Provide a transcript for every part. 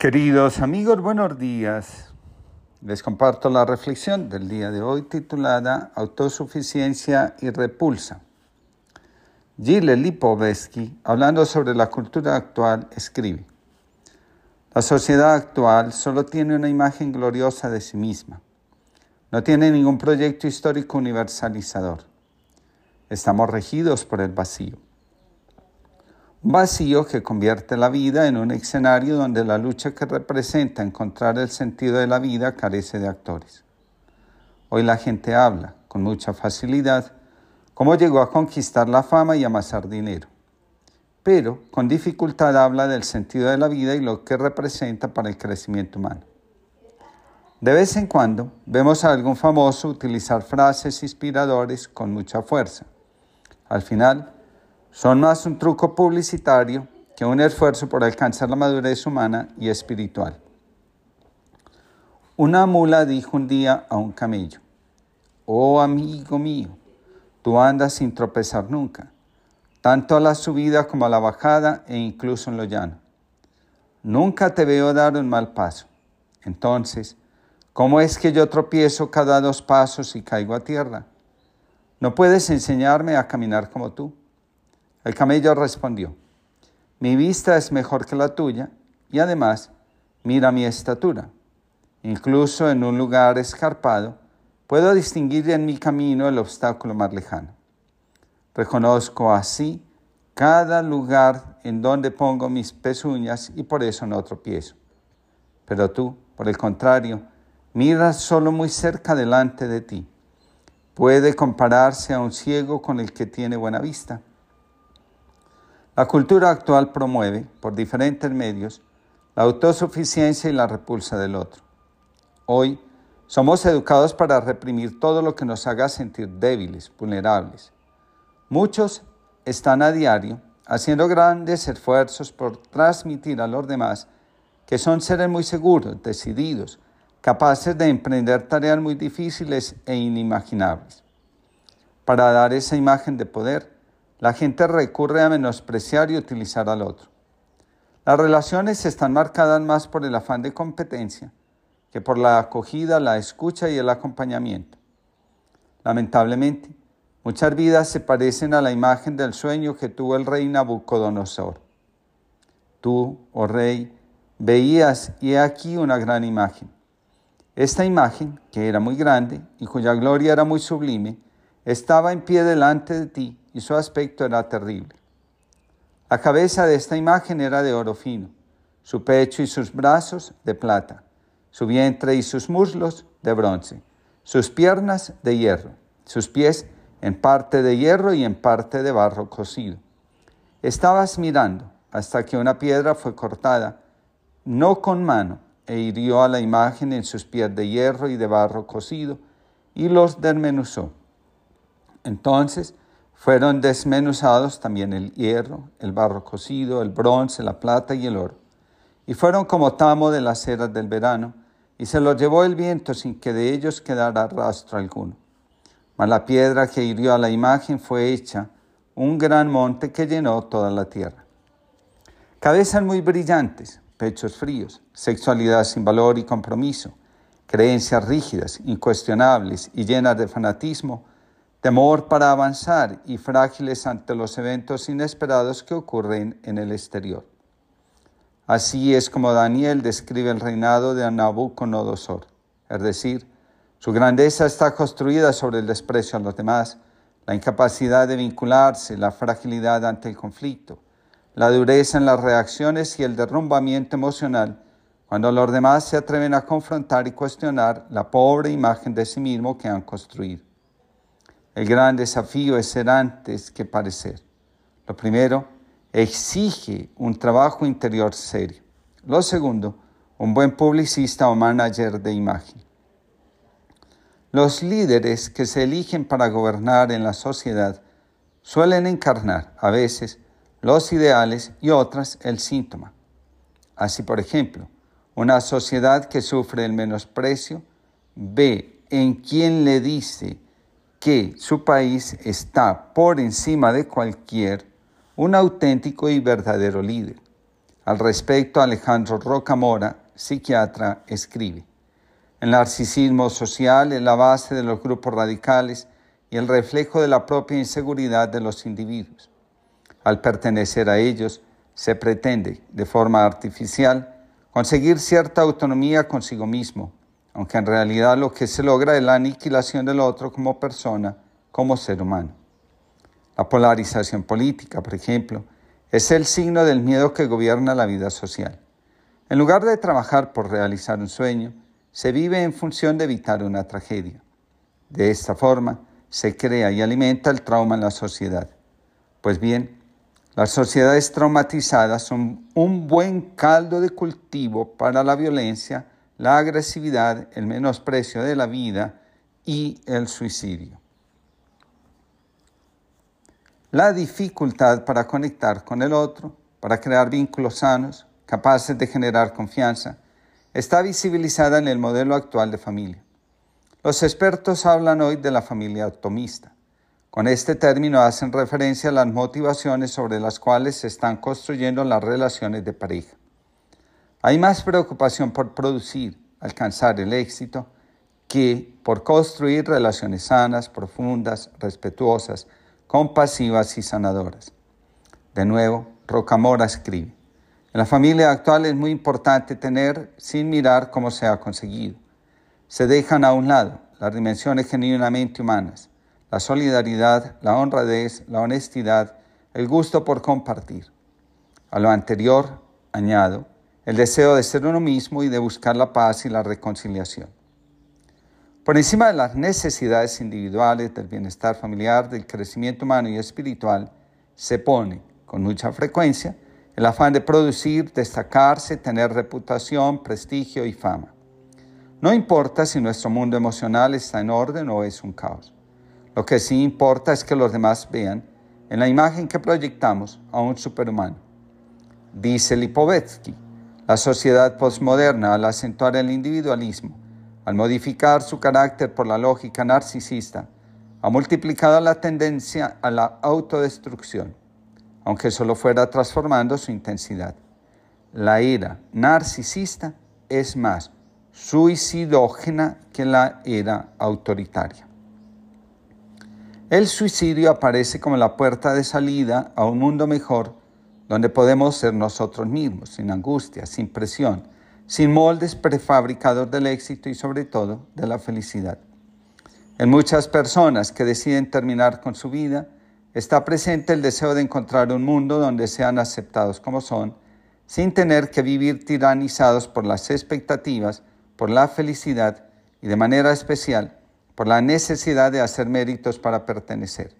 Queridos amigos, buenos días. Les comparto la reflexión del día de hoy titulada Autosuficiencia y repulsa. Gilles Lipovetsky, hablando sobre la cultura actual, escribe, La sociedad actual solo tiene una imagen gloriosa de sí misma. No tiene ningún proyecto histórico universalizador. Estamos regidos por el vacío. Vacío que convierte la vida en un escenario donde la lucha que representa encontrar el sentido de la vida carece de actores. Hoy la gente habla con mucha facilidad cómo llegó a conquistar la fama y amasar dinero, pero con dificultad habla del sentido de la vida y lo que representa para el crecimiento humano. De vez en cuando vemos a algún famoso utilizar frases inspiradores con mucha fuerza. Al final, son más un truco publicitario que un esfuerzo por alcanzar la madurez humana y espiritual. Una mula dijo un día a un camello, Oh amigo mío, tú andas sin tropezar nunca, tanto a la subida como a la bajada e incluso en lo llano. Nunca te veo dar un mal paso. Entonces, ¿cómo es que yo tropiezo cada dos pasos y caigo a tierra? ¿No puedes enseñarme a caminar como tú? El camello respondió, mi vista es mejor que la tuya y además mira mi estatura. Incluso en un lugar escarpado puedo distinguir en mi camino el obstáculo más lejano. Reconozco así cada lugar en donde pongo mis pezuñas y por eso no tropiezo. Pero tú, por el contrario, miras solo muy cerca delante de ti. Puede compararse a un ciego con el que tiene buena vista. La cultura actual promueve, por diferentes medios, la autosuficiencia y la repulsa del otro. Hoy somos educados para reprimir todo lo que nos haga sentir débiles, vulnerables. Muchos están a diario haciendo grandes esfuerzos por transmitir a los demás que son seres muy seguros, decididos, capaces de emprender tareas muy difíciles e inimaginables. Para dar esa imagen de poder, la gente recurre a menospreciar y utilizar al otro. Las relaciones están marcadas más por el afán de competencia que por la acogida, la escucha y el acompañamiento. Lamentablemente, muchas vidas se parecen a la imagen del sueño que tuvo el rey Nabucodonosor. Tú, oh rey, veías y aquí una gran imagen. Esta imagen, que era muy grande y cuya gloria era muy sublime, estaba en pie delante de ti y su aspecto era terrible. La cabeza de esta imagen era de oro fino, su pecho y sus brazos de plata, su vientre y sus muslos de bronce, sus piernas de hierro, sus pies en parte de hierro y en parte de barro cocido. Estabas mirando hasta que una piedra fue cortada, no con mano, e hirió a la imagen en sus pies de hierro y de barro cocido, y los desmenuzó. Entonces fueron desmenuzados también el hierro, el barro cocido, el bronce, la plata y el oro. Y fueron como tamo de las eras del verano, y se los llevó el viento sin que de ellos quedara rastro alguno. Mas la piedra que hirió a la imagen fue hecha un gran monte que llenó toda la tierra. Cabezas muy brillantes, pechos fríos, sexualidad sin valor y compromiso, creencias rígidas, incuestionables y llenas de fanatismo, temor para avanzar y frágiles ante los eventos inesperados que ocurren en el exterior. Así es como Daniel describe el reinado de Nabucodonosor, es decir, su grandeza está construida sobre el desprecio a los demás, la incapacidad de vincularse, la fragilidad ante el conflicto, la dureza en las reacciones y el derrumbamiento emocional cuando los demás se atreven a confrontar y cuestionar la pobre imagen de sí mismo que han construido. El gran desafío es ser antes que parecer. Lo primero, exige un trabajo interior serio. Lo segundo, un buen publicista o manager de imagen. Los líderes que se eligen para gobernar en la sociedad suelen encarnar a veces los ideales y otras el síntoma. Así, por ejemplo, una sociedad que sufre el menosprecio ve en quien le dice que su país está por encima de cualquier un auténtico y verdadero líder. Al respecto, Alejandro Rocamora, psiquiatra, escribe, el narcisismo social es la base de los grupos radicales y el reflejo de la propia inseguridad de los individuos. Al pertenecer a ellos, se pretende, de forma artificial, conseguir cierta autonomía consigo mismo, aunque en realidad lo que se logra es la aniquilación del otro como persona, como ser humano. La polarización política, por ejemplo, es el signo del miedo que gobierna la vida social. En lugar de trabajar por realizar un sueño, se vive en función de evitar una tragedia. De esta forma, se crea y alimenta el trauma en la sociedad. Pues bien, las sociedades traumatizadas son un buen caldo de cultivo para la violencia, la agresividad, el menosprecio de la vida y el suicidio. La dificultad para conectar con el otro, para crear vínculos sanos, capaces de generar confianza, está visibilizada en el modelo actual de familia. Los expertos hablan hoy de la familia optimista. Con este término hacen referencia a las motivaciones sobre las cuales se están construyendo las relaciones de pareja. Hay más preocupación por producir, alcanzar el éxito, que por construir relaciones sanas, profundas, respetuosas, compasivas y sanadoras. De nuevo, Rocamora escribe, en la familia actual es muy importante tener sin mirar cómo se ha conseguido. Se dejan a un lado las dimensiones genuinamente humanas, la solidaridad, la honradez, la honestidad, el gusto por compartir. A lo anterior, añado, el deseo de ser uno mismo y de buscar la paz y la reconciliación. Por encima de las necesidades individuales, del bienestar familiar, del crecimiento humano y espiritual, se pone, con mucha frecuencia, el afán de producir, destacarse, tener reputación, prestigio y fama. No importa si nuestro mundo emocional está en orden o es un caos. Lo que sí importa es que los demás vean en la imagen que proyectamos a un superhumano. Dice Lipovetsky, la sociedad postmoderna al acentuar el individualismo, al modificar su carácter por la lógica narcisista, ha multiplicado la tendencia a la autodestrucción aunque solo fuera transformando su intensidad. La era narcisista es más suicidógena que la era autoritaria. El suicidio aparece como la puerta de salida a un mundo mejor donde podemos ser nosotros mismos, sin angustia, sin presión, sin moldes prefabricados del éxito y sobre todo de la felicidad. En muchas personas que deciden terminar con su vida, está presente el deseo de encontrar un mundo donde sean aceptados como son, sin tener que vivir tiranizados por las expectativas, por la felicidad y de manera especial por la necesidad de hacer méritos para pertenecer.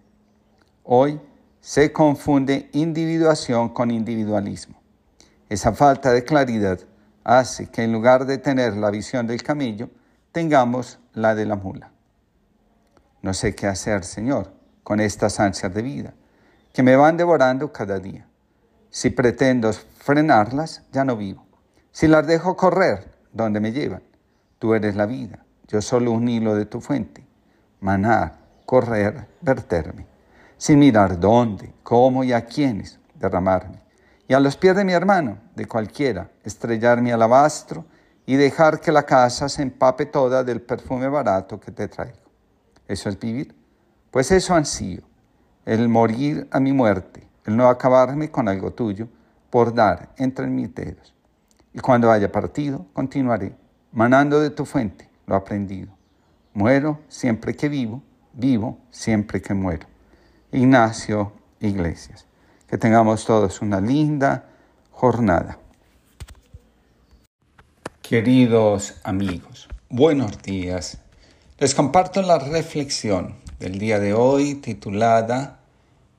Hoy se confunde individuación con individualismo. Esa falta de claridad hace que en lugar de tener la visión del camello, tengamos la de la mula. No sé qué hacer, Señor con estas ansias de vida, que me van devorando cada día. Si pretendo frenarlas, ya no vivo. Si las dejo correr, ¿dónde me llevan? Tú eres la vida, yo solo un hilo de tu fuente. Manar, correr, verterme, sin mirar dónde, cómo y a quiénes derramarme. Y a los pies de mi hermano, de cualquiera, estrellar mi alabastro y dejar que la casa se empape toda del perfume barato que te traigo. Eso es vivir. Pues eso ansío, el morir a mi muerte, el no acabarme con algo tuyo, por dar entre mis dedos. Y cuando haya partido, continuaré, manando de tu fuente lo aprendido. Muero siempre que vivo, vivo siempre que muero. Ignacio Iglesias. Que tengamos todos una linda jornada. Queridos amigos, buenos días. Les comparto la reflexión del día de hoy titulada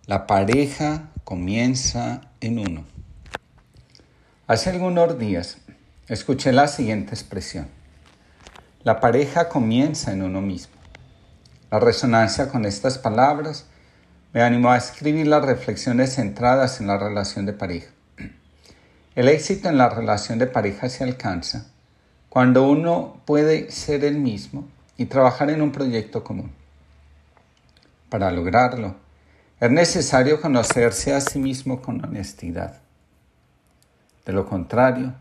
La pareja comienza en uno. Hace algunos días escuché la siguiente expresión. La pareja comienza en uno mismo. La resonancia con estas palabras me animó a escribir las reflexiones centradas en la relación de pareja. El éxito en la relación de pareja se alcanza cuando uno puede ser el mismo y trabajar en un proyecto común. Para lograrlo, es necesario conocerse a sí mismo con honestidad. De lo contrario,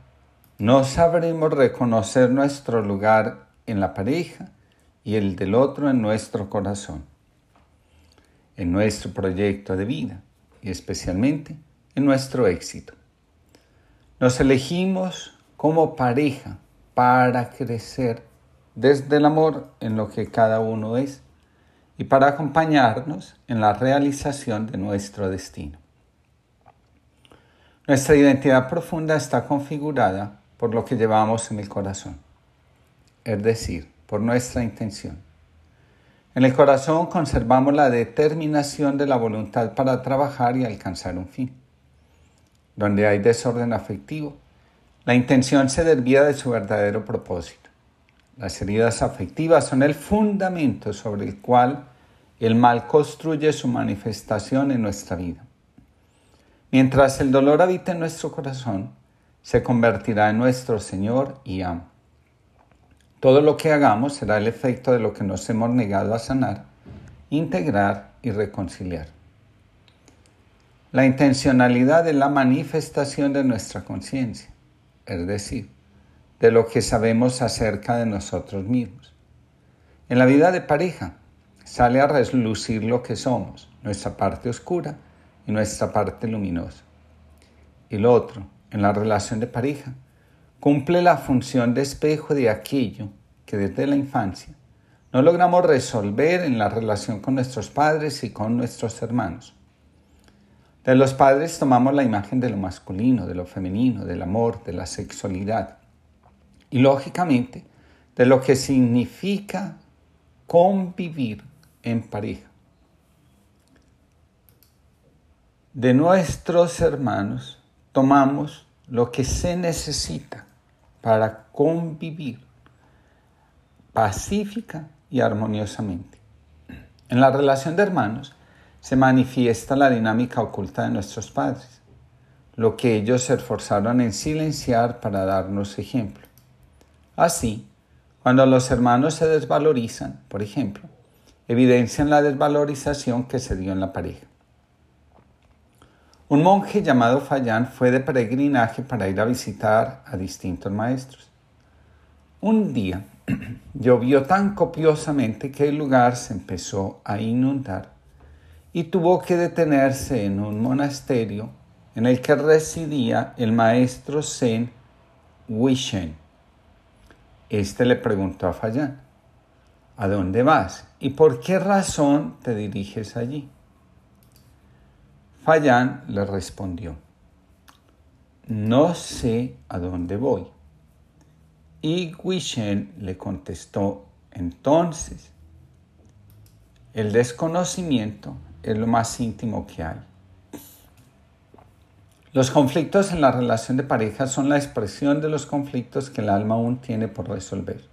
no sabremos reconocer nuestro lugar en la pareja y el del otro en nuestro corazón, en nuestro proyecto de vida y especialmente en nuestro éxito. Nos elegimos como pareja para crecer desde el amor en lo que cada uno es y para acompañarnos en la realización de nuestro destino. Nuestra identidad profunda está configurada por lo que llevamos en el corazón, es decir, por nuestra intención. En el corazón conservamos la determinación de la voluntad para trabajar y alcanzar un fin. Donde hay desorden afectivo, la intención se desvía de su verdadero propósito. Las heridas afectivas son el fundamento sobre el cual el mal construye su manifestación en nuestra vida. Mientras el dolor habita en nuestro corazón, se convertirá en nuestro Señor y amo. Todo lo que hagamos será el efecto de lo que nos hemos negado a sanar, integrar y reconciliar. La intencionalidad es la manifestación de nuestra conciencia, es decir, de lo que sabemos acerca de nosotros mismos. En la vida de pareja sale a relucir lo que somos, nuestra parte oscura, y nuestra parte luminosa. Y lo otro, en la relación de pareja, cumple la función de espejo de aquello que desde la infancia no logramos resolver en la relación con nuestros padres y con nuestros hermanos. De los padres tomamos la imagen de lo masculino, de lo femenino, del amor, de la sexualidad y lógicamente de lo que significa convivir en pareja. de nuestros hermanos tomamos lo que se necesita para convivir pacífica y armoniosamente. En la relación de hermanos se manifiesta la dinámica oculta de nuestros padres, lo que ellos se esforzaron en silenciar para darnos ejemplo. Así, cuando los hermanos se desvalorizan, por ejemplo, evidencian la desvalorización que se dio en la pareja. Un monje llamado Fayán fue de peregrinaje para ir a visitar a distintos maestros. Un día llovió tan copiosamente que el lugar se empezó a inundar y tuvo que detenerse en un monasterio en el que residía el maestro Zen Wishen. Este le preguntó a Fayán, ¿a dónde vas y por qué razón te diriges allí? Fayán le respondió, no sé a dónde voy. Y Guishen le contestó, entonces, el desconocimiento es lo más íntimo que hay. Los conflictos en la relación de pareja son la expresión de los conflictos que el alma aún tiene por resolver.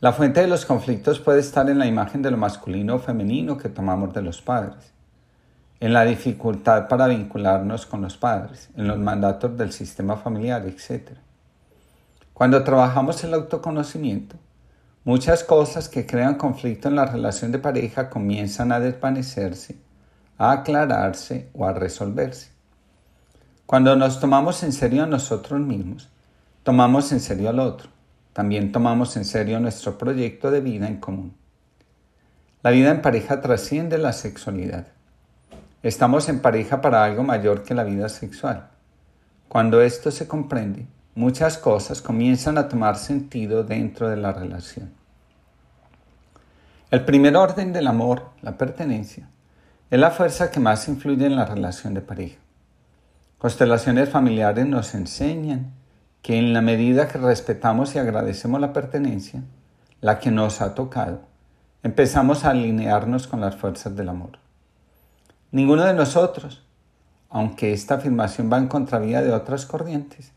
La fuente de los conflictos puede estar en la imagen de lo masculino o femenino que tomamos de los padres en la dificultad para vincularnos con los padres, en los mandatos del sistema familiar, etc. Cuando trabajamos el autoconocimiento, muchas cosas que crean conflicto en la relación de pareja comienzan a desvanecerse, a aclararse o a resolverse. Cuando nos tomamos en serio a nosotros mismos, tomamos en serio al otro. También tomamos en serio nuestro proyecto de vida en común. La vida en pareja trasciende la sexualidad. Estamos en pareja para algo mayor que la vida sexual. Cuando esto se comprende, muchas cosas comienzan a tomar sentido dentro de la relación. El primer orden del amor, la pertenencia, es la fuerza que más influye en la relación de pareja. Constelaciones familiares nos enseñan que en la medida que respetamos y agradecemos la pertenencia, la que nos ha tocado, empezamos a alinearnos con las fuerzas del amor. Ninguno de nosotros, aunque esta afirmación va en contravía de otras corrientes,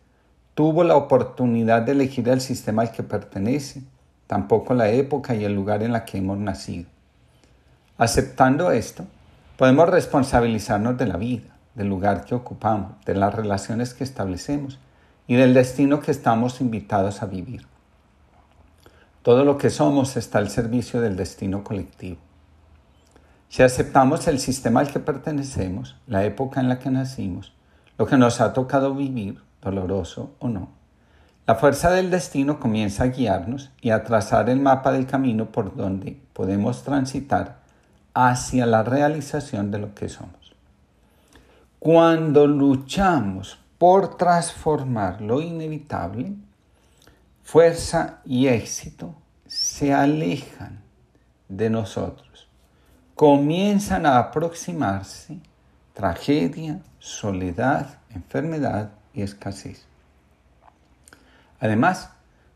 tuvo la oportunidad de elegir el sistema al que pertenece, tampoco la época y el lugar en la que hemos nacido. Aceptando esto, podemos responsabilizarnos de la vida, del lugar que ocupamos, de las relaciones que establecemos y del destino que estamos invitados a vivir. Todo lo que somos está al servicio del destino colectivo. Si aceptamos el sistema al que pertenecemos, la época en la que nacimos, lo que nos ha tocado vivir, doloroso o no. La fuerza del destino comienza a guiarnos y a trazar el mapa del camino por donde podemos transitar hacia la realización de lo que somos. Cuando luchamos por transformar lo inevitable, fuerza y éxito se alejan de nosotros. Comienzan a aproximarse tragedia, soledad, enfermedad y escasez. Además,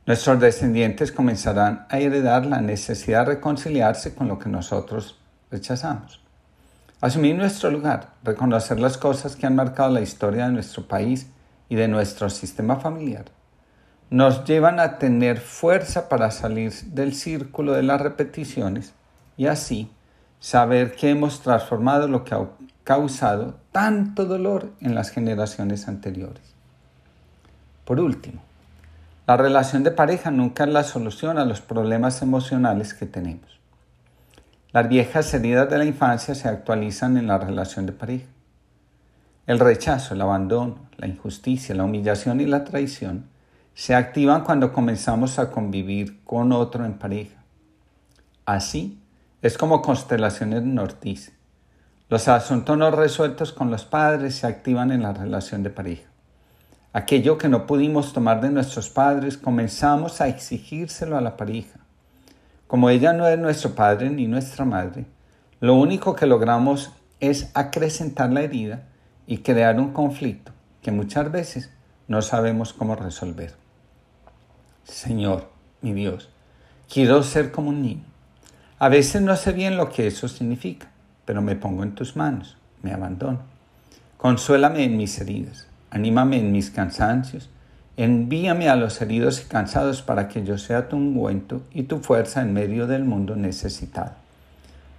nuestros descendientes comenzarán a heredar la necesidad de reconciliarse con lo que nosotros rechazamos. Asumir nuestro lugar, reconocer las cosas que han marcado la historia de nuestro país y de nuestro sistema familiar, nos llevan a tener fuerza para salir del círculo de las repeticiones y así saber que hemos transformado lo que ha causado tanto dolor en las generaciones anteriores. Por último, la relación de pareja nunca es la solución a los problemas emocionales que tenemos. Las viejas heridas de la infancia se actualizan en la relación de pareja. El rechazo, el abandono, la injusticia, la humillación y la traición se activan cuando comenzamos a convivir con otro en pareja. Así es como constelaciones dice. Los asuntos no resueltos con los padres se activan en la relación de pareja. Aquello que no pudimos tomar de nuestros padres, comenzamos a exigírselo a la pareja. Como ella no es nuestro padre ni nuestra madre, lo único que logramos es acrecentar la herida y crear un conflicto que muchas veces no sabemos cómo resolver. Señor, mi Dios, quiero ser como un niño. A veces no sé bien lo que eso significa, pero me pongo en tus manos, me abandono. Consuélame en mis heridas anímame en mis cansancios, envíame a los heridos y cansados para que yo sea tu ungüento y tu fuerza en medio del mundo necesitado.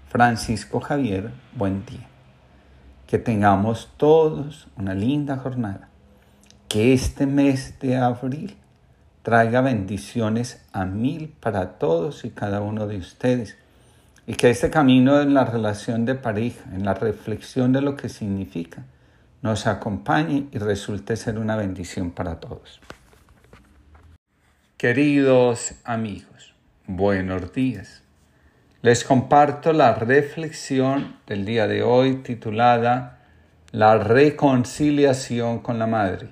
Francisco Javier, buen día. Que tengamos todos una linda jornada. Que este mes de abril traiga bendiciones a mil para todos y cada uno de ustedes. Y que este camino en la relación de pareja, en la reflexión de lo que significa, nos acompañe y resulte ser una bendición para todos. Queridos amigos, buenos días. Les comparto la reflexión del día de hoy titulada La reconciliación con la Madre.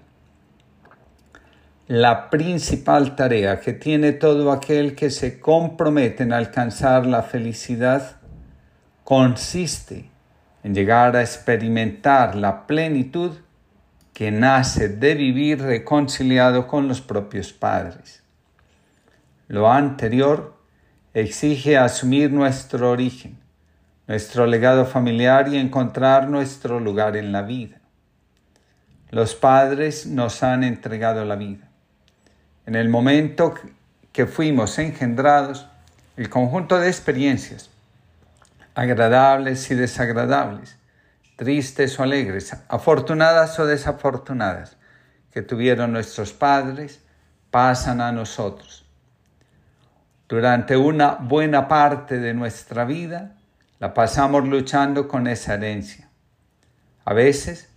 La principal tarea que tiene todo aquel que se compromete en alcanzar la felicidad consiste en llegar a experimentar la plenitud que nace de vivir reconciliado con los propios padres. Lo anterior exige asumir nuestro origen, nuestro legado familiar y encontrar nuestro lugar en la vida. Los padres nos han entregado la vida. En el momento que fuimos engendrados, el conjunto de experiencias agradables y desagradables, tristes o alegres, afortunadas o desafortunadas, que tuvieron nuestros padres, pasan a nosotros. Durante una buena parte de nuestra vida la pasamos luchando con esa herencia. A veces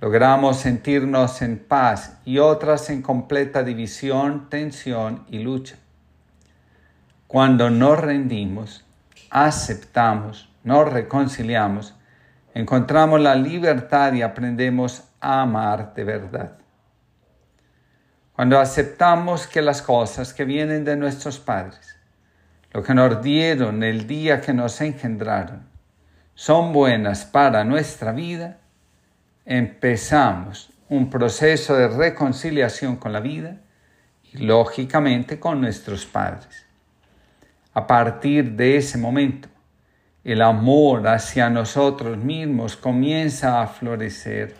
logramos sentirnos en paz y otras en completa división, tensión y lucha. Cuando nos rendimos, aceptamos, nos reconciliamos, encontramos la libertad y aprendemos a amar de verdad. Cuando aceptamos que las cosas que vienen de nuestros padres, lo que nos dieron el día que nos engendraron, son buenas para nuestra vida, empezamos un proceso de reconciliación con la vida y lógicamente con nuestros padres. A partir de ese momento, el amor hacia nosotros mismos comienza a florecer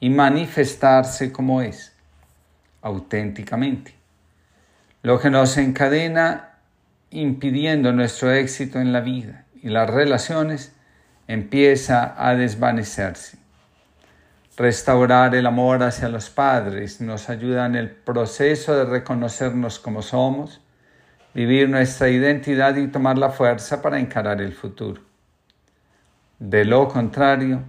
y manifestarse como es, auténticamente. Lo que nos encadena impidiendo nuestro éxito en la vida y las relaciones empieza a desvanecerse. Restaurar el amor hacia los padres nos ayuda en el proceso de reconocernos como somos vivir nuestra identidad y tomar la fuerza para encarar el futuro. De lo contrario,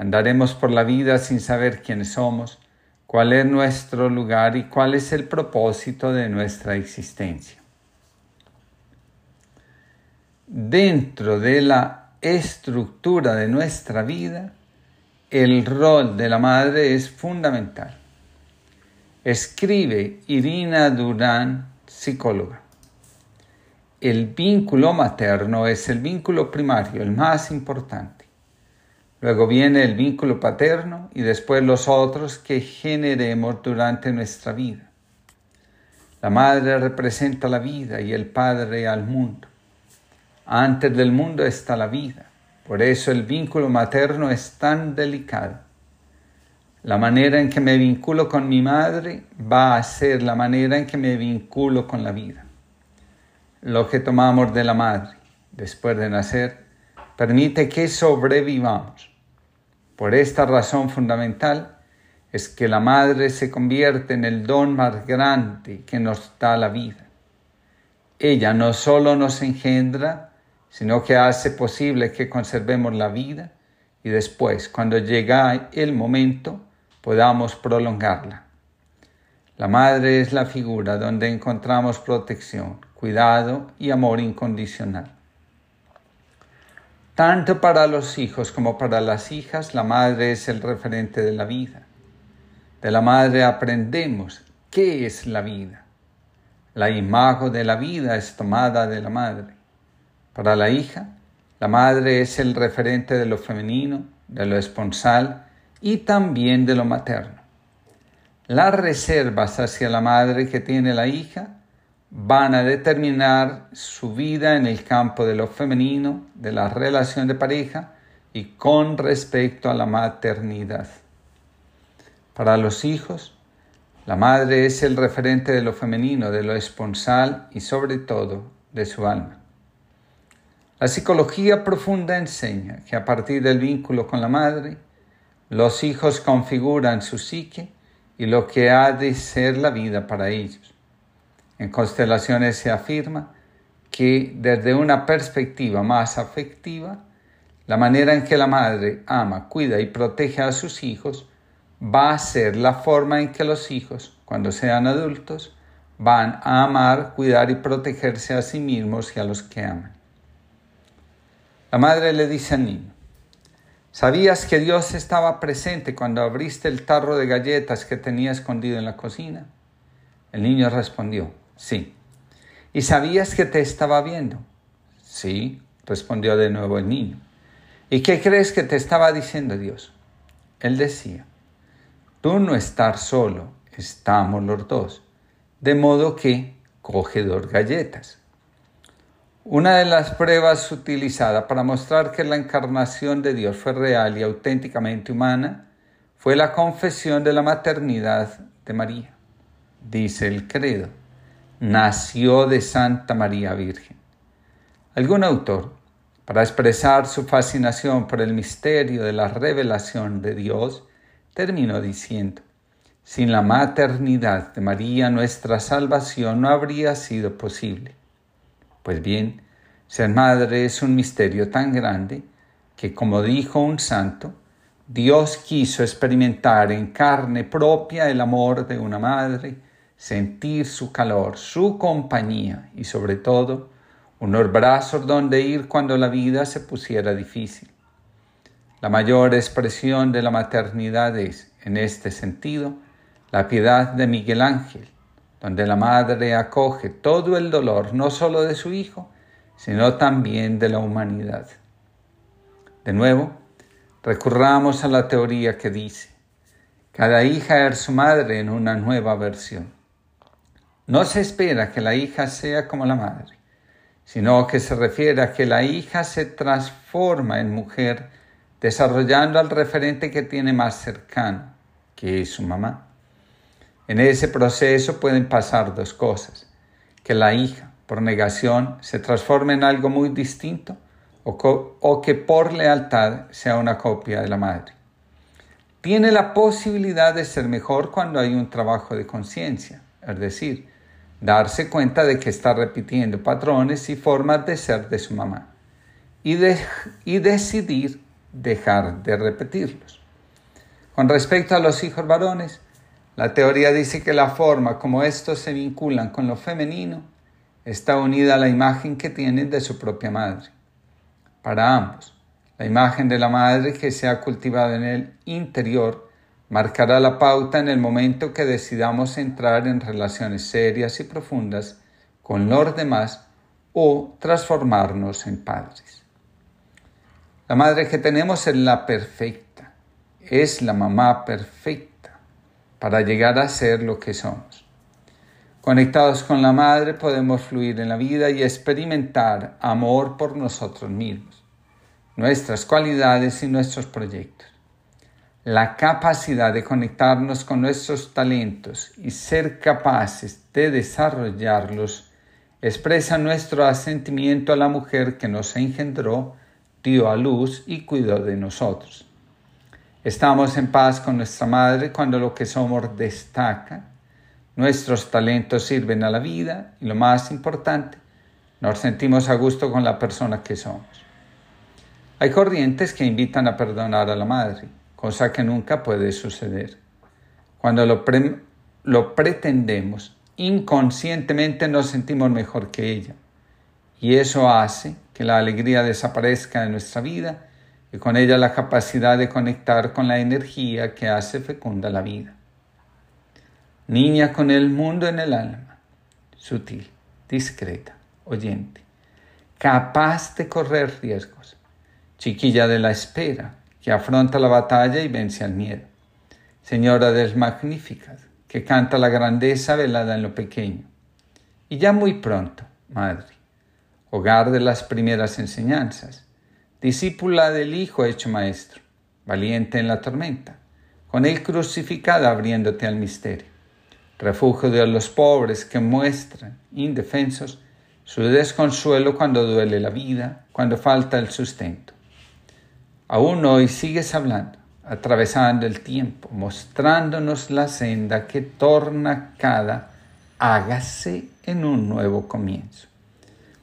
Andaremos por la vida sin saber quiénes somos, cuál es nuestro lugar y cuál es el propósito de nuestra existencia. Dentro de la estructura de nuestra vida, el rol de la madre es fundamental. Escribe Irina Durán, psicóloga. El vínculo materno es el vínculo primario, el más importante. Luego viene el vínculo paterno y después los otros que generemos durante nuestra vida. La madre representa la vida y el padre al mundo. Antes del mundo está la vida. Por eso el vínculo materno es tan delicado. La manera en que me vinculo con mi madre va a ser la manera en que me vinculo con la vida. Lo que tomamos de la madre después de nacer permite que sobrevivamos por esta razón fundamental es que la madre se convierte en el don más grande que nos da la vida. Ella no solo nos engendra, sino que hace posible que conservemos la vida y después, cuando llega el momento, podamos prolongarla. La madre es la figura donde encontramos protección, cuidado y amor incondicional. Tanto para los hijos como para las hijas, la madre es el referente de la vida. De la madre aprendemos qué es la vida. La imagen de la vida es tomada de la madre. Para la hija, la madre es el referente de lo femenino, de lo esponsal y también de lo materno. Las reservas hacia la madre que tiene la hija van a determinar su vida en el campo de lo femenino, de la relación de pareja y con respecto a la maternidad. Para los hijos, la madre es el referente de lo femenino, de lo esponsal y sobre todo de su alma. La psicología profunda enseña que a partir del vínculo con la madre, los hijos configuran su psique y lo que ha de ser la vida para ellos. En constelaciones se afirma que desde una perspectiva más afectiva, la manera en que la madre ama, cuida y protege a sus hijos va a ser la forma en que los hijos, cuando sean adultos, van a amar, cuidar y protegerse a sí mismos y a los que aman. La madre le dice al niño, ¿sabías que Dios estaba presente cuando abriste el tarro de galletas que tenía escondido en la cocina? El niño respondió, Sí. ¿Y sabías que te estaba viendo? Sí, respondió de nuevo el niño. ¿Y qué crees que te estaba diciendo Dios? Él decía, tú no estás solo, estamos los dos. De modo que coge dos galletas. Una de las pruebas utilizadas para mostrar que la encarnación de Dios fue real y auténticamente humana fue la confesión de la maternidad de María. Dice el credo nació de Santa María Virgen. Algún autor, para expresar su fascinación por el misterio de la revelación de Dios, terminó diciendo, sin la maternidad de María nuestra salvación no habría sido posible. Pues bien, ser madre es un misterio tan grande que, como dijo un santo, Dios quiso experimentar en carne propia el amor de una madre, sentir su calor, su compañía y sobre todo unos brazos donde ir cuando la vida se pusiera difícil. La mayor expresión de la maternidad es, en este sentido, la piedad de Miguel Ángel, donde la madre acoge todo el dolor no solo de su hijo, sino también de la humanidad. De nuevo, recurramos a la teoría que dice, cada hija es su madre en una nueva versión. No se espera que la hija sea como la madre, sino que se refiere a que la hija se transforma en mujer desarrollando al referente que tiene más cercano, que es su mamá. En ese proceso pueden pasar dos cosas, que la hija, por negación, se transforme en algo muy distinto o, que por lealtad sea una copia de la madre. Tiene la posibilidad de ser mejor cuando hay un trabajo de conciencia, es decir, darse cuenta de que está repitiendo patrones y formas de ser de su mamá y, y decidir dejar de repetirlos. Con respecto a los hijos varones, la teoría dice que la forma como estos se vinculan con lo femenino está unida a la imagen que tienen de su propia madre. Para ambos, la imagen de la madre que se ha cultivado en el interior marcará la pauta en el momento que decidamos entrar en relaciones serias y profundas con los demás o transformarnos en padres. La madre que tenemos es la perfecta, es la mamá perfecta para llegar a ser lo que somos. Conectados con la madre podemos fluir en la vida y experimentar amor por nosotros mismos, nuestras cualidades y nuestros proyectos la capacidad de conectarnos con nuestros talentos y ser capaces de desarrollarlos expresa nuestro asentimiento a la mujer que nos engendró, dio a luz y cuidó de nosotros. Estamos en paz con nuestra madre cuando lo que somos destaca, nuestros talentos sirven a la vida y lo más importante, nos sentimos a gusto con la persona que somos. Hay corrientes que invitan a perdonar a la madre cosa que nunca puede suceder. Cuando lo, lo pretendemos, inconscientemente nos sentimos mejor que ella. Y eso hace que la alegría desaparezca de nuestra vida y con ella la capacidad de conectar con la energía que hace fecunda la vida. Niña con el mundo en el alma, sutil, discreta, oyente, capaz de correr riesgos, chiquilla de la espera, que afronta la batalla y vence al miedo. Señora del Magnificat, que canta la grandeza velada en lo pequeño. Y ya muy pronto, Madre, hogar de las primeras enseñanzas, discípula del Hijo hecho Maestro, valiente en la tormenta, con él crucificada abriéndote al misterio, refugio de los pobres que muestran, indefensos, su desconsuelo cuando duele la vida, cuando falta el sustento Aún hoy sigues hablando, atravesando el tiempo, mostrándonos la senda que torna cada hágase en un nuevo comienzo.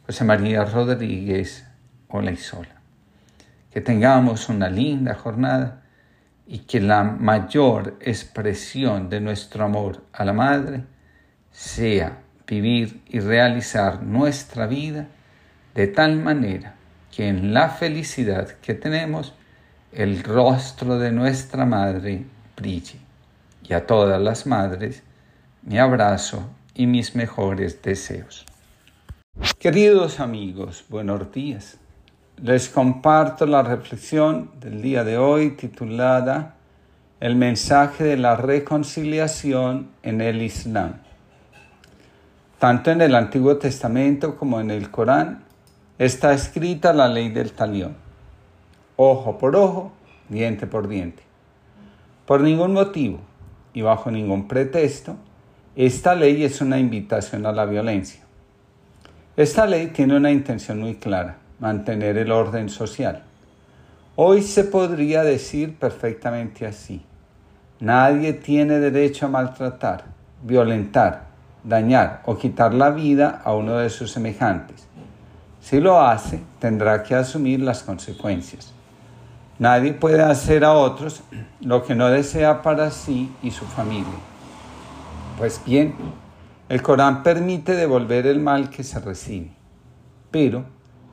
José María Rodríguez, hola y sola. Que tengamos una linda jornada y que la mayor expresión de nuestro amor a la Madre sea vivir y realizar nuestra vida de tal manera que en la felicidad que tenemos el rostro de nuestra Madre brille. Y a todas las madres, mi abrazo y mis mejores deseos. Queridos amigos, buenos días. Les comparto la reflexión del día de hoy titulada El mensaje de la reconciliación en el Islam. Tanto en el Antiguo Testamento como en el Corán está escrita la ley del talión. Ojo por ojo, diente por diente. Por ningún motivo y bajo ningún pretexto, esta ley es una invitación a la violencia. Esta ley tiene una intención muy clara, mantener el orden social. Hoy se podría decir perfectamente así. Nadie tiene derecho a maltratar, violentar, dañar o quitar la vida a uno de sus semejantes si lo hace, tendrá que asumir las consecuencias. Nadie puede hacer a otros lo que no desea para sí y su familia. Pues bien, el Corán permite devolver el mal que se recibe, pero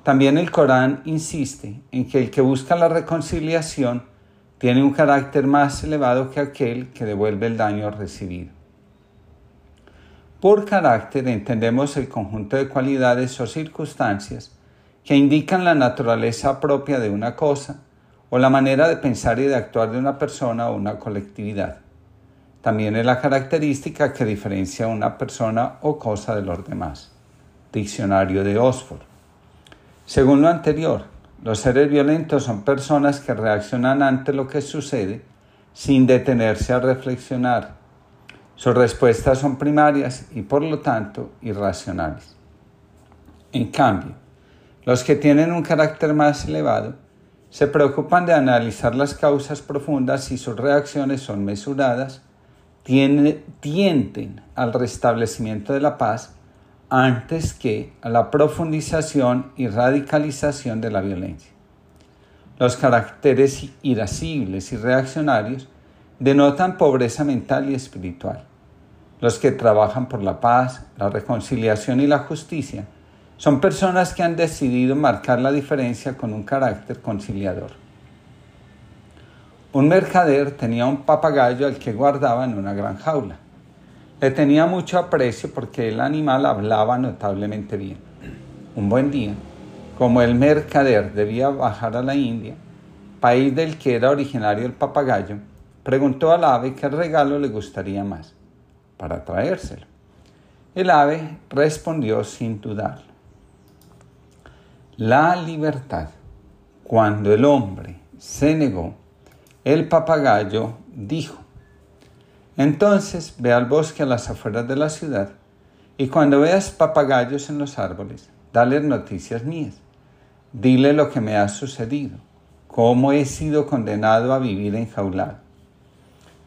también el Corán insiste en que el que busca la reconciliación tiene un carácter más elevado que aquel que devuelve el daño recibido. Por carácter entendemos el conjunto de cualidades o circunstancias que indican la naturaleza propia de una cosa o la manera de pensar y de actuar de una persona o una colectividad. También es la característica que diferencia a una persona o cosa de los demás. Diccionario de Oxford. Según lo anterior, los seres violentos son personas que reaccionan ante lo que sucede sin detenerse a reflexionar sus respuestas son primarias y por lo tanto irracionales. En cambio, los que tienen un carácter más elevado se preocupan de analizar las causas profundas y sus reacciones son mesuradas, tienden al restablecimiento de la paz antes que a la profundización y radicalización de la violencia. Los caracteres irascibles y reaccionarios denotan pobreza mental y espiritual. Los que trabajan por la paz, la reconciliación y la justicia son personas que han decidido marcar la diferencia con un carácter conciliador. Un mercader tenía un papagayo al que guardaba en una gran jaula. Le tenía mucho aprecio porque el animal hablaba notablemente bien. Un buen día, como el mercader debía bajar a la India, país del que era originario el papagayo, preguntó al ave qué regalo le gustaría más para traérselo. El ave respondió sin dudarlo. La libertad. Cuando el hombre se negó, el papagayo dijo, entonces ve al bosque a las afueras de la ciudad y cuando veas papagayos en los árboles, dale noticias mías Dile lo que me ha sucedido, cómo he sido condenado a vivir enjaulado.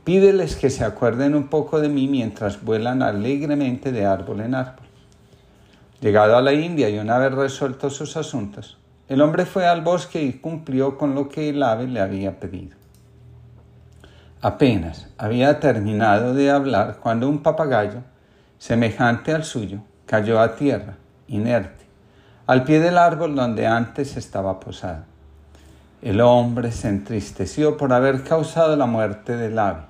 Pídeles que se acuerden un poco de mí mientras vuelan alegremente de árbol en árbol. Llegado a la India y una vez resueltos sus asuntos, el hombre fue al bosque y cumplió con lo que el ave le había pedido. Apenas había terminado de hablar cuando un papagayo, semejante al suyo, cayó a tierra, inerte al pie del árbol donde antes estaba posado. El hombre se entristeció por haber causado la muerte del ave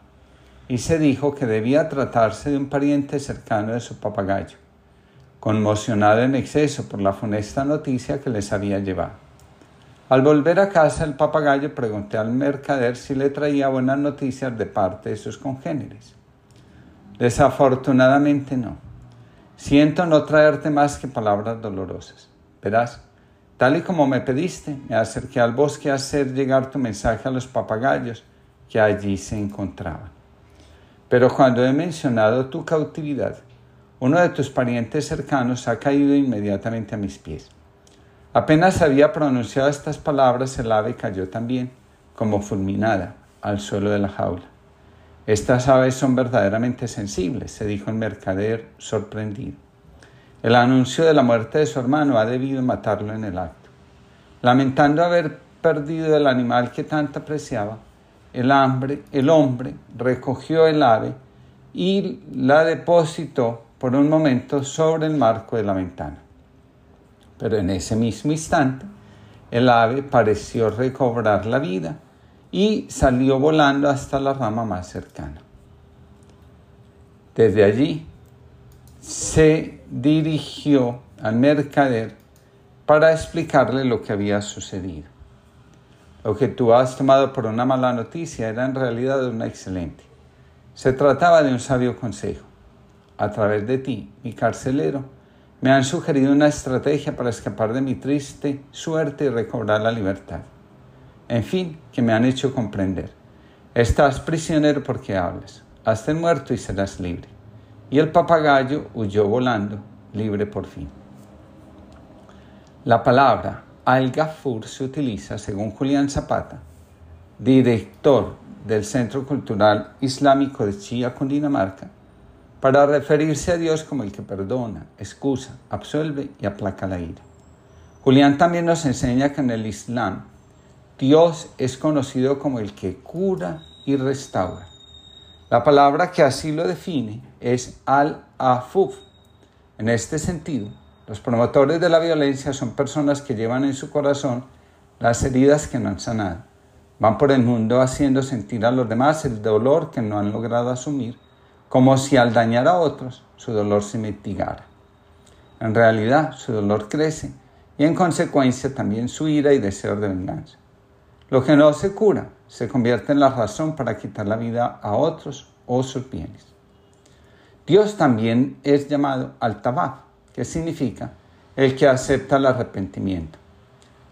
y se dijo que debía tratarse de un pariente cercano de su papagayo, conmocionado en exceso por la funesta noticia que les había llevado. Al volver a casa el papagayo preguntó al mercader si le traía buenas noticias de parte de sus congéneres. Desafortunadamente no. Siento no traerte más que palabras dolorosas. Verás, tal y como me pediste, me acerqué al bosque a hacer llegar tu mensaje a los papagayos que allí se encontraban. Pero cuando he mencionado tu cautividad, uno de tus parientes cercanos ha caído inmediatamente a mis pies. Apenas había pronunciado estas palabras, el ave cayó también, como fulminada, al suelo de la jaula. Estas aves son verdaderamente sensibles, se dijo el mercader sorprendido. El anuncio de la muerte de su hermano ha debido matarlo en el acto. Lamentando haber perdido el animal que tanto apreciaba, el, hambre, el hombre recogió el ave y la depositó por un momento sobre el marco de la ventana. Pero en ese mismo instante, el ave pareció recobrar la vida y salió volando hasta la rama más cercana. Desde allí, se dirigió al mercader para explicarle lo que había sucedido. Lo que tú has tomado por una mala noticia era en realidad una excelente. Se trataba de un sabio consejo. A través de ti, mi carcelero, me han sugerido una estrategia para escapar de mi triste suerte y recobrar la libertad. En fin, que me han hecho comprender. Estás prisionero porque hablas. Hazte muerto y serás libre y el papagayo huyó volando, libre por fin. La palabra al-Gafur se utiliza, según Julián Zapata, director del Centro Cultural Islámico de Chía, Cundinamarca, para referirse a Dios como el que perdona, excusa, absuelve y aplaca la ira. Julián también nos enseña que en el Islam Dios es conocido como el que cura y restaura. La palabra que así lo define es al-afuf. En este sentido, los promotores de la violencia son personas que llevan en su corazón las heridas que no han sanado. Van por el mundo haciendo sentir a los demás el dolor que no han logrado asumir, como si al dañar a otros su dolor se mitigara. En realidad, su dolor crece y en consecuencia también su ira y deseo de venganza. Lo que no se cura se convierte en la razón para quitar la vida a otros o sus bienes. Dios también es llamado al tabaf, que significa el que acepta el arrepentimiento.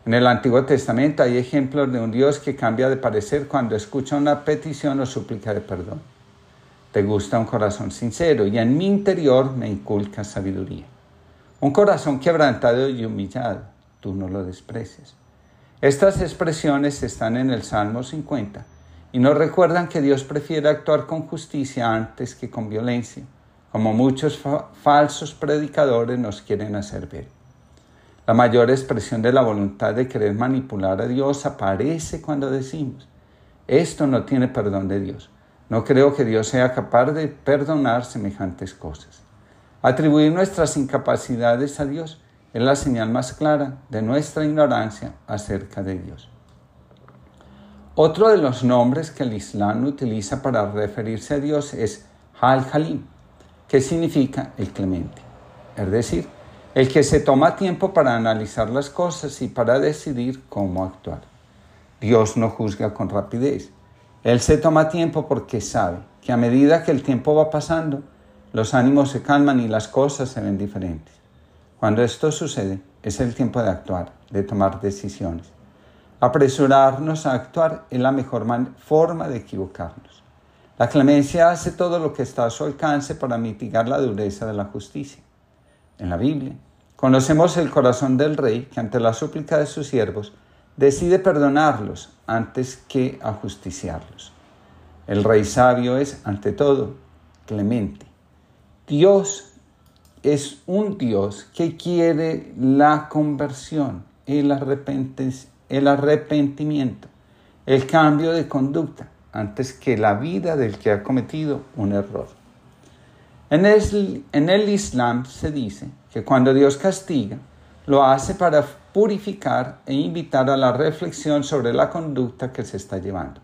En el Antiguo Testamento hay ejemplos de un Dios que cambia de parecer cuando escucha una petición o súplica de perdón. Te gusta un corazón sincero y en mi interior me inculca sabiduría. Un corazón quebrantado y humillado, tú no lo desprecias. Estas expresiones están en el Salmo 50 y nos recuerdan que Dios prefiere actuar con justicia antes que con violencia, como muchos falsos predicadores nos quieren hacer ver. La mayor expresión de la voluntad de querer manipular a Dios aparece cuando decimos, esto no tiene perdón de Dios. No creo que Dios sea capaz de perdonar semejantes cosas. Atribuir nuestras incapacidades a Dios es la señal más clara de nuestra ignorancia acerca de Dios. Otro de los nombres que el Islam utiliza para referirse a Dios es Al-Halim, que significa el clemente, es decir, el que se toma tiempo para analizar las cosas y para decidir cómo actuar. Dios no juzga con rapidez. Él se toma tiempo porque sabe que a medida que el tiempo va pasando, los ánimos se calman y las cosas se ven diferentes. Cuando esto sucede, es el tiempo de actuar, de tomar decisiones. Apresurarnos a actuar es la mejor forma de equivocarnos. La clemencia hace todo lo que está a su alcance para mitigar la dureza de la justicia. En la Biblia, conocemos el corazón del rey que ante la súplica de sus siervos decide perdonarlos antes que ajusticiarlos. El rey sabio es, ante todo, clemente. Dios es un Dios que quiere la conversión, el, el arrepentimiento, el cambio de conducta, antes que la vida del que ha cometido un error. En el, en el Islam se dice que cuando Dios castiga, lo hace para purificar e invitar a la reflexión sobre la conducta que se está llevando.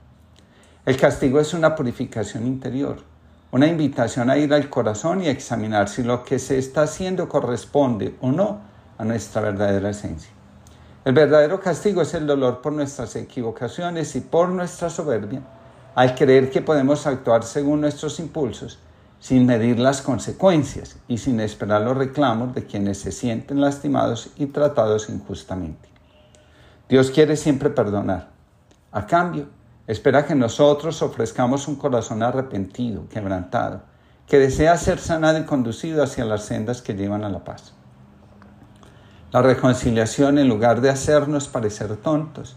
El castigo es una purificación interior, una invitación a ir al corazón y a examinar si lo que se está haciendo corresponde o no a nuestra verdadera esencia. El verdadero castigo es el dolor por nuestras equivocaciones y por nuestra soberbia, al creer que podemos actuar según nuestros impulsos sin medir las consecuencias y sin esperar los reclamos de quienes se sienten lastimados y tratados injustamente. Dios quiere siempre perdonar. A cambio, espera que nosotros ofrezcamos un corazón arrepentido, quebrantado, que desea ser sanado y conducido hacia las sendas que llevan a la paz. La reconciliación, en lugar de hacernos parecer tontos,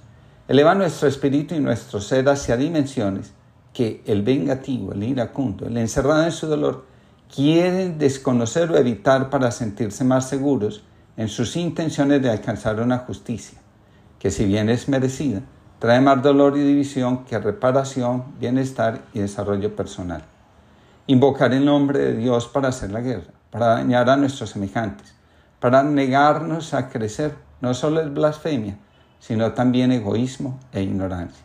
eleva nuestro espíritu y nuestro ser hacia dimensiones que el vengativo, el iracundo, el encerrado en su dolor, quieren desconocer o evitar para sentirse más seguros en sus intenciones de alcanzar una justicia, que si bien es merecida, trae más dolor y división que reparación, bienestar y desarrollo personal. Invocar el nombre de Dios para hacer la guerra, para dañar a nuestros semejantes, para negarnos a crecer, no solo es blasfemia, sino también egoísmo e ignorancia.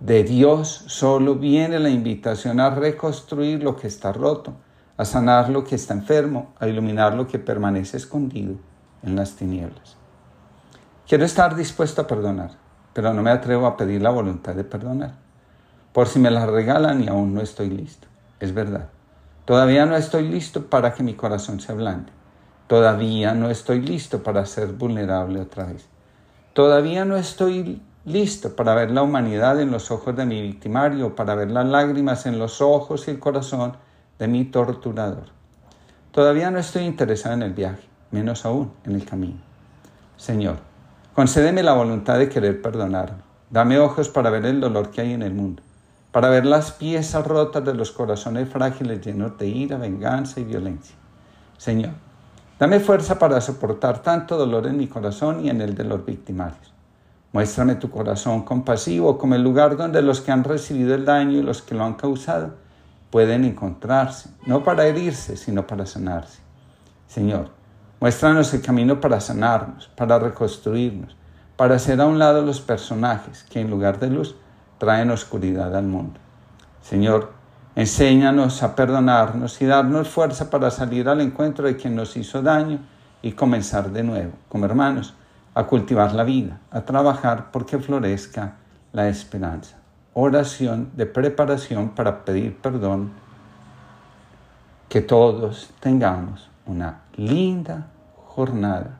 De Dios solo viene la invitación a reconstruir lo que está roto, a sanar lo que está enfermo, a iluminar lo que permanece escondido en las tinieblas. Quiero estar dispuesto a perdonar, pero no me atrevo a pedir la voluntad de perdonar. Por si me la regalan y aún no estoy listo. Es verdad. Todavía no estoy listo para que mi corazón se ablande. Todavía no estoy listo para ser vulnerable otra vez. Todavía no estoy listo para ver la humanidad en los ojos de mi victimario, para ver las lágrimas en los ojos y el corazón de mi torturador. Todavía no estoy interesado en el viaje, menos aún en el camino. Señor, concédeme la voluntad de querer perdonarme. Dame ojos para ver el dolor que hay en el mundo, para ver las piezas rotas de los corazones frágiles llenos de ira, venganza y violencia. Señor, dame fuerza para soportar tanto dolor en mi corazón y en el de los victimarios. Muéstrame tu corazón compasivo como el lugar donde los que han recibido el daño y los que lo han causado pueden encontrarse, no para herirse, sino para sanarse. Señor, muéstranos el camino para sanarnos, para reconstruirnos, para hacer a un lado los personajes que en lugar de luz traen oscuridad al mundo. Señor, enséñanos a perdonarnos y darnos fuerza para salir al encuentro de quien nos hizo daño y comenzar de nuevo, como hermanos a cultivar la vida, a trabajar porque florezca la esperanza. Oración de preparación para pedir perdón, que todos tengamos una linda jornada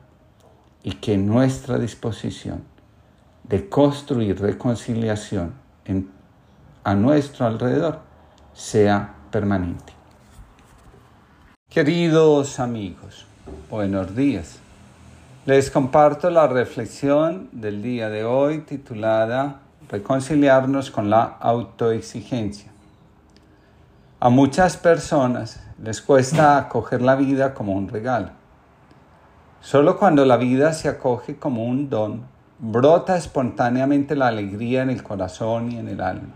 y que nuestra disposición de construir reconciliación a nuestro alrededor sea permanente. Queridos amigos, buenos días. Les comparto la reflexión del día de hoy titulada Reconciliarnos con la autoexigencia. A muchas personas les cuesta acoger la vida como un regalo. Solo cuando la vida se acoge como un don, brota espontáneamente la alegría en el corazón y en el alma.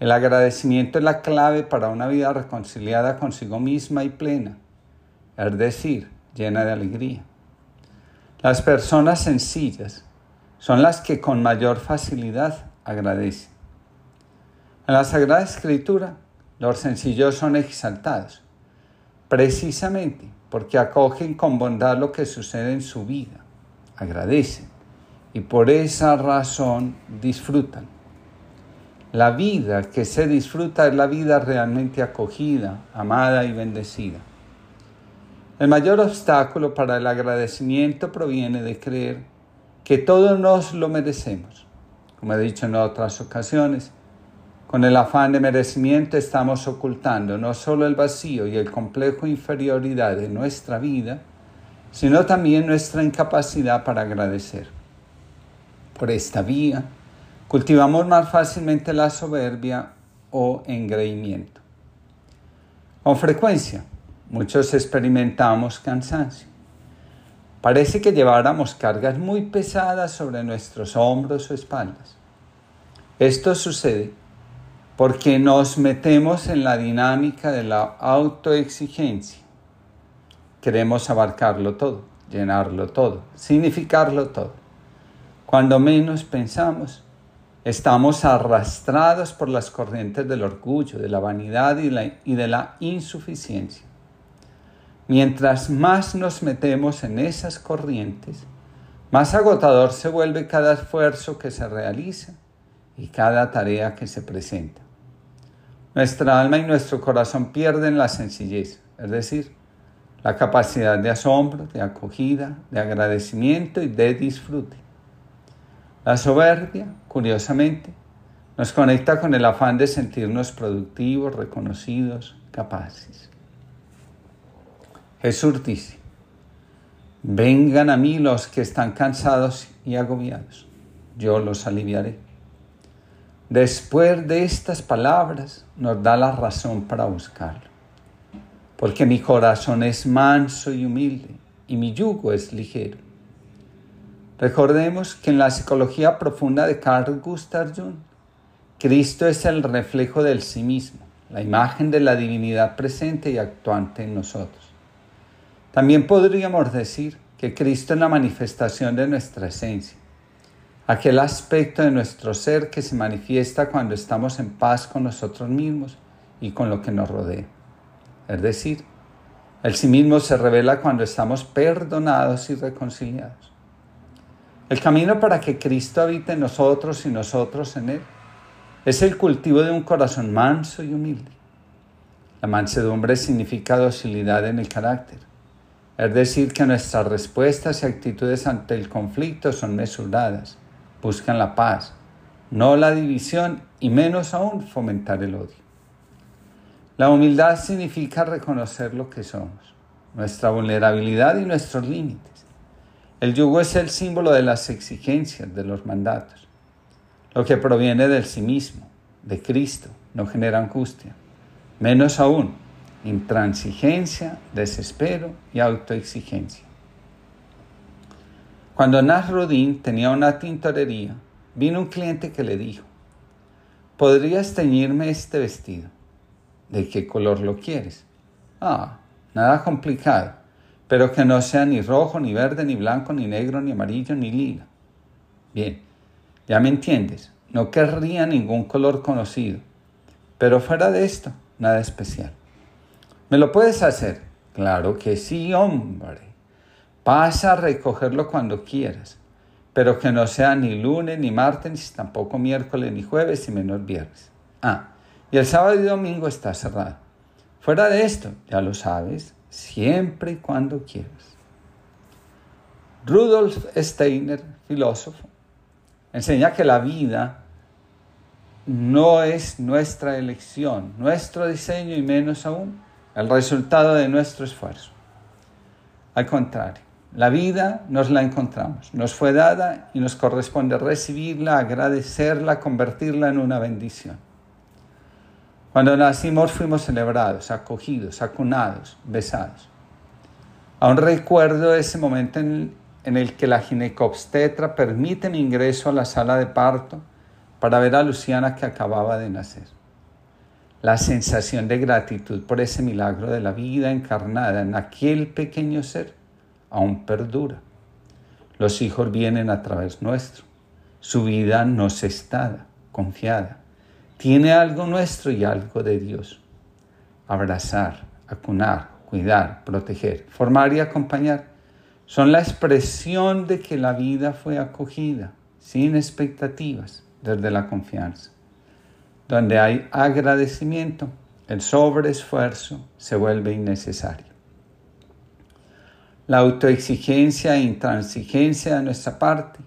El agradecimiento es la clave para una vida reconciliada consigo misma y plena, es decir, llena de alegría. Las personas sencillas son las que con mayor facilidad agradecen. En la Sagrada Escritura, los sencillos son exaltados, precisamente porque acogen con bondad lo que sucede en su vida, agradecen y por esa razón disfrutan. La vida que se disfruta es la vida realmente acogida, amada y bendecida. El mayor obstáculo para el agradecimiento proviene de creer que todos nos lo merecemos. Como he dicho en otras ocasiones, con el afán de merecimiento estamos ocultando no solo el vacío y el complejo inferioridad de nuestra vida, sino también nuestra incapacidad para agradecer. Por esta vía, cultivamos más fácilmente la soberbia o engreimiento. Con frecuencia, Muchos experimentamos cansancio. Parece que lleváramos cargas muy pesadas sobre nuestros hombros o espaldas. Esto sucede porque nos metemos en la dinámica de la autoexigencia. Queremos abarcarlo todo, llenarlo todo, significarlo todo. Cuando menos pensamos, estamos arrastrados por las corrientes del orgullo, de la vanidad y, y de la insuficiencia. Mientras más nos metemos en esas corrientes, más agotador se vuelve cada esfuerzo que se realiza y cada tarea que se presenta. Nuestra alma y nuestro corazón pierden la sencillez, es decir, la capacidad de asombro, de acogida, de agradecimiento y de disfrute. La soberbia, curiosamente, nos conecta con el afán de sentirnos productivos, reconocidos, capaces. Jesús dice, vengan a mí los que están cansados y agobiados, yo los aliviaré. Después de estas palabras nos da la razón para buscarlo, porque mi corazón es manso y humilde y mi yugo es ligero. Recordemos que en la psicología profunda de Carl Gustav Jung, Cristo es el reflejo del sí mismo, la imagen de la divinidad presente y actuante en nosotros. También podríamos decir que Cristo es la manifestación de nuestra esencia, aquel aspecto de nuestro ser que se manifiesta cuando estamos en paz con nosotros mismos y con lo que nos rodea. Es decir, el sí mismo se revela cuando estamos perdonados y reconciliados. El camino para que Cristo habite en nosotros y nosotros en Él es el cultivo de un corazón manso y humilde. La mansedumbre significa docilidad en el carácter es decir, que nuestras respuestas y actitudes ante el conflicto son mesuradas, buscan la paz, no la división y menos aún fomentar el odio. La humildad significa reconocer lo que somos, nuestra vulnerabilidad y nuestros límites. El yugo es el símbolo de las exigencias, de los mandatos. Lo que proviene del sí mismo, de Cristo, no genera angustia. Menos aún, intransigencia, desespero y autoexigencia. Cuando Nasruddin tenía una tintorería, vino un cliente que le dijo, ¿podrías teñirme este vestido? ¿De qué color lo quieres? Ah, nada complicado, pero que no sea ni rojo, ni verde, ni blanco, ni negro, ni amarillo, ni lila. Bien, ya me entiendes, no querría ningún color conocido, pero fuera de esto, nada especial. ¿Me lo puedes hacer? Claro que sí, hombre. Pasa a recogerlo cuando quieras, pero que no sea ni lunes, ni martes, tampoco miércoles, ni jueves, y menos viernes. Ah, y el sábado y domingo está cerrado. Fuera de esto, ya lo sabes, siempre y cuando quieras. Rudolf Steiner, filósofo, enseña que la vida no es nuestra elección, nuestro diseño y menos aún el resultado de nuestro esfuerzo. Al contrario, la vida nos la encontramos, nos fue dada y nos corresponde recibirla, agradecerla, convertirla en una bendición. Cuando nacimos fuimos celebrados, acogidos, acunados, besados. Aún recuerdo ese momento en, el que la ginecobstetra permite mi ingreso a la sala de parto para ver a Luciana que acababa de nacer. La sensación de gratitud por ese milagro de la vida encarnada en aquel pequeño ser aún perdura. Los hijos vienen a través nuestro. Su vida nos está confiada. Tiene algo nuestro y algo de Dios. Abrazar, acunar, cuidar, proteger, formar y acompañar son la expresión de que la vida fue acogida, sin expectativas, desde la confianza. Donde hay agradecimiento, el sobreesfuerzo se vuelve innecesario. La autoexigencia e intransigencia de nuestra parte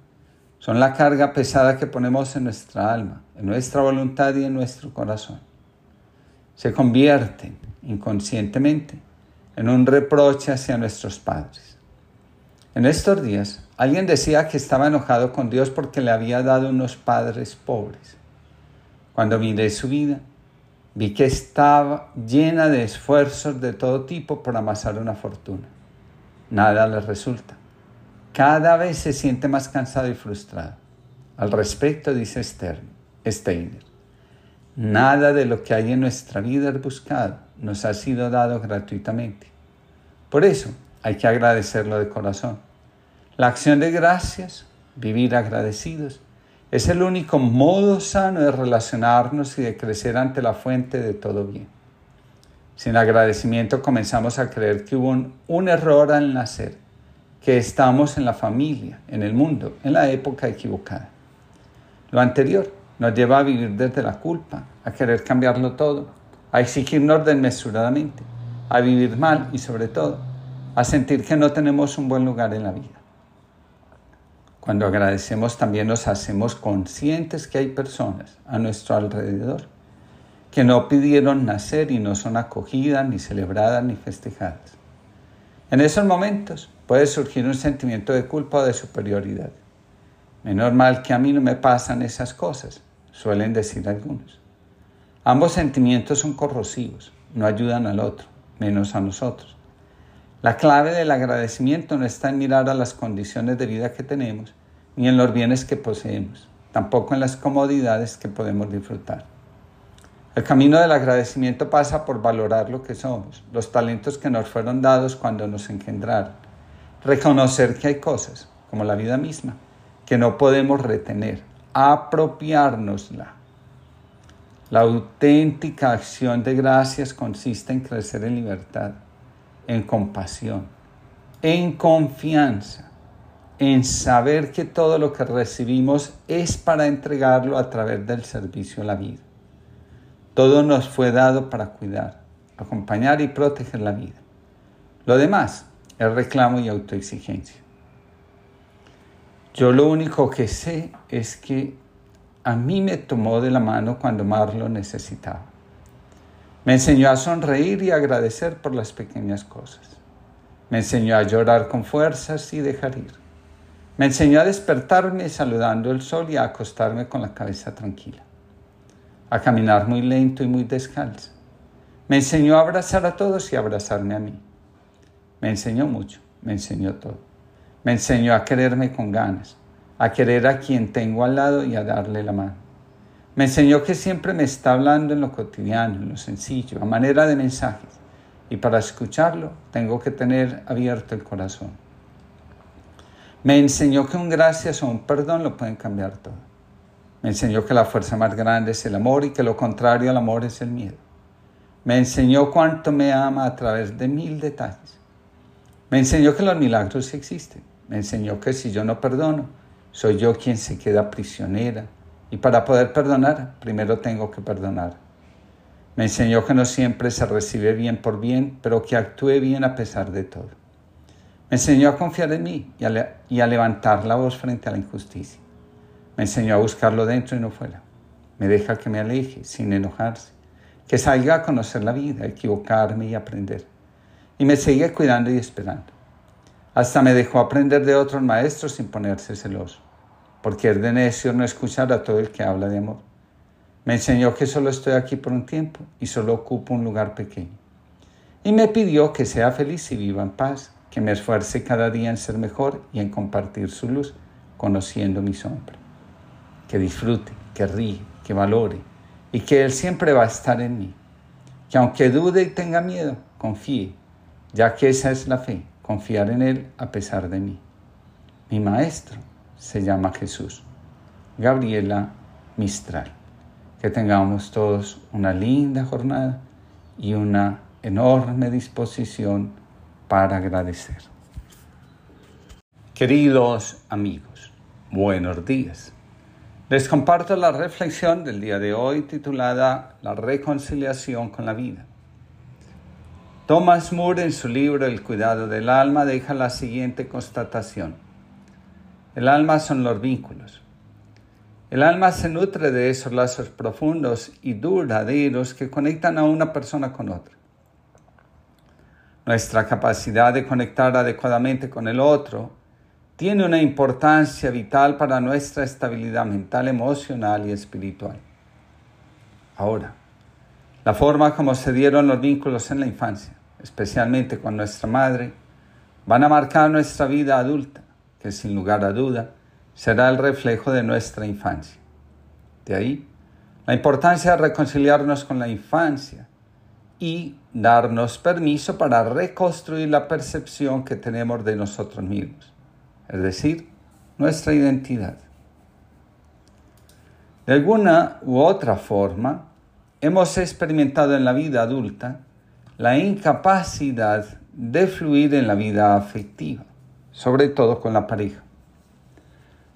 son la carga pesada que ponemos en nuestra alma, en nuestra voluntad y en nuestro corazón. Se convierten inconscientemente en un reproche hacia nuestros padres. En estos días, alguien decía que estaba enojado con Dios porque le había dado unos padres pobres. Cuando miré su vida, vi que estaba llena de esfuerzos de todo tipo por amasar una fortuna. Nada le resulta cada vez se siente más cansado y frustrado. Al respecto, dice Steiner, nada de lo que hay en nuestra vida buscado, nos ha sido dado gratuitamente. Por eso hay que agradecerlo de corazón. La acción de gracias, vivir agradecidos, es el único modo sano de relacionarnos y de crecer ante la fuente de todo bien. Sin agradecimiento comenzamos a creer que hubo un, error al nacer que estamos en la familia, en el mundo, en la época equivocada. Lo anterior nos lleva a vivir desde la culpa, a querer cambiarlo todo, a exigirnos desmesuradamente, a vivir mal y sobre todo a sentir que no tenemos un buen lugar en la vida. Cuando agradecemos también nos hacemos conscientes que hay personas a nuestro alrededor que no pidieron nacer y no son acogidas, ni celebradas, ni festejadas. En esos momentos puede surgir un sentimiento de culpa o de superioridad. Menos mal que a mí no me pasan esas cosas, suelen decir algunos. Ambos sentimientos son corrosivos, no ayudan al otro, menos a nosotros. La clave del agradecimiento no está en mirar a las condiciones de vida que tenemos, ni en los bienes que poseemos, tampoco en las comodidades que podemos disfrutar. El camino del agradecimiento pasa por valorar lo que somos, los talentos que nos fueron dados cuando nos engendraron, reconocer que hay cosas, como la vida misma, que no podemos retener, apropiárnosla. La auténtica acción de gracias consiste en crecer en libertad, en compasión, en confianza, en saber que todo lo que recibimos es para entregarlo a través del servicio a la vida. Todo nos fue dado para cuidar, acompañar y proteger la vida. Lo demás el reclamo y autoexigencia. Yo lo único que sé es que a mí me tomó de la mano cuando más lo necesitaba. Me enseñó a sonreír y agradecer por las pequeñas cosas. Me enseñó a llorar con fuerzas y dejar ir. Me enseñó a despertarme saludando el sol y a acostarme con la cabeza tranquila. A caminar muy lento y muy descalzo. Me enseñó a abrazar a todos y a abrazarme a mí. Me enseñó mucho, me enseñó todo. Me enseñó a quererme con ganas, a querer a quien tengo al lado y a darle la mano. Me enseñó que siempre me está hablando en lo cotidiano, en lo sencillo, a manera de mensajes. Y para escucharlo tengo que tener abierto el corazón. Me enseñó que un gracias o un perdón lo pueden cambiar todo. Me enseñó que la fuerza más grande es el amor y que lo contrario al amor es el miedo. Me enseñó cuánto me ama a través de mil detalles. Me enseñó que los milagros existen. Me enseñó que si yo no perdono, soy yo quien se queda prisionera. Y para poder perdonar, primero tengo que perdonar. Me enseñó que no siempre se recibe bien por bien, pero que actúe bien a pesar de todo. Me enseñó a confiar en mí y a, levantar la voz frente a la injusticia. Me enseñó a buscarlo dentro y no fuera. Me deja que me aleje sin enojarse, que salga a conocer la vida, equivocarme y aprender y me seguía cuidando y esperando. Hasta me dejó aprender de otros maestros sin ponerse celoso, porque es de necio no escuchar a todo el que habla de amor. Me enseñó que solo estoy aquí por un tiempo y solo ocupo un lugar pequeño. Y me pidió que sea feliz y viva en paz, que me esfuerce cada día en ser mejor y en compartir su luz, conociendo mi sombra. Que disfrute, que ríe, que valore y que Él siempre va a estar en mí. Que aunque dude y tenga miedo, confíe, ya que esa es la fe, confiar en Él a pesar de mí. Mi maestro se llama Jesús. Gabriela Mistral. Que tengamos todos una linda jornada y una enorme disposición para agradecer. Queridos amigos, buenos días. Les comparto la reflexión del día de hoy titulada La reconciliación con la vida. Thomas Moore en su libro El cuidado del alma deja la siguiente constatación. El alma son los vínculos. El alma se nutre de esos lazos profundos y duraderos que conectan a una persona con otra. Nuestra capacidad de conectar adecuadamente con el otro tiene una importancia vital para nuestra estabilidad mental, emocional y espiritual. Ahora, la forma como se dieron los vínculos en la infancia, especialmente con nuestra madre, van a marcar nuestra vida adulta, que sin lugar a duda será el reflejo de nuestra infancia. De ahí la importancia de reconciliarnos con la infancia y darnos permiso para reconstruir la percepción que tenemos de nosotros mismos, es decir, nuestra identidad. De alguna u otra forma, hemos experimentado en la vida adulta la incapacidad de fluir en la vida afectiva, sobre todo con la pareja.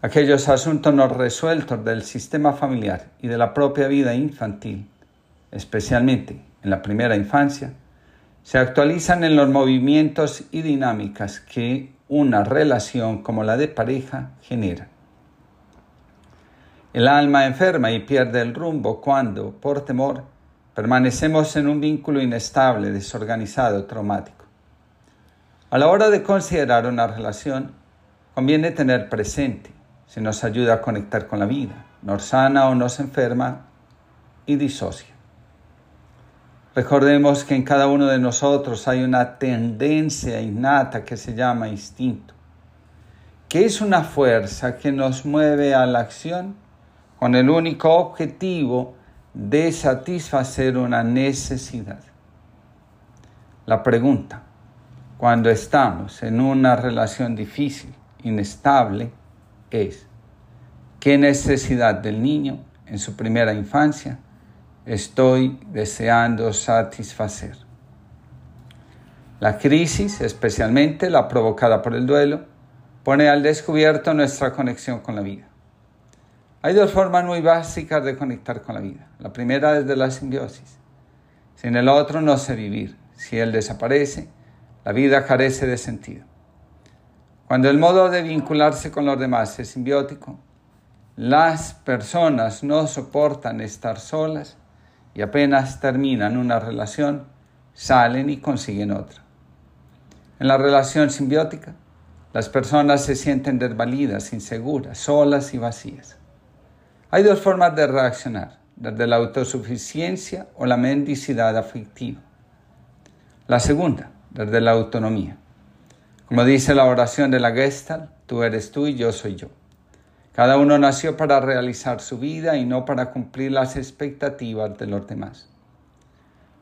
Aquellos asuntos no resueltos del sistema familiar y de la propia vida infantil, especialmente en la primera infancia, se actualizan en los movimientos y dinámicas que una relación como la de pareja genera. El alma enferma y pierde el rumbo cuando, por temor, permanecemos en un vínculo inestable, desorganizado, traumático. A la hora de considerar una relación, conviene tener presente si nos ayuda a conectar con la vida, nos sana o nos enferma y disocia. Recordemos que en cada uno de nosotros hay una tendencia innata que se llama instinto, que es una fuerza que nos mueve a la acción con el único objetivo de satisfacer una necesidad. La pregunta, cuando estamos en una relación difícil, inestable, es, ¿qué necesidad del niño en su primera infancia estoy deseando satisfacer? La crisis, especialmente la provocada por el duelo, pone al descubierto nuestra conexión con la vida. Hay dos formas muy básicas de conectar con la vida. La primera es de la simbiosis. Sin el otro no sé vivir. Si él desaparece, la vida carece de sentido. Cuando el modo de vincularse con los demás es simbiótico, las personas no soportan estar solas y apenas terminan una relación, salen y consiguen otra. En la relación simbiótica, las personas se sienten desvalidas, inseguras, solas y vacías. Hay dos formas de reaccionar, desde la autosuficiencia o la mendicidad afectiva. La segunda, desde la autonomía. Como dice la oración de la Gestalt, tú eres tú y yo soy yo. Cada uno nació para realizar su vida y no para cumplir las expectativas de los demás.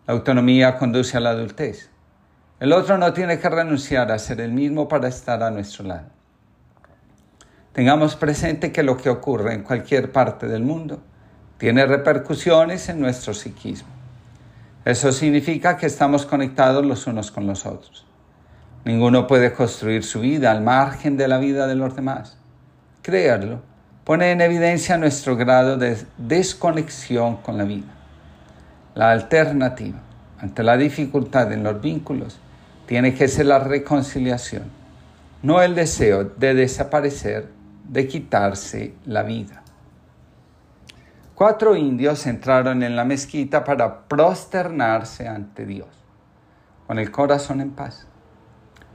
La autonomía conduce a la adultez. El otro no tiene que renunciar a ser el mismo para estar a nuestro lado. Tengamos presente que lo que ocurre en cualquier parte del mundo tiene repercusiones en nuestro psiquismo. Eso significa que estamos conectados los unos con los otros. Ninguno puede construir su vida al margen de la vida de los demás. Creerlo pone en evidencia nuestro grado de desconexión con la vida. La alternativa ante la dificultad en los vínculos tiene que ser la reconciliación, no el deseo de desaparecer de quitarse la vida. Cuatro indios entraron en la mezquita para prosternarse ante Dios, con el corazón en paz.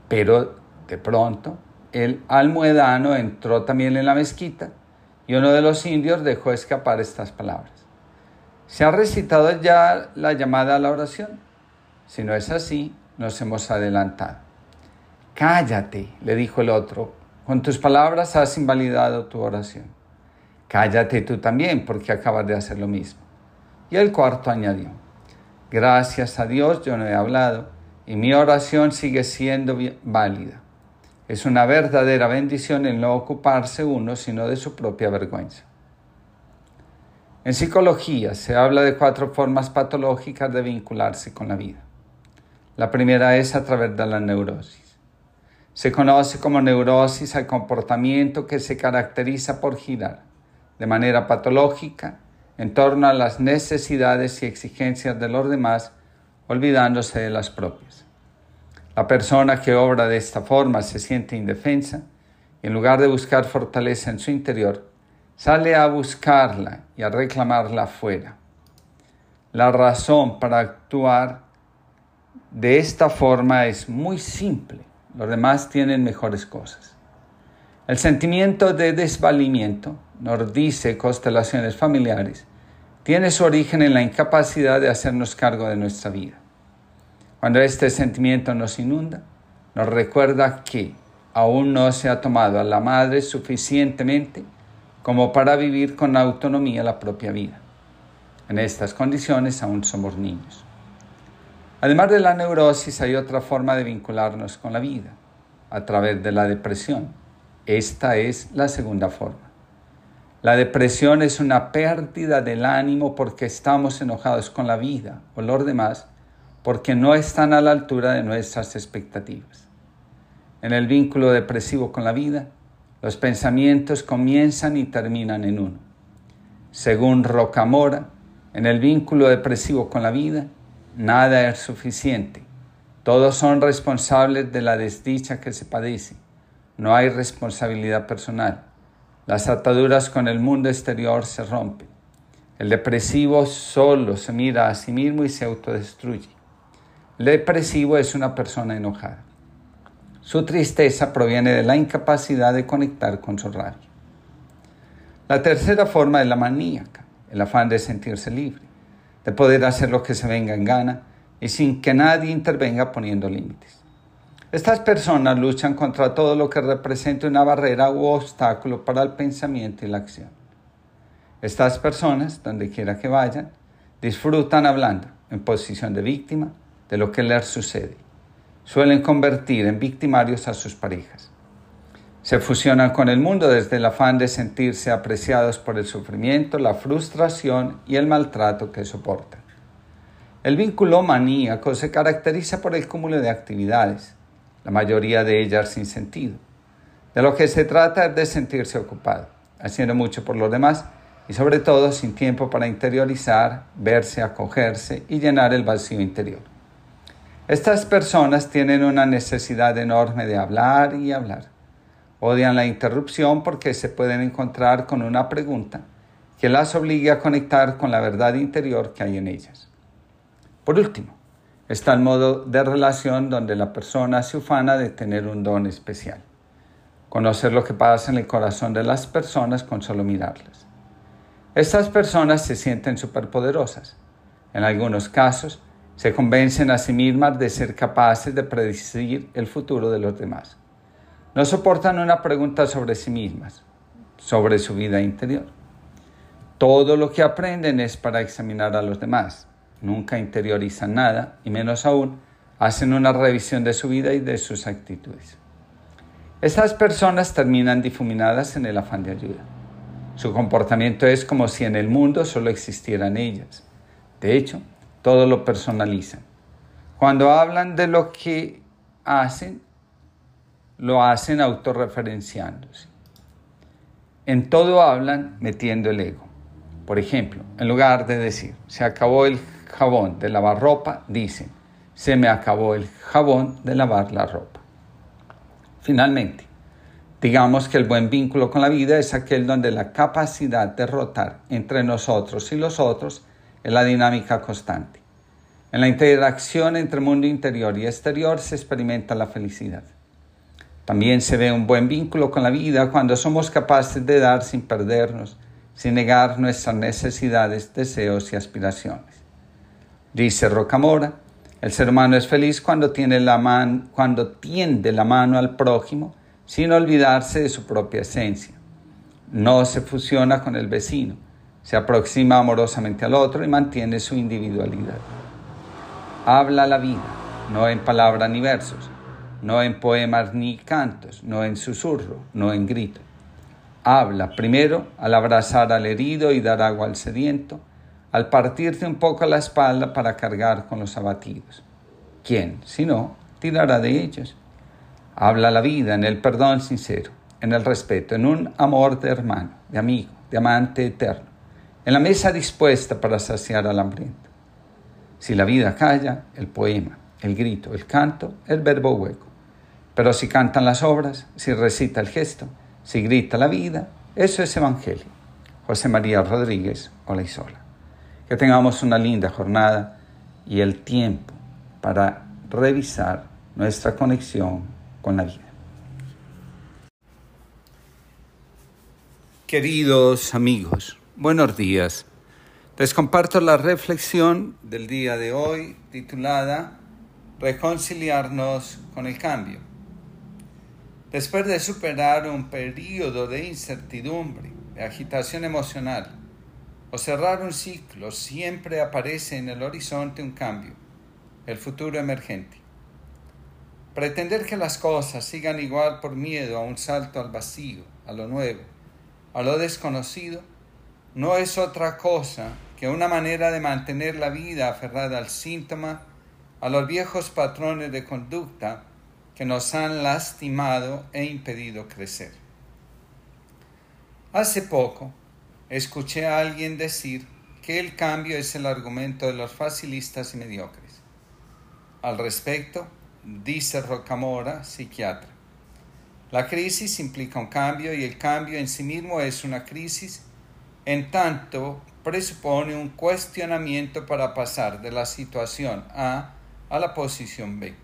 Pero de pronto el almuedano entró también en la mezquita y uno de los indios dejó escapar estas palabras. ¿Se ha recitado ya la llamada a la oración? Si no es así, nos hemos adelantado. Cállate, le dijo el otro, con tus palabras has invalidado tu oración. Cállate tú también, porque acabas de hacer lo mismo. Y el cuarto añadió, gracias a Dios yo no he hablado y mi oración sigue siendo válida. Es una verdadera bendición el no ocuparse uno sino de su propia vergüenza. En psicología se habla de cuatro formas patológicas de vincularse con la vida. La primera es a través de la neurosis. Se conoce como neurosis al comportamiento que se caracteriza por girar de manera patológica en torno a las necesidades y exigencias de los demás, olvidándose de las propias. La persona que obra de esta forma se siente indefensa y en lugar de buscar fortaleza en su interior, sale a buscarla y a reclamarla afuera. La razón para actuar de esta forma es muy simple. Los demás tienen mejores cosas. El sentimiento de desvalimiento, nos dice Constelaciones Familiares, tiene su origen en la incapacidad de hacernos cargo de nuestra vida. Cuando este sentimiento nos inunda, nos recuerda que aún no se ha tomado a la madre suficientemente como para vivir con autonomía la propia vida. En estas condiciones aún somos niños. Además de la neurosis hay otra forma de vincularnos con la vida, a través de la depresión. Esta es la segunda forma. La depresión es una pérdida del ánimo porque estamos enojados con la vida o los demás porque no están a la altura de nuestras expectativas. En el vínculo depresivo con la vida, los pensamientos comienzan y terminan en uno. Según Rocamora, en el vínculo depresivo con la vida, nada es suficiente. Todos son responsables de la desdicha que se padece. No hay responsabilidad personal. Las ataduras con el mundo exterior se rompen. El depresivo solo se mira a sí mismo y se autodestruye. El depresivo es una persona enojada. Su tristeza proviene de la incapacidad de conectar con su rabia. La tercera forma es la maníaca, el afán de sentirse libre, de poder hacer lo que se venga en gana y sin que nadie intervenga poniendo límites. Estas personas luchan contra todo lo que represente una barrera u obstáculo para el pensamiento y la acción. Estas personas, donde quiera que vayan, disfrutan hablando en posición de víctima de lo que les sucede. Suelen convertir en victimarios a sus parejas. Se fusionan con el mundo desde el afán de sentirse apreciados por el sufrimiento, la frustración y el maltrato que soportan. El vínculo maníaco se caracteriza por el cúmulo de actividades, la mayoría de ellas sin sentido. De lo que se trata es de sentirse ocupado, haciendo mucho por los demás y sobre todo sin tiempo para interiorizar, verse, acogerse y llenar el vacío interior. Estas personas tienen una necesidad enorme de hablar y hablar. Odian la interrupción porque se pueden encontrar con una pregunta que las obligue a conectar con la verdad interior que hay en ellas. Por último, está el modo de relación donde la persona se ufana de tener un don especial. Conocer lo que pasa en el corazón de las personas con solo mirarlas. Estas personas se sienten superpoderosas. En algunos casos, se convencen a sí mismas de ser capaces de predecir el futuro de los demás. No soportan una pregunta sobre sí mismas, sobre su vida interior. Todo lo que aprenden es para examinar a los demás. Nunca interiorizan nada y menos aún hacen una revisión de su vida y de sus actitudes. Estas personas terminan difuminadas en el afán de ayuda. Su comportamiento es como si en el mundo solo existieran ellas. De hecho, todo lo personalizan. Cuando hablan de lo que hacen, lo hacen autorreferenciándose. En todo hablan metiendo el ego. Por ejemplo, en lugar de decir, se acabó el jabón de lavar ropa, dicen, se me acabó el jabón de lavar la ropa. Finalmente, digamos que el buen vínculo con la vida es aquel donde la capacidad de rotar entre nosotros y los otros es la dinámica constante. En la interacción entre mundo interior y exterior se experimenta la felicidad. También se ve un buen vínculo con la vida cuando somos capaces de dar sin perdernos, sin negar nuestras necesidades, deseos y aspiraciones. Dice Rocamora, El ser humano es feliz cuando, tiene la man, cuando tiende la mano al prójimo sin olvidarse de su propia esencia. No se fusiona con el vecino, se aproxima amorosamente al otro y mantiene su individualidad. Habla la vida, no en palabras ni versos, no en poemas ni cantos, no en susurro, no en grito. Habla primero al abrazar al herido y dar agua al sediento, al partirte un poco la espalda para cargar con los abatidos. ¿Quién, si no, tirará de ellos? Habla la vida en el perdón sincero, en el respeto, en un amor de hermano, de amigo, de amante eterno, en la mesa dispuesta para saciar al hambriento. Si la vida calla, el poema, el grito, el canto, el verbo hueco. Pero si cantan las obras, si recita el gesto, si grita la vida, eso es Evangelio. José María Rodríguez, Olaizola. Que tengamos una linda jornada y el tiempo para revisar nuestra conexión con la vida. Queridos amigos, buenos días. Les comparto la reflexión del día de hoy titulada Reconciliarnos con el cambio. Después de superar un periodo de incertidumbre, de agitación emocional, o cerrar un ciclo, siempre aparece en el horizonte un cambio, el futuro emergente. Pretender que las cosas sigan igual por miedo a un salto al vacío, a lo nuevo, a lo desconocido, no es otra cosa que una manera de mantener la vida aferrada al síntoma, a los viejos patrones de conducta que nos han lastimado e impedido crecer. Hace poco, escuché a alguien decir que el cambio es el argumento de los facilistas y mediocres. Al respecto, dice Rocamora, psiquiatra, la crisis implica un cambio y el cambio en sí mismo es una crisis, en tanto presupone un cuestionamiento para pasar de la situación A a la posición B,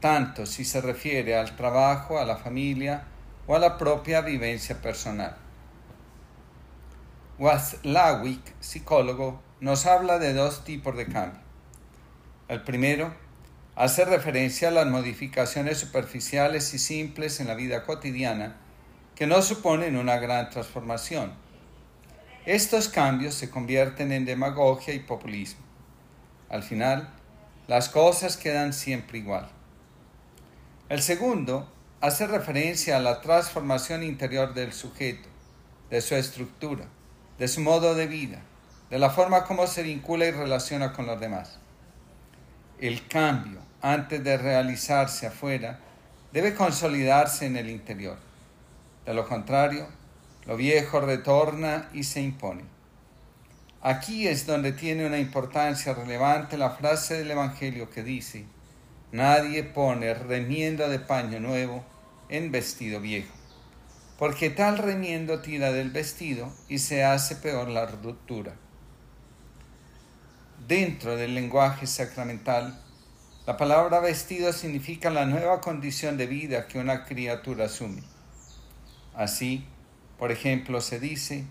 tanto si se refiere al trabajo, a la familia o a la propia vivencia personal. Waslawick, psicólogo, nos habla de dos tipos de cambio. El primero hace referencia a las modificaciones superficiales y simples en la vida cotidiana que no suponen una gran transformación. Estos cambios se convierten en demagogia y populismo. Al final, las cosas quedan siempre igual. El segundo hace referencia a la transformación interior del sujeto, de su estructura, de su modo de vida, de la forma como se vincula y relaciona con los demás. El cambio, antes de realizarse afuera, debe consolidarse en el interior. De lo contrario, lo viejo retorna y se impone. Aquí es donde tiene una importancia relevante la frase del Evangelio que dice, nadie pone remiendo de paño nuevo en vestido viejo porque tal remiendo tira del vestido y se hace peor la ruptura. Dentro del lenguaje sacramental, la palabra vestido significa la nueva condición de vida que una criatura asume. Así, por ejemplo, se dice,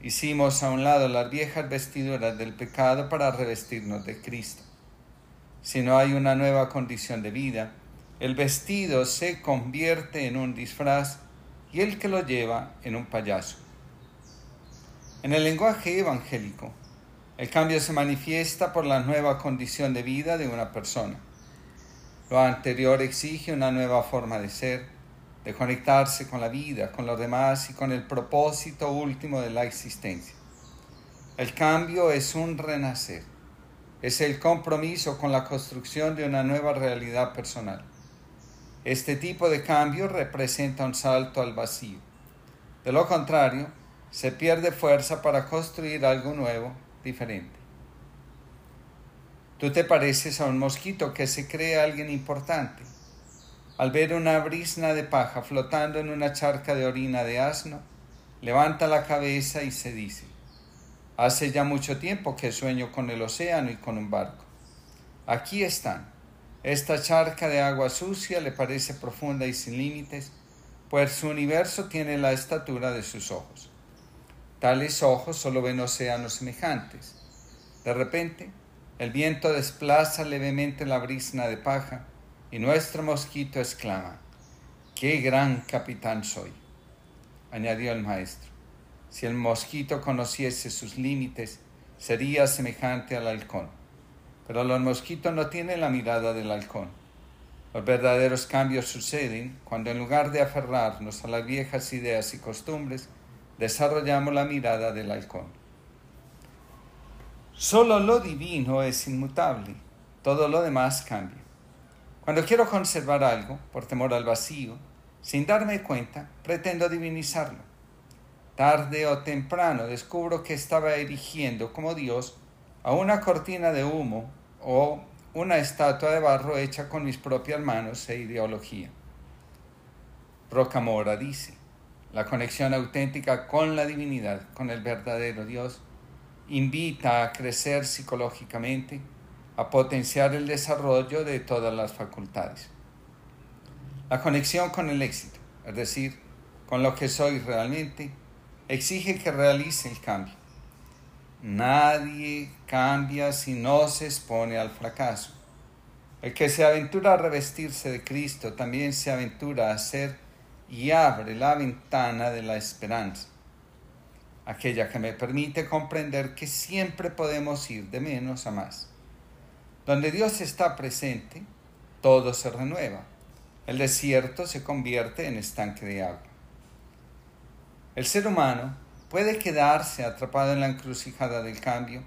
hicimos a un lado las viejas vestiduras del pecado para revestirnos de Cristo. Si no hay una nueva condición de vida, el vestido se convierte en un disfraz y el que lo lleva en un payaso. En el lenguaje evangélico, el cambio se manifiesta por la nueva condición de vida de una persona. Lo anterior exige una nueva forma de ser, de conectarse con la vida, con los demás y con el propósito último de la existencia. El cambio es un renacer, es el compromiso con la construcción de una nueva realidad personal. Este tipo de cambio representa un salto al vacío. De lo contrario, se pierde fuerza para construir algo nuevo, diferente. Tú te pareces a un mosquito que se cree alguien importante. Al ver una brisna de paja flotando en una charca de orina de asno, levanta la cabeza y se dice, hace ya mucho tiempo que sueño con el océano y con un barco. Aquí están esta charca de agua sucia le parece profunda y sin límites, pues su universo tiene la estatura de sus ojos. Tales ojos solo ven océanos semejantes. De repente, el viento desplaza levemente la brisna de paja y nuestro mosquito exclama, ¡qué gran capitán soy! añadió el maestro. Si el mosquito conociese sus límites, sería semejante al halcón. Pero los mosquitos no tienen la mirada del halcón. Los verdaderos cambios suceden cuando en lugar de aferrarnos a las viejas ideas y costumbres, desarrollamos la mirada del halcón. Solo lo divino es inmutable, todo lo demás cambia. Cuando quiero conservar algo, por temor al vacío, sin darme cuenta, pretendo divinizarlo. Tarde o temprano descubro que estaba erigiendo como Dios a una cortina de humo o una estatua de barro hecha con mis propias manos e ideología. Rocamora dice, la conexión auténtica con la divinidad, con el verdadero Dios, invita a crecer psicológicamente, a potenciar el desarrollo de todas las facultades. La conexión con el éxito, es decir, con lo que soy realmente, exige que realice el cambio. Nadie cambia si no se expone al fracaso. El que se aventura a revestirse de Cristo también se aventura a ser y abre la ventana de la esperanza aquella que me permite comprender que siempre podemos ir de menos a más. Donde Dios está presente, todo se renueva. El desierto se convierte en estanque de agua. El ser humano puede quedarse atrapado en la encrucijada del cambio,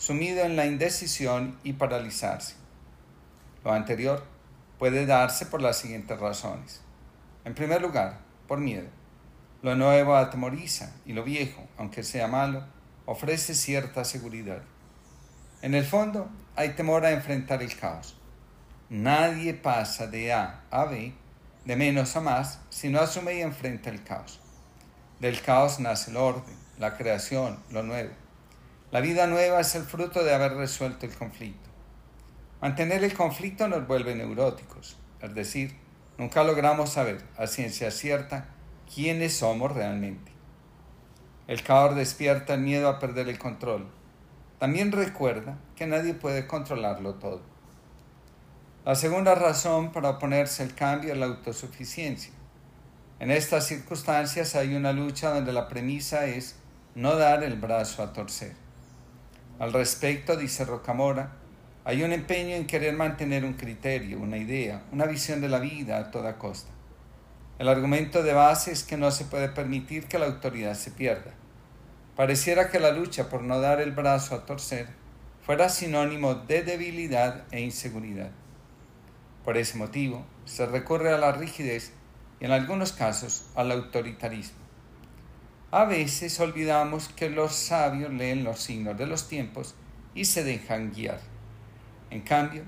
sumido en la indecisión y paralizarse. Lo anterior puede darse por las siguientes razones. En primer lugar, por miedo. Lo nuevo atemoriza y lo viejo, aunque sea malo, ofrece cierta seguridad. En el fondo, hay temor a enfrentar el caos. Nadie pasa de A a B, de menos a más, si no asume y enfrenta el caos. Del caos nace el orden, la creación, lo nuevo. La vida nueva es el fruto de haber resuelto el conflicto. Mantener el conflicto nos vuelve neuróticos, es decir, nunca logramos saber a ciencia cierta quiénes somos realmente. El caos despierta el miedo a perder el control. También recuerda que nadie puede controlarlo todo. La segunda razón para oponerse al cambio es la autosuficiencia. En estas circunstancias hay una lucha donde la premisa es no dar el brazo a torcer. Al respecto, dice Rocamora, hay un empeño en querer mantener un criterio, una idea, una visión de la vida a toda costa. El argumento de base es que no se puede permitir que la autoridad se pierda. Pareciera que la lucha por no dar el brazo a torcer fuera sinónimo de debilidad e inseguridad. Por ese motivo, se recurre a la rigidez y en algunos casos al autoritarismo. A veces olvidamos que los sabios leen los signos de los tiempos y se dejan guiar. En cambio,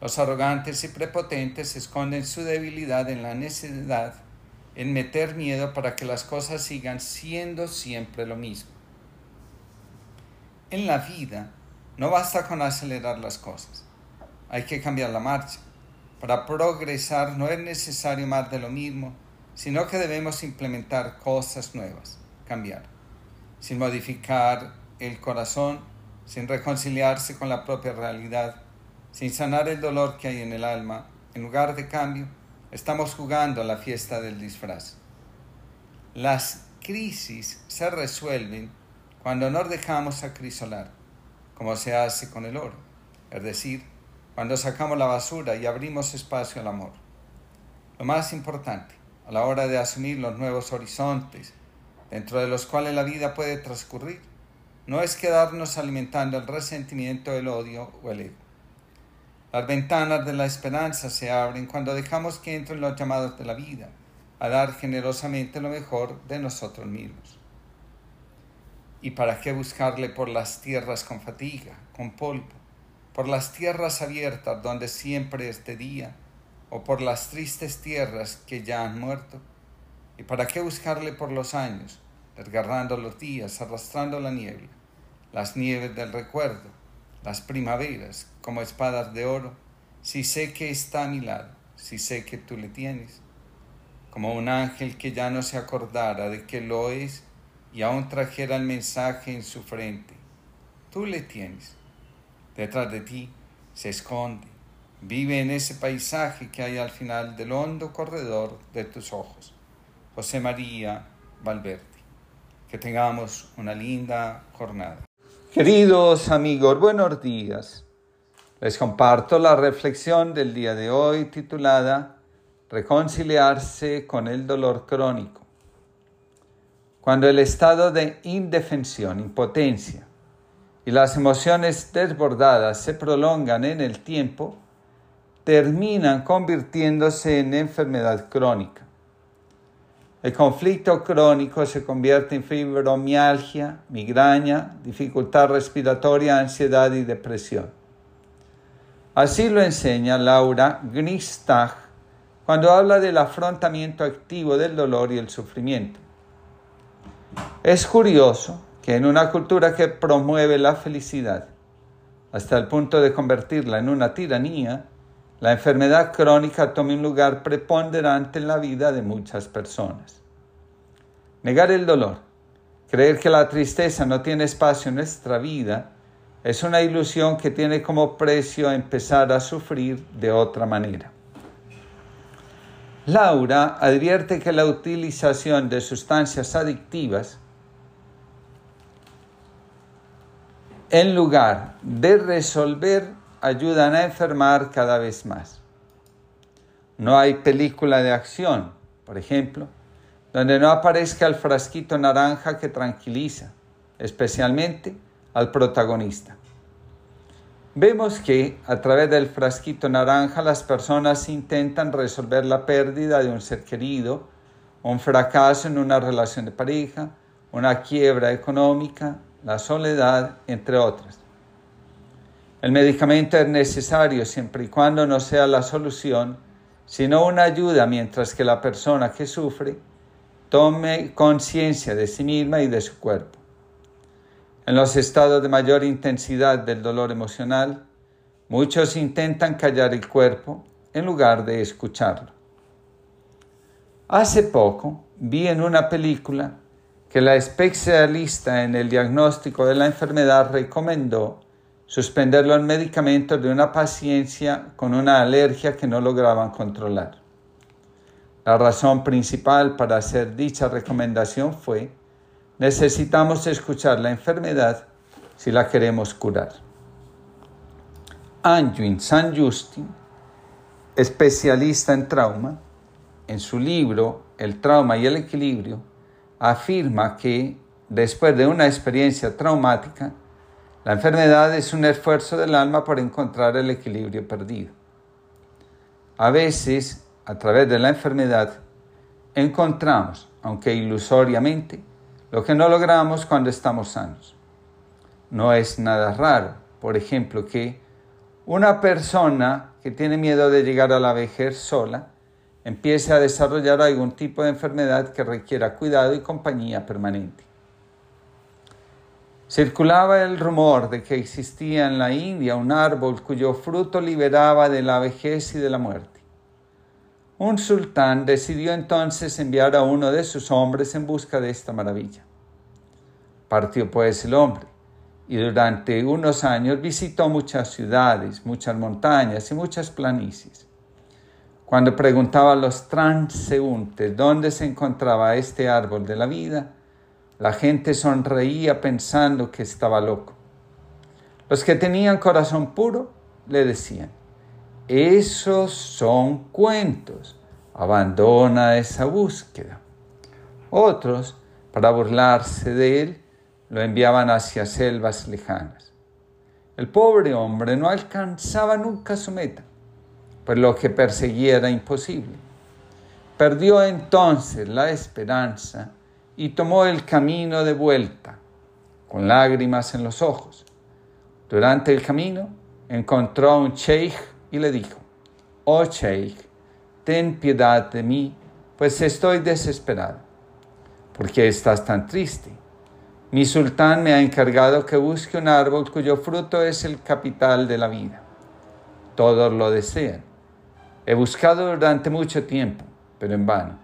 los arrogantes y prepotentes esconden su debilidad en la necesidad en meter miedo para que las cosas sigan siendo siempre lo mismo. En la vida no basta con acelerar las cosas, hay que cambiar la marcha. Para progresar no es necesario más de lo mismo, sino que debemos implementar cosas nuevas, cambiar, sin modificar el corazón, sin reconciliarse con la propia realidad, sin sanar el dolor que hay en el alma, en lugar de cambio, Estamos jugando a la fiesta del disfraz. Las crisis se resuelven cuando nos dejamos acrisolar, como se hace con el oro, es decir, cuando sacamos la basura y abrimos espacio al amor. Lo más importante, a la hora de asumir los nuevos horizontes dentro de los cuales la vida puede transcurrir, no es quedarnos alimentando el resentimiento, el odio o el ego. Las ventanas de la esperanza se abren cuando dejamos que entren los llamados de la vida, a dar generosamente lo mejor de nosotros mismos. ¿Y para qué buscarle por las tierras con fatiga, con polvo, por las tierras abiertas donde siempre es de día, o por las tristes tierras que ya han muerto? ¿Y para qué buscarle por los años, desgarrando los días, arrastrando la niebla, las nieves del recuerdo, las primaveras como espadas de oro, si sé que está a mi lado, si sé que tú le tienes, como un ángel que ya no se acordara de que lo es y aún trajera el mensaje en su frente, tú le tienes. detrás de ti se esconde. Vive en ese paisaje que hay al final del hondo corredor de tus ojos. José María Valverde. Que tengamos una linda jornada. Queridos amigos, buenos días. Les comparto la reflexión del día de hoy titulada Reconciliarse con el dolor crónico. Cuando el estado de indefensión, impotencia y las emociones desbordadas se prolongan en el tiempo, terminan convirtiéndose en enfermedad crónica. El conflicto crónico se convierte en fibromialgia, migraña, dificultad respiratoria, ansiedad y depresión. Así lo enseña Laura Gristag cuando habla del afrontamiento activo del dolor y el sufrimiento. Es curioso que en una cultura que promueve la felicidad hasta el punto de convertirla en una tiranía, la enfermedad crónica toma un lugar preponderante en la vida de muchas personas. Negar el dolor, creer que la tristeza no tiene espacio en nuestra vida, es una ilusión que tiene como precio empezar a sufrir de otra manera. Laura advierte que la utilización de sustancias adictivas en lugar de resolver ayudan a enfermar cada vez más. No hay película de acción, por ejemplo, donde no aparezca el frasquito naranja que tranquiliza, especialmente al protagonista. Vemos que a través del frasquito naranja las personas intentan resolver la pérdida de un ser querido, un fracaso en una relación de pareja, una quiebra económica, la soledad, entre otras. El medicamento es necesario siempre y cuando no sea la solución, sino una ayuda mientras que la persona que sufre tome conciencia de sí misma y de su cuerpo. En los estados de mayor intensidad del dolor emocional, muchos intentan callar el cuerpo en lugar de escucharlo. Hace poco vi en una película que la especialista en el diagnóstico de la enfermedad recomendó suspender los medicamentos de una paciencia con una alergia que no lograban controlar. La razón principal para hacer dicha recomendación fue necesitamos escuchar la enfermedad si la queremos curar. Anjuin San Justin, especialista en trauma, en su libro El trauma y el equilibrio, afirma que después de una experiencia traumática, la enfermedad es un esfuerzo del alma por encontrar el equilibrio perdido. A veces, a través de la enfermedad, encontramos, aunque ilusoriamente, lo que no logramos cuando estamos sanos. No es nada raro, por ejemplo, que una persona que tiene miedo de llegar a la vejez sola empiece a desarrollar algún tipo de enfermedad que requiera cuidado y compañía permanente. Circulaba el rumor de que existía en la India un árbol cuyo fruto liberaba de la vejez y de la muerte. Un sultán decidió entonces enviar a uno de sus hombres en busca de esta maravilla. Partió pues el hombre y durante unos años visitó muchas ciudades, muchas montañas y muchas planicies. Cuando preguntaba a los transeúntes dónde se encontraba este árbol de la vida, la gente sonreía pensando que estaba loco. Los que tenían corazón puro le decían, esos son cuentos, abandona esa búsqueda. Otros, para burlarse de él, lo enviaban hacia selvas lejanas. El pobre hombre no alcanzaba nunca su meta, pues lo que perseguía era imposible. Perdió entonces la esperanza y tomó el camino de vuelta, con lágrimas en los ojos. Durante el camino encontró a un sheikh y le dijo, Oh sheikh, ten piedad de mí, pues estoy desesperado. ¿Por qué estás tan triste? Mi sultán me ha encargado que busque un árbol cuyo fruto es el capital de la vida. Todos lo desean. He buscado durante mucho tiempo, pero en vano,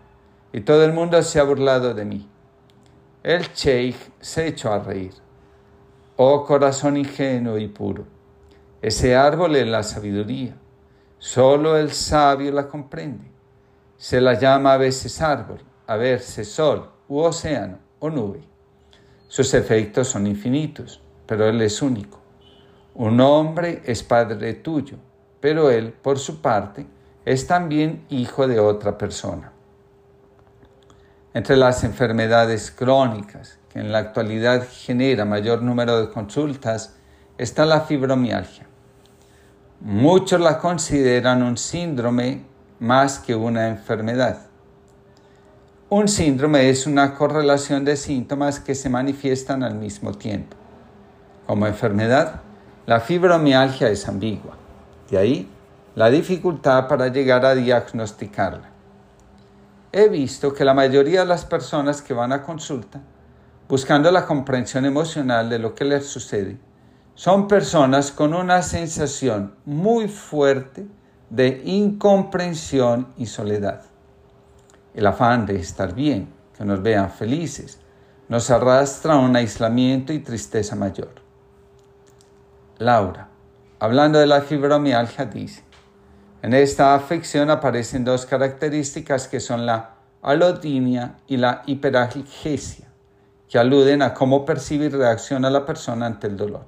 y todo el mundo se ha burlado de mí. El sheikh se echó a reír. Oh corazón ingenuo y puro, Ese árbol es la sabiduría. Solo el sabio la comprende. Se la llama a veces árbol, a veces sol, u océano, o nube. Sus efectos son infinitos, pero Él es único. Un hombre es padre tuyo, pero Él, por su parte, es también hijo de otra persona. Entre las enfermedades crónicas, que en la actualidad genera mayor número de consultas, está la fibromialgia. Muchos la consideran un síndrome más que una enfermedad. Un síndrome es una correlación de síntomas que se manifiestan al mismo tiempo. Como enfermedad, la fibromialgia es ambigua. De ahí la dificultad para llegar a diagnosticarla. He visto que la mayoría de las personas que van a consulta, buscando la comprensión emocional de lo que les sucede, son personas con una sensación muy fuerte de incomprensión y soledad. El afán de estar bien, que nos vean felices, nos arrastra a un aislamiento y tristeza mayor. Laura, hablando de la fibromialgia, dice, en esta afección aparecen dos características que son la alodinia y la hiperalgesia, que aluden a cómo percibe y reacciona la persona ante el dolor.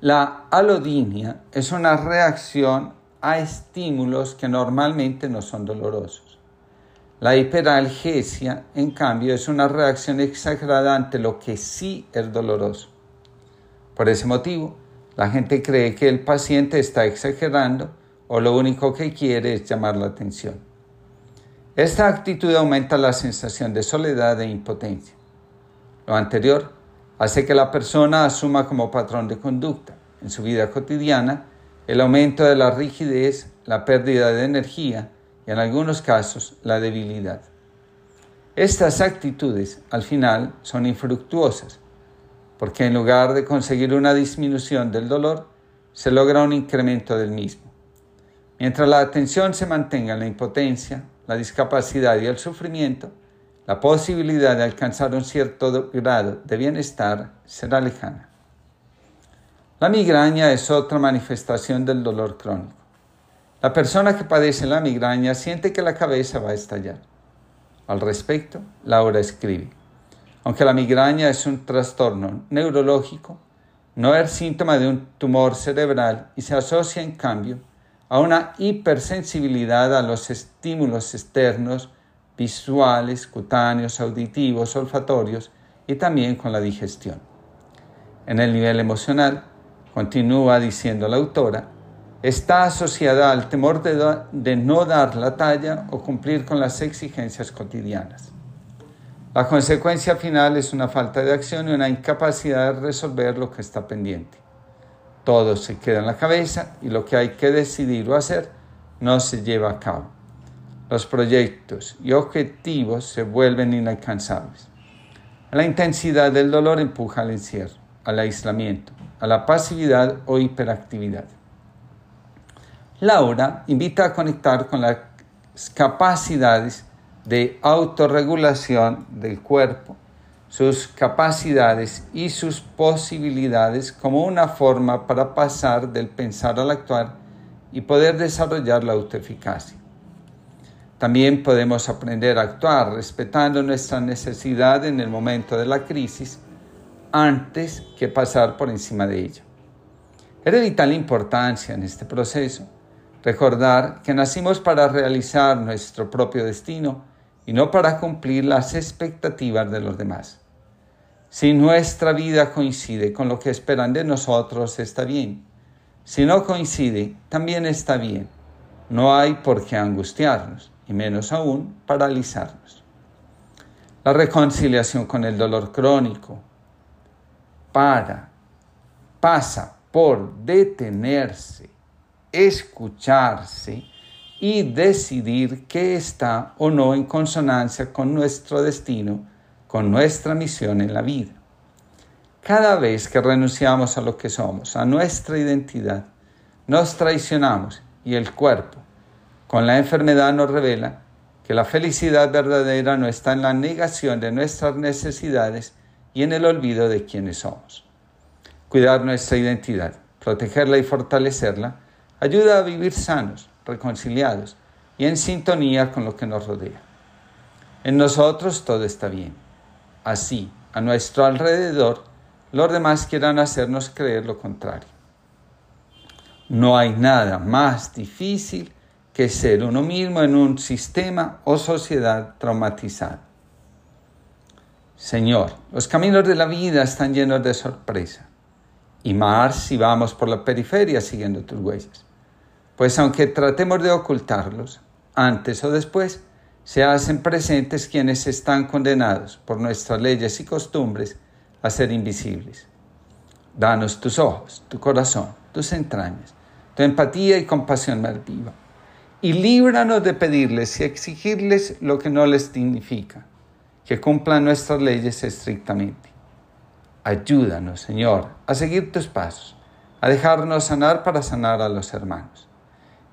La alodinia es una reacción a estímulos que normalmente no son dolorosos. La hiperalgesia, en cambio, es una reacción exagerada ante lo que sí es doloroso. Por ese motivo, la gente cree que el paciente está exagerando o lo único que quiere es llamar la atención. Esta actitud aumenta la sensación de soledad e impotencia. Lo anterior hace que la persona asuma como patrón de conducta en su vida cotidiana el aumento de la rigidez, la pérdida de energía y en algunos casos la debilidad. Estas actitudes al final son infructuosas porque en lugar de conseguir una disminución del dolor, se logra un incremento del mismo. Mientras la atención se mantenga en la impotencia, la discapacidad y el sufrimiento, la posibilidad de alcanzar un cierto grado de bienestar será lejana. La migraña es otra manifestación del dolor crónico. La persona que padece la migraña siente que la cabeza va a estallar. Al respecto, Laura escribe, aunque la migraña es un trastorno neurológico, no es síntoma de un tumor cerebral y se asocia en cambio a una hipersensibilidad a los estímulos externos, visuales, cutáneos, auditivos, olfatorios y también con la digestión. En el nivel emocional, continúa diciendo la autora, está asociada al temor de, no dar la talla o cumplir con las exigencias cotidianas. La consecuencia final es una falta de acción y una incapacidad de resolver lo que está pendiente. Todo se queda en la cabeza y lo que hay que decidir o hacer no se lleva a cabo. Los proyectos y objetivos se vuelven inalcanzables. La intensidad del dolor empuja al encierro, al aislamiento, a la pasividad o hiperactividad. Laura invita a conectar con las capacidades de autorregulación del cuerpo, sus capacidades y sus posibilidades como una forma para pasar del pensar al actuar y poder desarrollar la autoeficacia. También podemos aprender a actuar respetando nuestra necesidad en el momento de la crisis antes que pasar por encima de ella. Es de vital importancia en este proceso recordar que nacimos para realizar nuestro propio destino y no para cumplir las expectativas de los demás. Si nuestra vida coincide con lo que esperan de nosotros, está bien. Si no coincide, también está bien. No hay por qué angustiarnos, y menos aún paralizarnos. La reconciliación con el dolor crónico, para, pasa por detenerse, escucharse y decidir qué está o no en consonancia con nuestro destino, con nuestra misión en la vida. Cada vez que renunciamos a lo que somos, a nuestra identidad, nos traicionamos y el cuerpo, con la enfermedad, nos revela que la felicidad verdadera no está en la negación de nuestras necesidades, y en el olvido de quienes somos. Cuidar nuestra identidad, protegerla y fortalecerla, ayuda a vivir sanos, reconciliados y en sintonía con lo que nos rodea. En nosotros todo está bien. Así, a nuestro alrededor, los demás quieran hacernos creer lo contrario. No hay nada más difícil que ser uno mismo en un sistema o sociedad traumatizado. Señor, los caminos de la vida están llenos de sorpresa, y más si vamos por la periferia siguiendo tus huellas. Pues aunque tratemos de ocultarlos, antes o después se hacen presentes quienes están condenados por nuestras leyes y costumbres a ser invisibles. Danos tus ojos, tu corazón, tus entrañas, tu empatía y compasión más viva. Y líbranos de pedirles y exigirles lo que no les dignifica, que cumplan nuestras leyes estrictamente. Ayúdanos, Señor, a seguir tus pasos, a dejarnos sanar para sanar a los hermanos.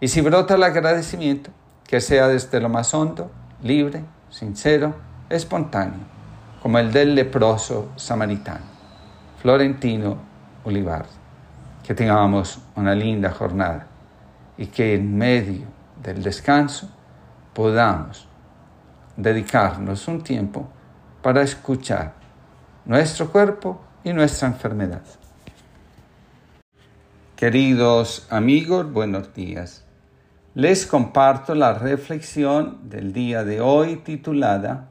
Y si brota el agradecimiento, que sea desde lo más hondo, libre, sincero, espontáneo, como el del leproso samaritano, Florentino Olivar que tengamos una linda jornada y que en medio del descanso podamos dedicarnos un tiempo para escuchar nuestro cuerpo y nuestra enfermedad. Queridos amigos, buenos días. Les comparto la reflexión del día de hoy titulada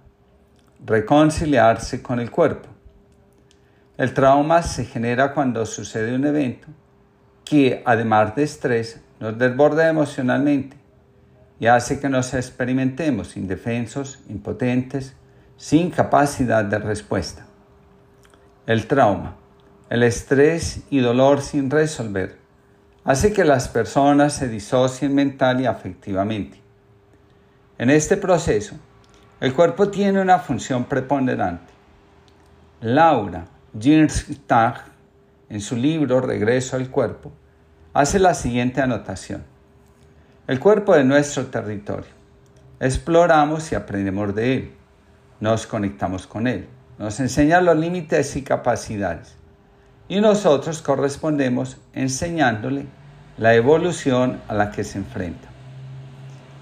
Reconciliarse con el cuerpo. El trauma se genera cuando sucede un evento que además de estrés nos desborda emocionalmente y hace que nos experimentemos indefensos, impotentes, sin capacidad de respuesta. El trauma, el estrés y dolor sin resolver hace que las personas se disocien mental y afectivamente. En este proceso, el cuerpo tiene una función preponderante. Laura Girstag en su libro Regreso al Cuerpo, hace la siguiente anotación. El cuerpo es nuestro territorio. Exploramos y aprendemos de él. Nos conectamos con él. Nos enseña los límites y capacidades. Y nosotros correspondemos enseñándole la evolución a la que se enfrenta.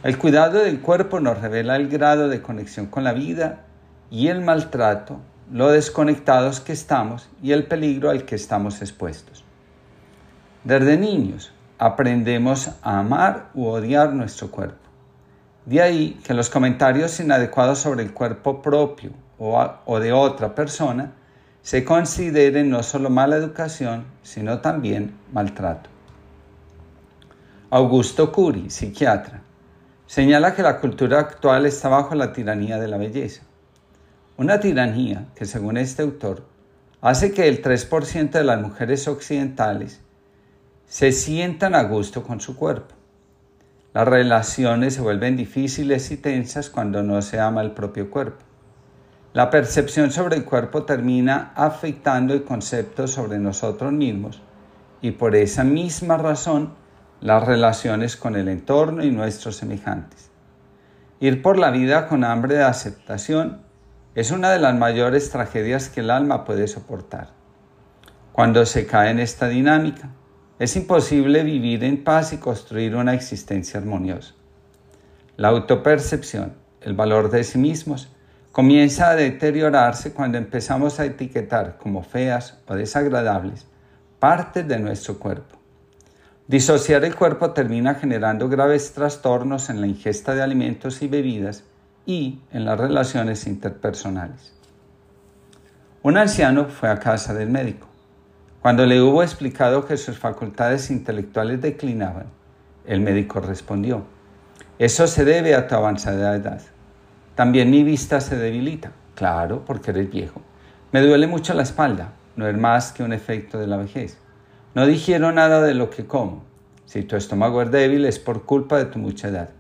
El cuidado del cuerpo nos revela el grado de conexión con la vida y el maltrato lo desconectados que estamos y el peligro al que estamos expuestos. Desde niños aprendemos a amar u odiar nuestro cuerpo. De ahí que los comentarios inadecuados sobre el cuerpo propio o, de otra persona se consideren no solo mala educación, sino también maltrato. Augusto Curi, psiquiatra, señala que la cultura actual está bajo la tiranía de la belleza. Una tiranía que, según este autor, hace que el 3% de las mujeres occidentales se sientan a gusto con su cuerpo. Las relaciones se vuelven difíciles y tensas cuando no se ama el propio cuerpo. La percepción sobre el cuerpo termina afectando el concepto sobre nosotros mismos y por esa misma razón las relaciones con el entorno y nuestros semejantes. Ir por la vida con hambre de aceptación es una de las mayores tragedias que el alma puede soportar. Cuando se cae en esta dinámica, es imposible vivir en paz y construir una existencia armoniosa. La autopercepción, el valor de sí mismos, comienza a deteriorarse cuando empezamos a etiquetar como feas o desagradables partes de nuestro cuerpo. Disociar el cuerpo termina generando graves trastornos en la ingesta de alimentos y bebidas y en las relaciones interpersonales. Un anciano fue a casa del médico. Cuando le hubo explicado que sus facultades intelectuales declinaban, el médico respondió, eso se debe a tu avanzada edad. También mi vista se debilita. Claro, porque eres viejo. Me duele mucho la espalda. No es más que un efecto de la vejez. No dijeron nada de lo que como. Si tu estómago es débil es por culpa de tu mucha edad.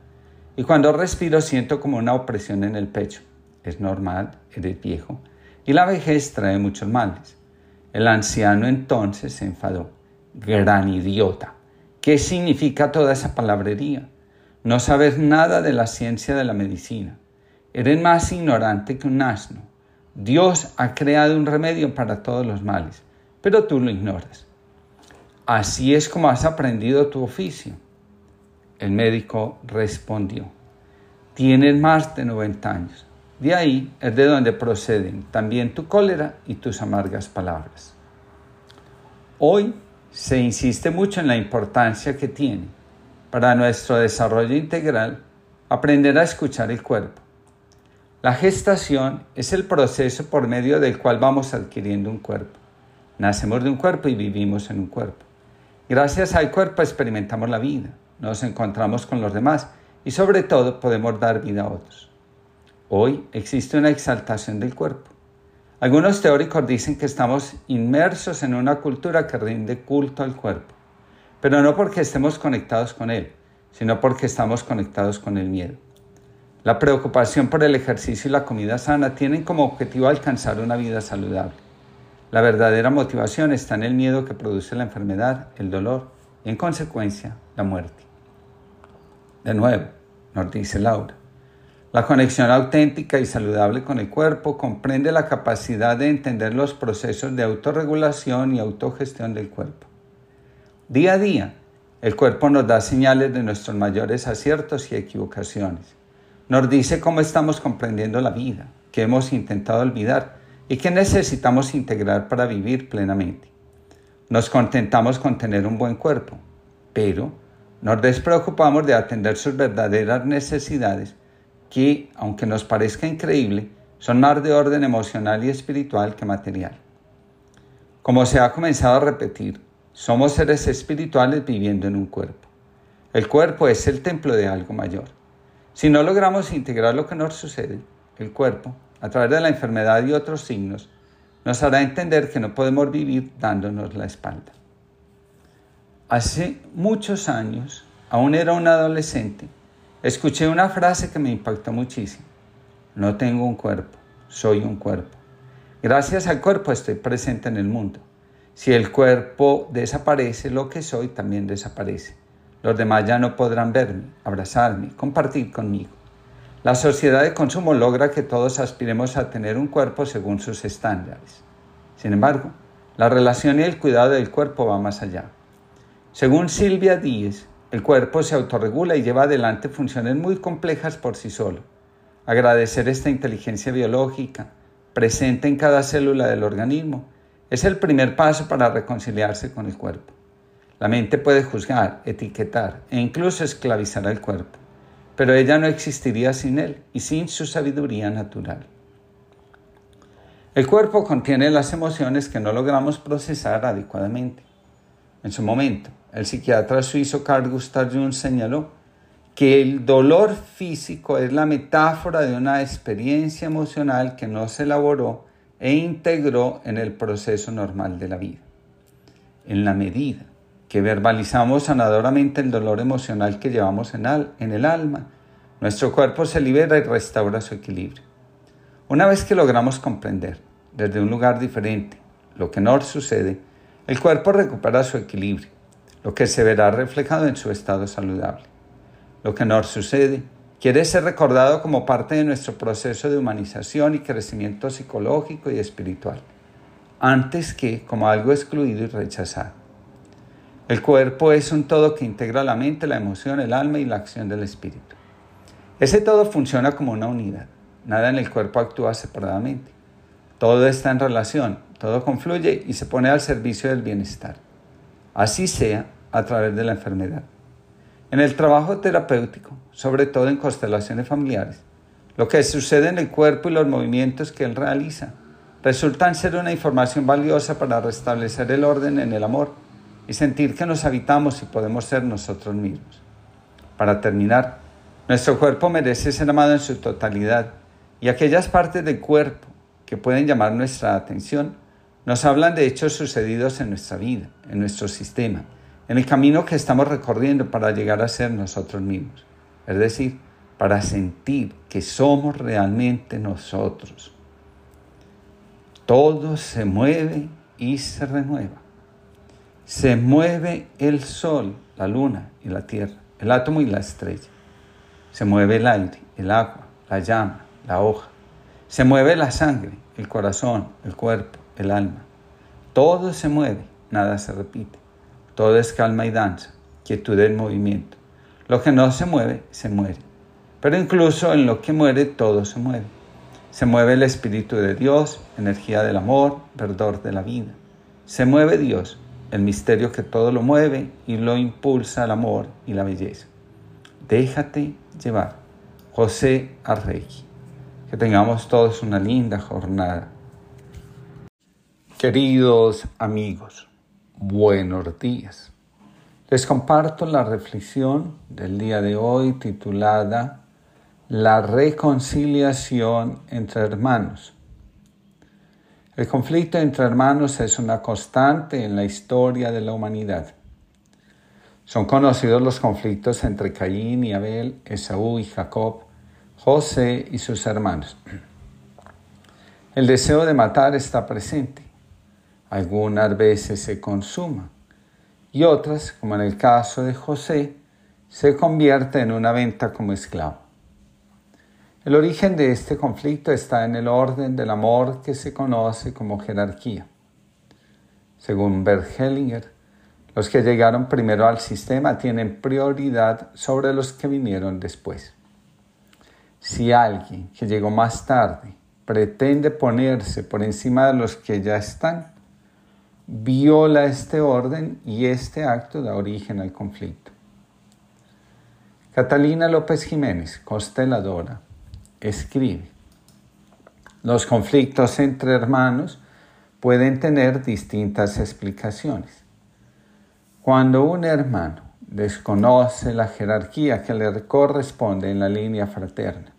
Y cuando respiro siento como una opresión en el pecho. Es normal, eres viejo. Y la vejez trae muchos males. El anciano entonces se enfadó. Gran idiota. ¿Qué significa toda esa palabrería? No sabes nada de la ciencia de la medicina. Eres más ignorante que un asno. Dios ha creado un remedio para todos los males. pero tú lo ignoras. Así es como has aprendido tu oficio. El médico respondió, tienes más de 90 años. De ahí es de donde proceden también tu cólera y tus amargas palabras. Hoy se insiste mucho en la importancia que tiene para nuestro desarrollo integral aprender a escuchar el cuerpo. La gestación es el proceso por medio del cual vamos adquiriendo un cuerpo. Nacemos de un cuerpo y vivimos en un cuerpo. Gracias al cuerpo experimentamos la vida, nos encontramos con los demás y sobre todo podemos dar vida a otros. Hoy existe una exaltación del cuerpo. Algunos teóricos dicen que estamos inmersos en una cultura que rinde culto al cuerpo, pero no porque estemos conectados con él, sino porque estamos conectados con el miedo. La preocupación por el ejercicio y la comida sana tienen como objetivo alcanzar una vida saludable. La verdadera motivación está en el miedo que produce la enfermedad, el dolor y en consecuencia la muerte. De nuevo, nos dice Laura, la conexión auténtica y saludable con el cuerpo comprende la capacidad de entender los procesos de autorregulación y autogestión del cuerpo. Día a día, el cuerpo nos da señales de nuestros mayores aciertos y equivocaciones. Nos dice cómo estamos comprendiendo la vida, qué hemos intentado olvidar y qué necesitamos integrar para vivir plenamente. Nos contentamos con tener un buen cuerpo, pero nos despreocupamos de atender sus verdaderas necesidades que, aunque nos parezca increíble, son más de orden emocional y espiritual que material. Como se ha comenzado a repetir, somos seres espirituales viviendo en un cuerpo. El cuerpo es el templo de algo mayor. Si no logramos integrar lo que nos sucede, el cuerpo, a través de la enfermedad y otros signos, nos hará entender que no podemos vivir dándonos la espalda. Hace muchos años, aún era un adolescente, Escuché una frase que me impactó muchísimo. No tengo un cuerpo, soy un cuerpo. Gracias al cuerpo estoy presente en el mundo. Si el cuerpo desaparece, lo que soy también desaparece. Los demás ya no podrán verme, abrazarme, compartir conmigo. La sociedad de consumo logra que todos aspiremos a tener un cuerpo según sus estándares. Sin embargo, la relación y el cuidado del cuerpo va más allá. Según Silvia Díez, el cuerpo se autorregula y lleva adelante funciones muy complejas por sí solo. Agradecer esta inteligencia biológica presente en cada célula del organismo es el primer paso para reconciliarse con el cuerpo. La mente puede juzgar, etiquetar e incluso esclavizar al cuerpo, pero ella no existiría sin él y sin su sabiduría natural. El cuerpo contiene las emociones que no logramos procesar adecuadamente. En su momento, el psiquiatra suizo Carl Gustav Jung señaló que el dolor físico es la metáfora de una experiencia emocional que no se elaboró e integró en el proceso normal de la vida. En la medida que verbalizamos sanadoramente el dolor emocional que llevamos en, el alma, nuestro cuerpo se libera y restaura su equilibrio. Una vez que logramos comprender desde un lugar diferente lo que nos sucede, el cuerpo recupera su equilibrio lo que se verá reflejado en su estado saludable. Lo que nos sucede quiere ser recordado como parte de nuestro proceso de humanización y crecimiento psicológico y espiritual, antes que como algo excluido y rechazado. El cuerpo es un todo que integra la mente, la emoción, el alma y la acción del espíritu. Ese todo funciona como una unidad. Nada en el cuerpo actúa separadamente. Todo está en relación, todo confluye y se pone al servicio del bienestar así sea a través de la enfermedad. En el trabajo terapéutico, sobre todo en constelaciones familiares, lo que sucede en el cuerpo y los movimientos que él realiza resultan ser una información valiosa para restablecer el orden en el amor y sentir que nos habitamos y podemos ser nosotros mismos. Para terminar, nuestro cuerpo merece ser amado en su totalidad y aquellas partes del cuerpo que pueden llamar nuestra atención nos hablan de hechos sucedidos en nuestra vida, en nuestro sistema, en el camino que estamos recorriendo para llegar a ser nosotros mismos. Es decir, para sentir que somos realmente nosotros. Todo se mueve y se renueva. Se mueve el sol, la luna y la tierra, el átomo y la estrella. Se mueve el aire, el agua, la llama, la hoja. Se mueve la sangre, el corazón, el cuerpo, el alma. Todo se mueve, nada se repite. Todo es calma y danza, quietud en movimiento. Lo que no se mueve, se muere. Pero incluso en lo que muere, todo se mueve. Se mueve el Espíritu de Dios, energía del amor, verdor de la vida. Se mueve Dios, el misterio que todo lo mueve y lo impulsa al amor y la belleza. Déjate llevar. José Arregui. Que tengamos todos una linda jornada. Queridos amigos, buenos días. Les comparto la reflexión del día de hoy titulada La reconciliación entre hermanos. El conflicto entre hermanos es una constante en la historia de la humanidad. Son conocidos los conflictos entre Caín y Abel, Esaú y Jacob, José y sus hermanos. El deseo de matar está presente. Algunas veces se consuma y otras, como en el caso de José, se convierte en una venta como esclavo. El origen de este conflicto está en el orden del amor que se conoce como jerarquía. Según Bert Hellinger, los que llegaron primero al sistema tienen prioridad sobre los que vinieron después. Si alguien que llegó más tarde pretende ponerse por encima de los que ya están, viola este orden y este acto da origen al conflicto. Catalina López Jiménez, consteladora, escribe, los conflictos entre hermanos pueden tener distintas explicaciones. Cuando un hermano desconoce la jerarquía que le corresponde en la línea fraterna,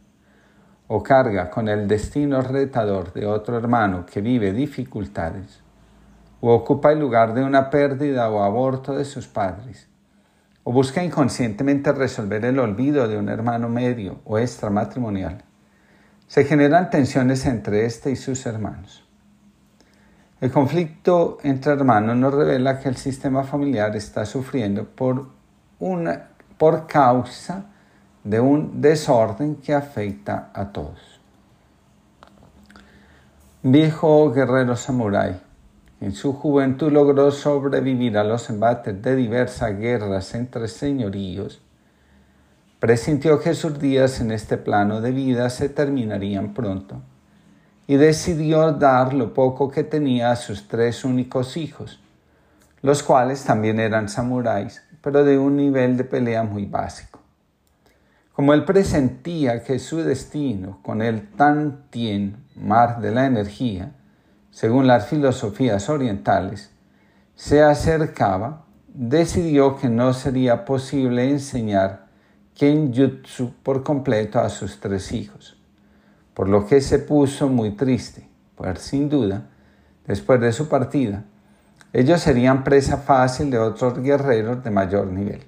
o carga con el destino retador de otro hermano que vive dificultades, o ocupa el lugar de una pérdida o aborto de sus padres, o busca inconscientemente resolver el olvido de un hermano medio o extramatrimonial, se generan tensiones entre éste y sus hermanos. El conflicto entre hermanos nos revela que el sistema familiar está sufriendo por, una, por causa de un desorden que afecta a todos. Viejo guerrero samurái, en su juventud logró sobrevivir a los embates de diversas guerras entre señoríos, presintió que sus días en este plano de vida se terminarían pronto y decidió dar lo poco que tenía a sus tres únicos hijos, los cuales también eran samuráis, pero de un nivel de pelea muy básico. Como él presentía que su destino con el Tantien, mar de la energía, según las filosofías orientales, se acercaba, decidió que no sería posible enseñar Kenjutsu por completo a sus tres hijos, por lo que se puso muy triste, pues sin duda, después de su partida, ellos serían presa fácil de otros guerreros de mayor nivel.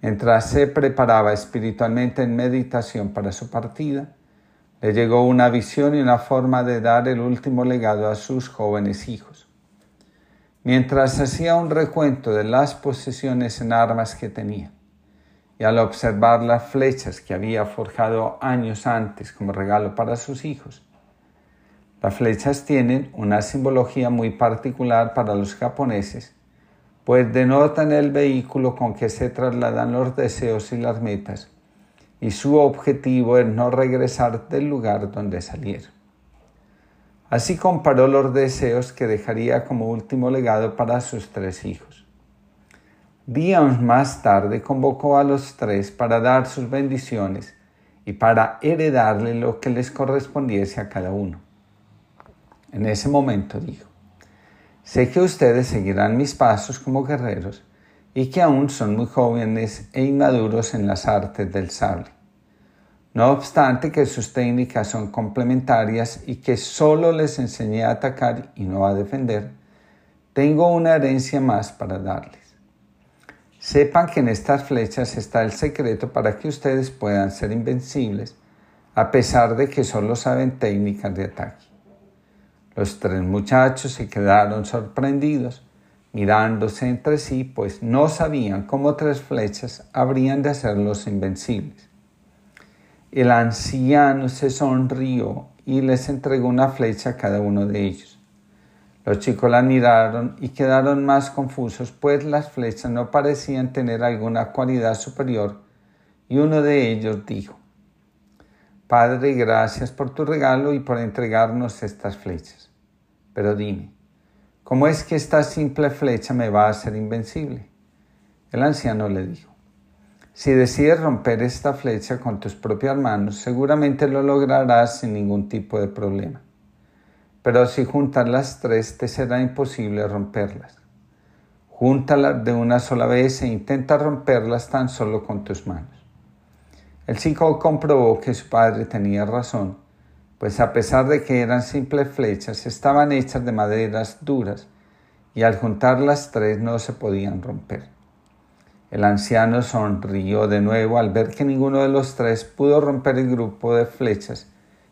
Mientras se preparaba espiritualmente en meditación para su partida, le llegó una visión y una forma de dar el último legado a sus jóvenes hijos. Mientras hacía un recuento de las posesiones en armas que tenía, y al observar las flechas que había forjado años antes como regalo para sus hijos, las flechas tienen una simbología muy particular para los japoneses pues denotan el vehículo con que se trasladan los deseos y las metas, y su objetivo es no regresar del lugar donde salieron. Así comparó los deseos que dejaría como último legado para sus tres hijos. Días más tarde convocó a los tres para dar sus bendiciones y para heredarle lo que les correspondiese a cada uno. En ese momento dijo, Sé que ustedes seguirán mis pasos como guerreros y que aún son muy jóvenes e inmaduros en las artes del sable. No obstante que sus técnicas son complementarias y que solo les enseñé a atacar y no a defender, tengo una herencia más para darles. Sepan que en estas flechas está el secreto para que ustedes puedan ser invencibles, a pesar de que solo saben técnicas de ataque. Los tres muchachos se quedaron sorprendidos, mirándose entre sí, pues no sabían cómo tres flechas habrían de hacerlos invencibles. El anciano se sonrió y les entregó una flecha a cada uno de ellos. Los chicos la miraron y quedaron más confusos, pues las flechas no parecían tener alguna cualidad superior, y uno de ellos dijo, Padre, gracias por tu regalo y por entregarnos estas flechas. Pero dime, ¿cómo es que esta simple flecha me va a hacer invencible? El anciano le dijo, si decides romper esta flecha con tus propias manos, seguramente lo lograrás sin ningún tipo de problema pero si juntas las tres te será imposible romperlas. Júntalas de una sola vez e intenta romperlas tan solo con tus manos. El chico comprobó que su padre tenía razón, pues a pesar de que eran simples flechas, estaban hechas de maderas duras y al juntar las tres no se podían romper. El anciano sonrió de nuevo al ver que ninguno de los tres pudo romper el grupo de flechas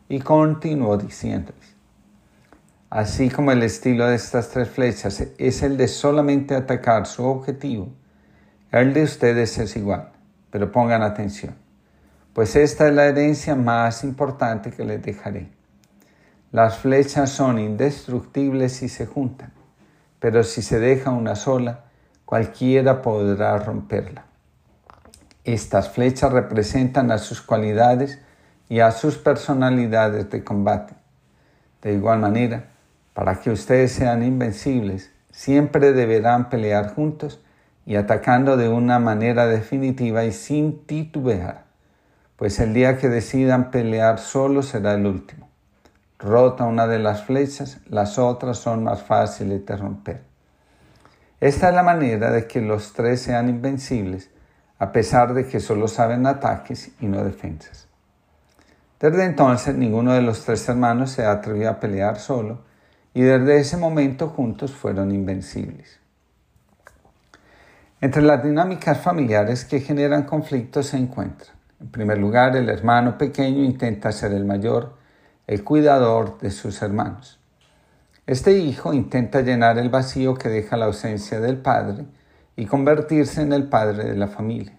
y continuó diciéndoles, Así como el estilo de estas tres flechas es el de solamente atacar su objetivo, el de ustedes es igual, pero pongan atención, pues esta es la herencia más importante que les dejaré. Las flechas son indestructibles si se juntan, pero si se deja una sola, cualquiera podrá romperla. Estas flechas representan a sus cualidades y a sus personalidades de combate. De igual manera, para que ustedes sean invencibles, siempre deberán pelear juntos y atacando de una manera definitiva y sin titubear, pues el día que decidan pelear solo será el último. Rota una de las flechas, las otras son más fáciles de romper. Esta es la manera de que los tres sean invencibles, a pesar de que solo saben ataques y no defensas. Desde entonces ninguno de los tres hermanos se atrevió a pelear solo, y desde ese momento juntos fueron invencibles. Entre las dinámicas familiares que generan conflictos se encuentran. En primer lugar, el hermano pequeño intenta ser el mayor, el cuidador de sus hermanos. Este hijo intenta llenar el vacío que deja la ausencia del padre y convertirse en el padre de la familia.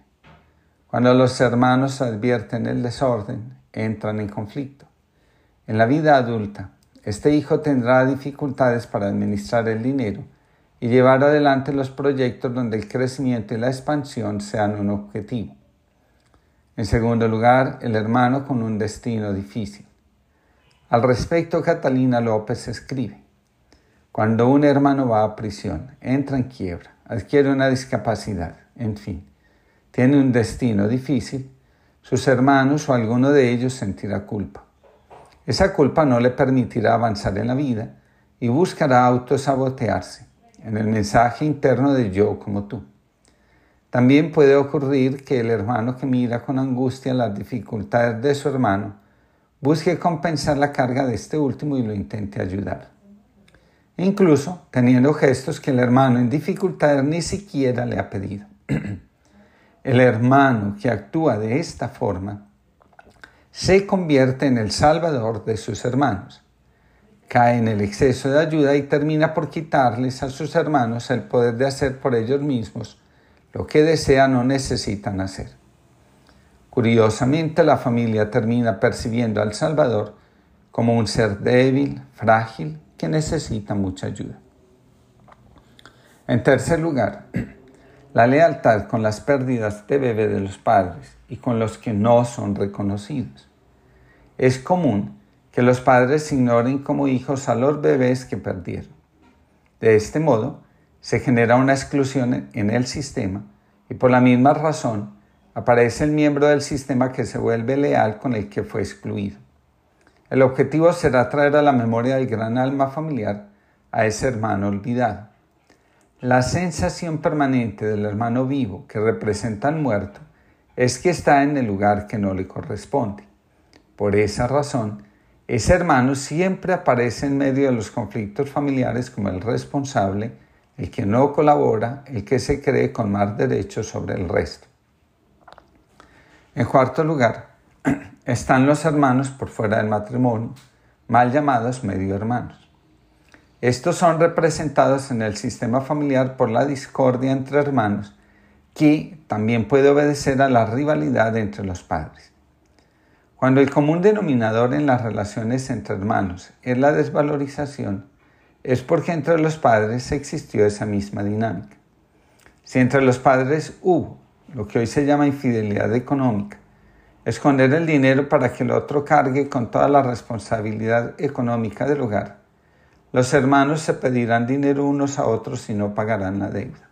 Cuando los hermanos advierten el desorden, entran en conflicto. En la vida adulta, este hijo tendrá dificultades para administrar el dinero y llevar adelante los proyectos donde el crecimiento y la expansión sean un objetivo. En segundo lugar, el hermano con un destino difícil. Al respecto, Catalina López escribe, cuando un hermano va a prisión, entra en quiebra, adquiere una discapacidad, en fin, tiene un destino difícil, sus hermanos o alguno de ellos sentirá culpa. Esa culpa no le permitirá avanzar en la vida y buscará autosabotearse en el mensaje interno de yo como tú. También puede ocurrir que el hermano que mira con angustia las dificultades de su hermano busque compensar la carga de este último y lo intente ayudar. Incluso teniendo gestos que el hermano en dificultades ni siquiera le ha pedido. el hermano que actúa de esta forma se convierte en el salvador de sus hermanos. Cae en el exceso de ayuda y termina por quitarles a sus hermanos el poder de hacer por ellos mismos lo que desean o necesitan hacer. Curiosamente, la familia termina percibiendo al Salvador como un ser débil, frágil, que necesita mucha ayuda. En tercer lugar, la lealtad con las pérdidas de bebé de los padres y con los que no son reconocidos. Es común que los padres ignoren como hijos a los bebés que perdieron. De este modo, se genera una exclusión en el sistema y por la misma razón aparece el miembro del sistema que se vuelve leal con el que fue excluido. El objetivo será traer a la memoria del gran alma familiar a ese hermano olvidado. La sensación permanente del hermano vivo que representa al muerto es que está en el lugar que no le corresponde. Por esa razón, ese hermano siempre aparece en medio de los conflictos familiares como el responsable, el que no colabora, el que se cree con más derechos sobre el resto. En cuarto lugar, están los hermanos por fuera del matrimonio, mal llamados medio hermanos. Estos son representados en el sistema familiar por la discordia entre hermanos que también puede obedecer a la rivalidad entre los padres. Cuando el común denominador en las relaciones entre hermanos es la desvalorización, es porque entre los padres existió esa misma dinámica. Si entre los padres hubo lo que hoy se llama infidelidad económica, esconder el dinero para que el otro cargue con toda la responsabilidad económica del hogar, los hermanos se pedirán dinero unos a otros y no pagarán la deuda.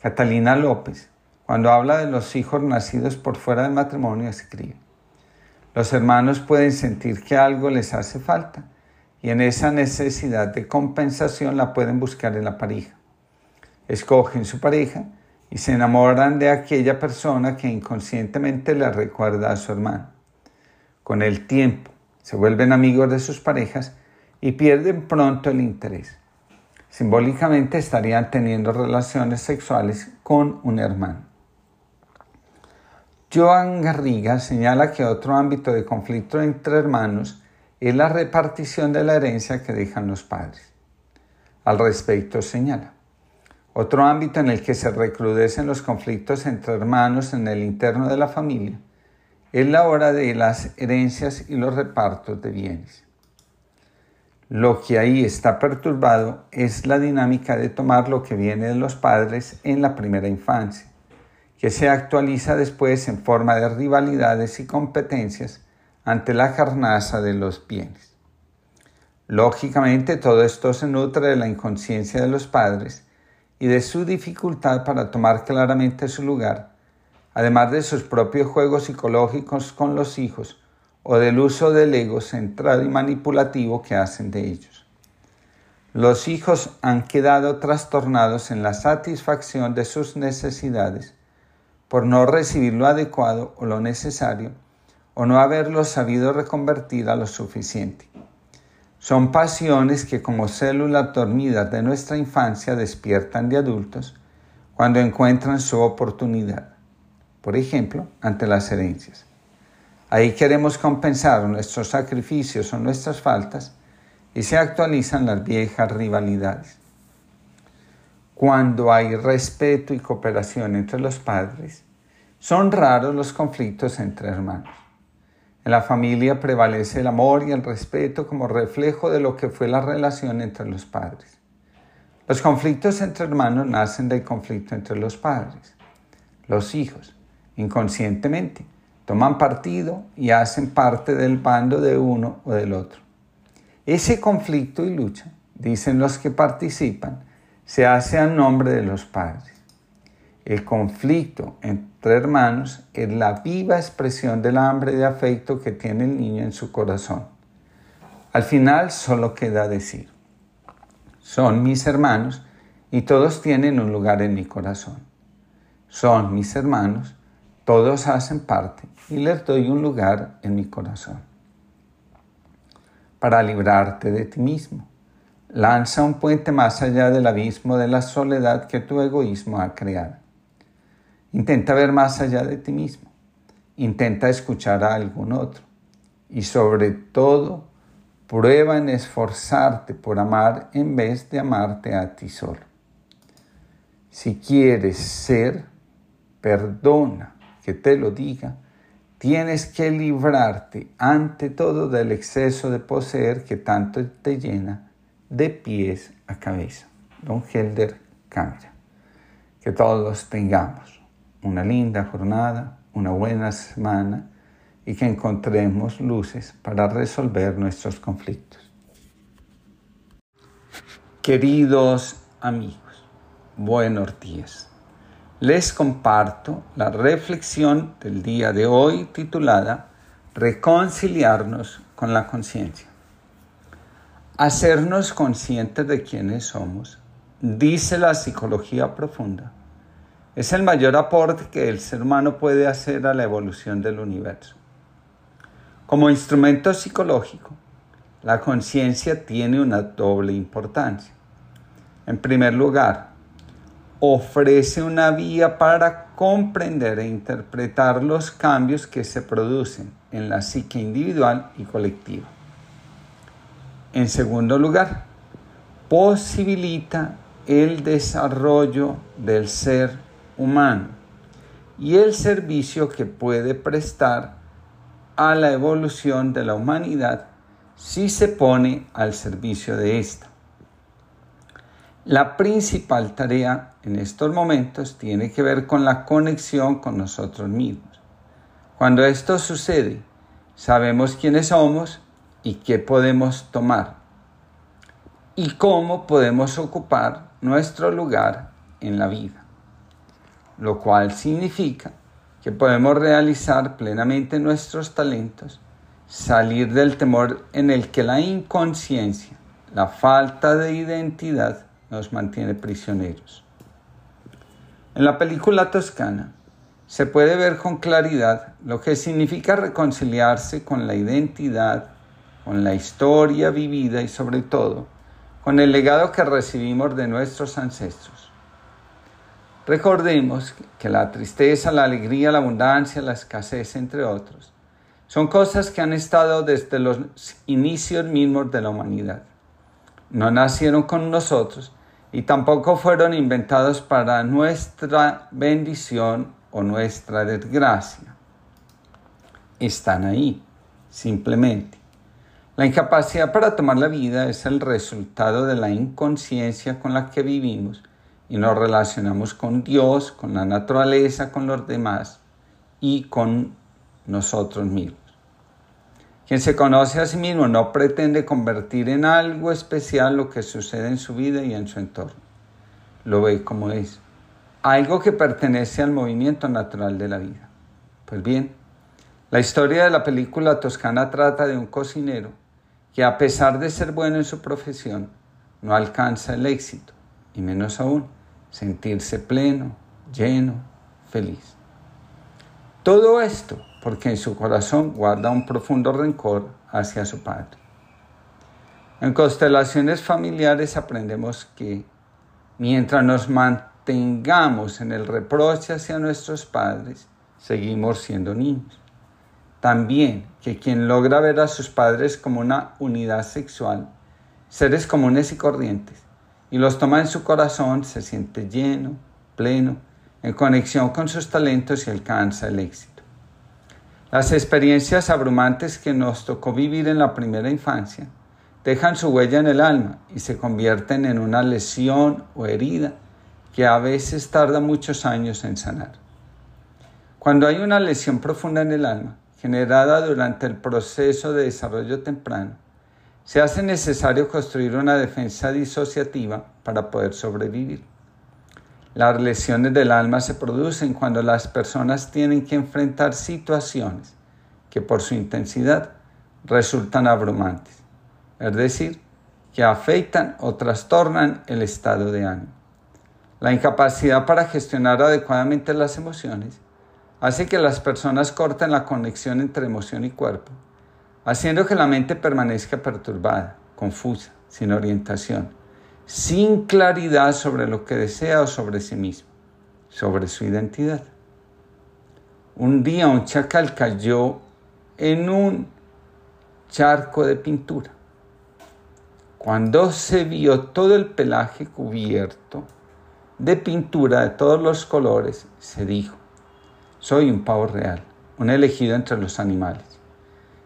Catalina López, cuando habla de los hijos nacidos por fuera del matrimonio, escribe, los hermanos pueden sentir que algo les hace falta y en esa necesidad de compensación la pueden buscar en la pareja. Escogen su pareja y se enamoran de aquella persona que inconscientemente le recuerda a su hermano. Con el tiempo se vuelven amigos de sus parejas y pierden pronto el interés. Simbólicamente estarían teniendo relaciones sexuales con un hermano. Joan Garriga señala que otro ámbito de conflicto entre hermanos es la repartición de la herencia que dejan los padres. Al respecto señala, otro ámbito en el que se recrudecen los conflictos entre hermanos en el interno de la familia es la hora de las herencias y los repartos de bienes. Lo que ahí está perturbado es la dinámica de tomar lo que viene de los padres en la primera infancia que se actualiza después en forma de rivalidades y competencias ante la carnaza de los bienes. Lógicamente todo esto se nutre de la inconsciencia de los padres y de su dificultad para tomar claramente su lugar, además de sus propios juegos psicológicos con los hijos o del uso del ego centrado y manipulativo que hacen de ellos. Los hijos han quedado trastornados en la satisfacción de sus necesidades por no recibir lo adecuado o lo necesario, o no haberlo sabido reconvertir a lo suficiente. Son pasiones que como células dormidas de nuestra infancia despiertan de adultos cuando encuentran su oportunidad, por ejemplo, ante las herencias. Ahí queremos compensar nuestros sacrificios o nuestras faltas y se actualizan las viejas rivalidades. Cuando hay respeto y cooperación entre los padres, son raros los conflictos entre hermanos. En la familia prevalece el amor y el respeto como reflejo de lo que fue la relación entre los padres. Los conflictos entre hermanos nacen del conflicto entre los padres. Los hijos, inconscientemente, toman partido y hacen parte del bando de uno o del otro. Ese conflicto y lucha, dicen los que participan, se hace a nombre de los padres. El conflicto entre hermanos es la viva expresión del hambre de afecto que tiene el niño en su corazón. Al final solo queda decir, son mis hermanos y todos tienen un lugar en mi corazón. Son mis hermanos, todos hacen parte y les doy un lugar en mi corazón. Para librarte de ti mismo, lanza un puente más allá del abismo de la soledad que tu egoísmo ha creado. Intenta ver más allá de ti mismo. Intenta escuchar a algún otro. Y sobre todo, prueba en esforzarte por amar en vez de amarte a ti solo. Si quieres ser, perdona que te lo diga, tienes que librarte ante todo del exceso de poseer que tanto te llena de pies a cabeza. Don Helder Cámara. Que todos tengamos una linda jornada, una buena semana y que encontremos luces para resolver nuestros conflictos. Queridos amigos, buenos días. Les comparto la reflexión del día de hoy titulada Reconciliarnos con la conciencia. Hacernos conscientes de quiénes somos, dice la psicología profunda es el mayor aporte que el ser humano puede hacer a la evolución del universo. Como instrumento psicológico, la conciencia tiene una doble importancia. En primer lugar, ofrece una vía para comprender e interpretar los cambios que se producen en la psique individual y colectiva. En segundo lugar, posibilita el desarrollo del ser humano y el servicio que puede prestar a la evolución de la humanidad si se pone al servicio de ésta. La principal tarea en estos momentos tiene que ver con la conexión con nosotros mismos. Cuando esto sucede, sabemos quiénes somos y qué podemos tomar y cómo podemos ocupar nuestro lugar en la vida, lo cual significa que podemos realizar plenamente nuestros talentos, salir del temor en el que la inconsciencia, la falta de identidad, nos mantiene prisioneros. En la película toscana se puede ver con claridad lo que significa reconciliarse con la identidad, con la historia vivida y sobre todo con el legado que recibimos de nuestros ancestros. Recordemos que la tristeza, la alegría, la abundancia, la escasez, entre otros, son cosas que han estado desde los inicios mismos de la humanidad. No nacieron con nosotros, y tampoco fueron inventados para nuestra bendición o nuestra desgracia. Están ahí, simplemente. La incapacidad para tomar la vida es el resultado de la inconsciencia con la que vivimos y nos relacionamos con Dios, con la naturaleza, con los demás y con nosotros mismos. Quien se conoce a sí mismo no pretende convertir en algo especial lo que sucede en su vida y en su entorno. Lo ve como es, algo que pertenece al movimiento natural de la vida. Pues bien, la historia de la película toscana trata de un cocinero que a pesar de ser bueno en su profesión, no alcanza el éxito, y menos aún sentirse pleno, lleno, feliz. Todo esto porque en su corazón guarda un profundo rencor hacia su padre. En constelaciones familiares aprendemos que mientras nos mantengamos en el reproche hacia nuestros padres, seguimos siendo niños. También que quien logra ver a sus padres como una unidad sexual, seres comunes y corrientes, y los toma en su corazón, se siente lleno, pleno, en conexión con sus talentos y alcanza el éxito. Las experiencias abrumantes que nos tocó vivir en la primera infancia dejan su huella en el alma y se convierten en una lesión o herida que a veces tarda muchos años en sanar. Cuando hay una lesión profunda en el alma, generada durante el proceso de desarrollo temprano, se hace necesario construir una defensa disociativa para poder sobrevivir. Las lesiones del alma se producen cuando las personas tienen que enfrentar situaciones que por su intensidad resultan abrumantes, es decir, que afectan o trastornan el estado de ánimo. La incapacidad para gestionar adecuadamente las emociones hace que las personas corten la conexión entre emoción y cuerpo, haciendo que la mente permanezca perturbada, confusa, sin orientación sin claridad sobre lo que desea o sobre sí mismo, sobre su identidad. Un día un chacal cayó en un charco de pintura. Cuando se vio todo el pelaje cubierto de pintura de todos los colores, se dijo, soy un pavo real, un elegido entre los animales.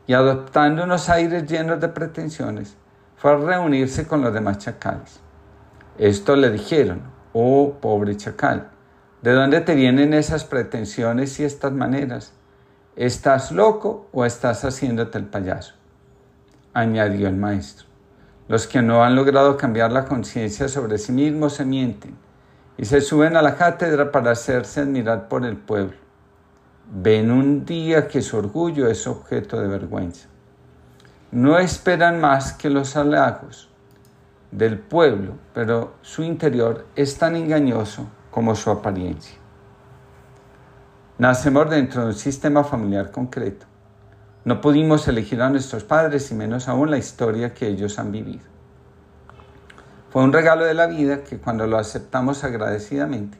Y adoptando unos aires llenos de pretensiones, fue a reunirse con los demás chacales. Esto le dijeron, oh pobre chacal, ¿de dónde te vienen esas pretensiones y estas maneras? ¿Estás loco o estás haciéndote el payaso? Añadió el maestro. Los que no han logrado cambiar la conciencia sobre sí mismos se mienten y se suben a la cátedra para hacerse admirar por el pueblo. Ven un día que su orgullo es objeto de vergüenza. No esperan más que los halagos del pueblo, pero su interior es tan engañoso como su apariencia. Nacemos dentro de un sistema familiar concreto. No pudimos elegir a nuestros padres y menos aún la historia que ellos han vivido. Fue un regalo de la vida que cuando lo aceptamos agradecidamente,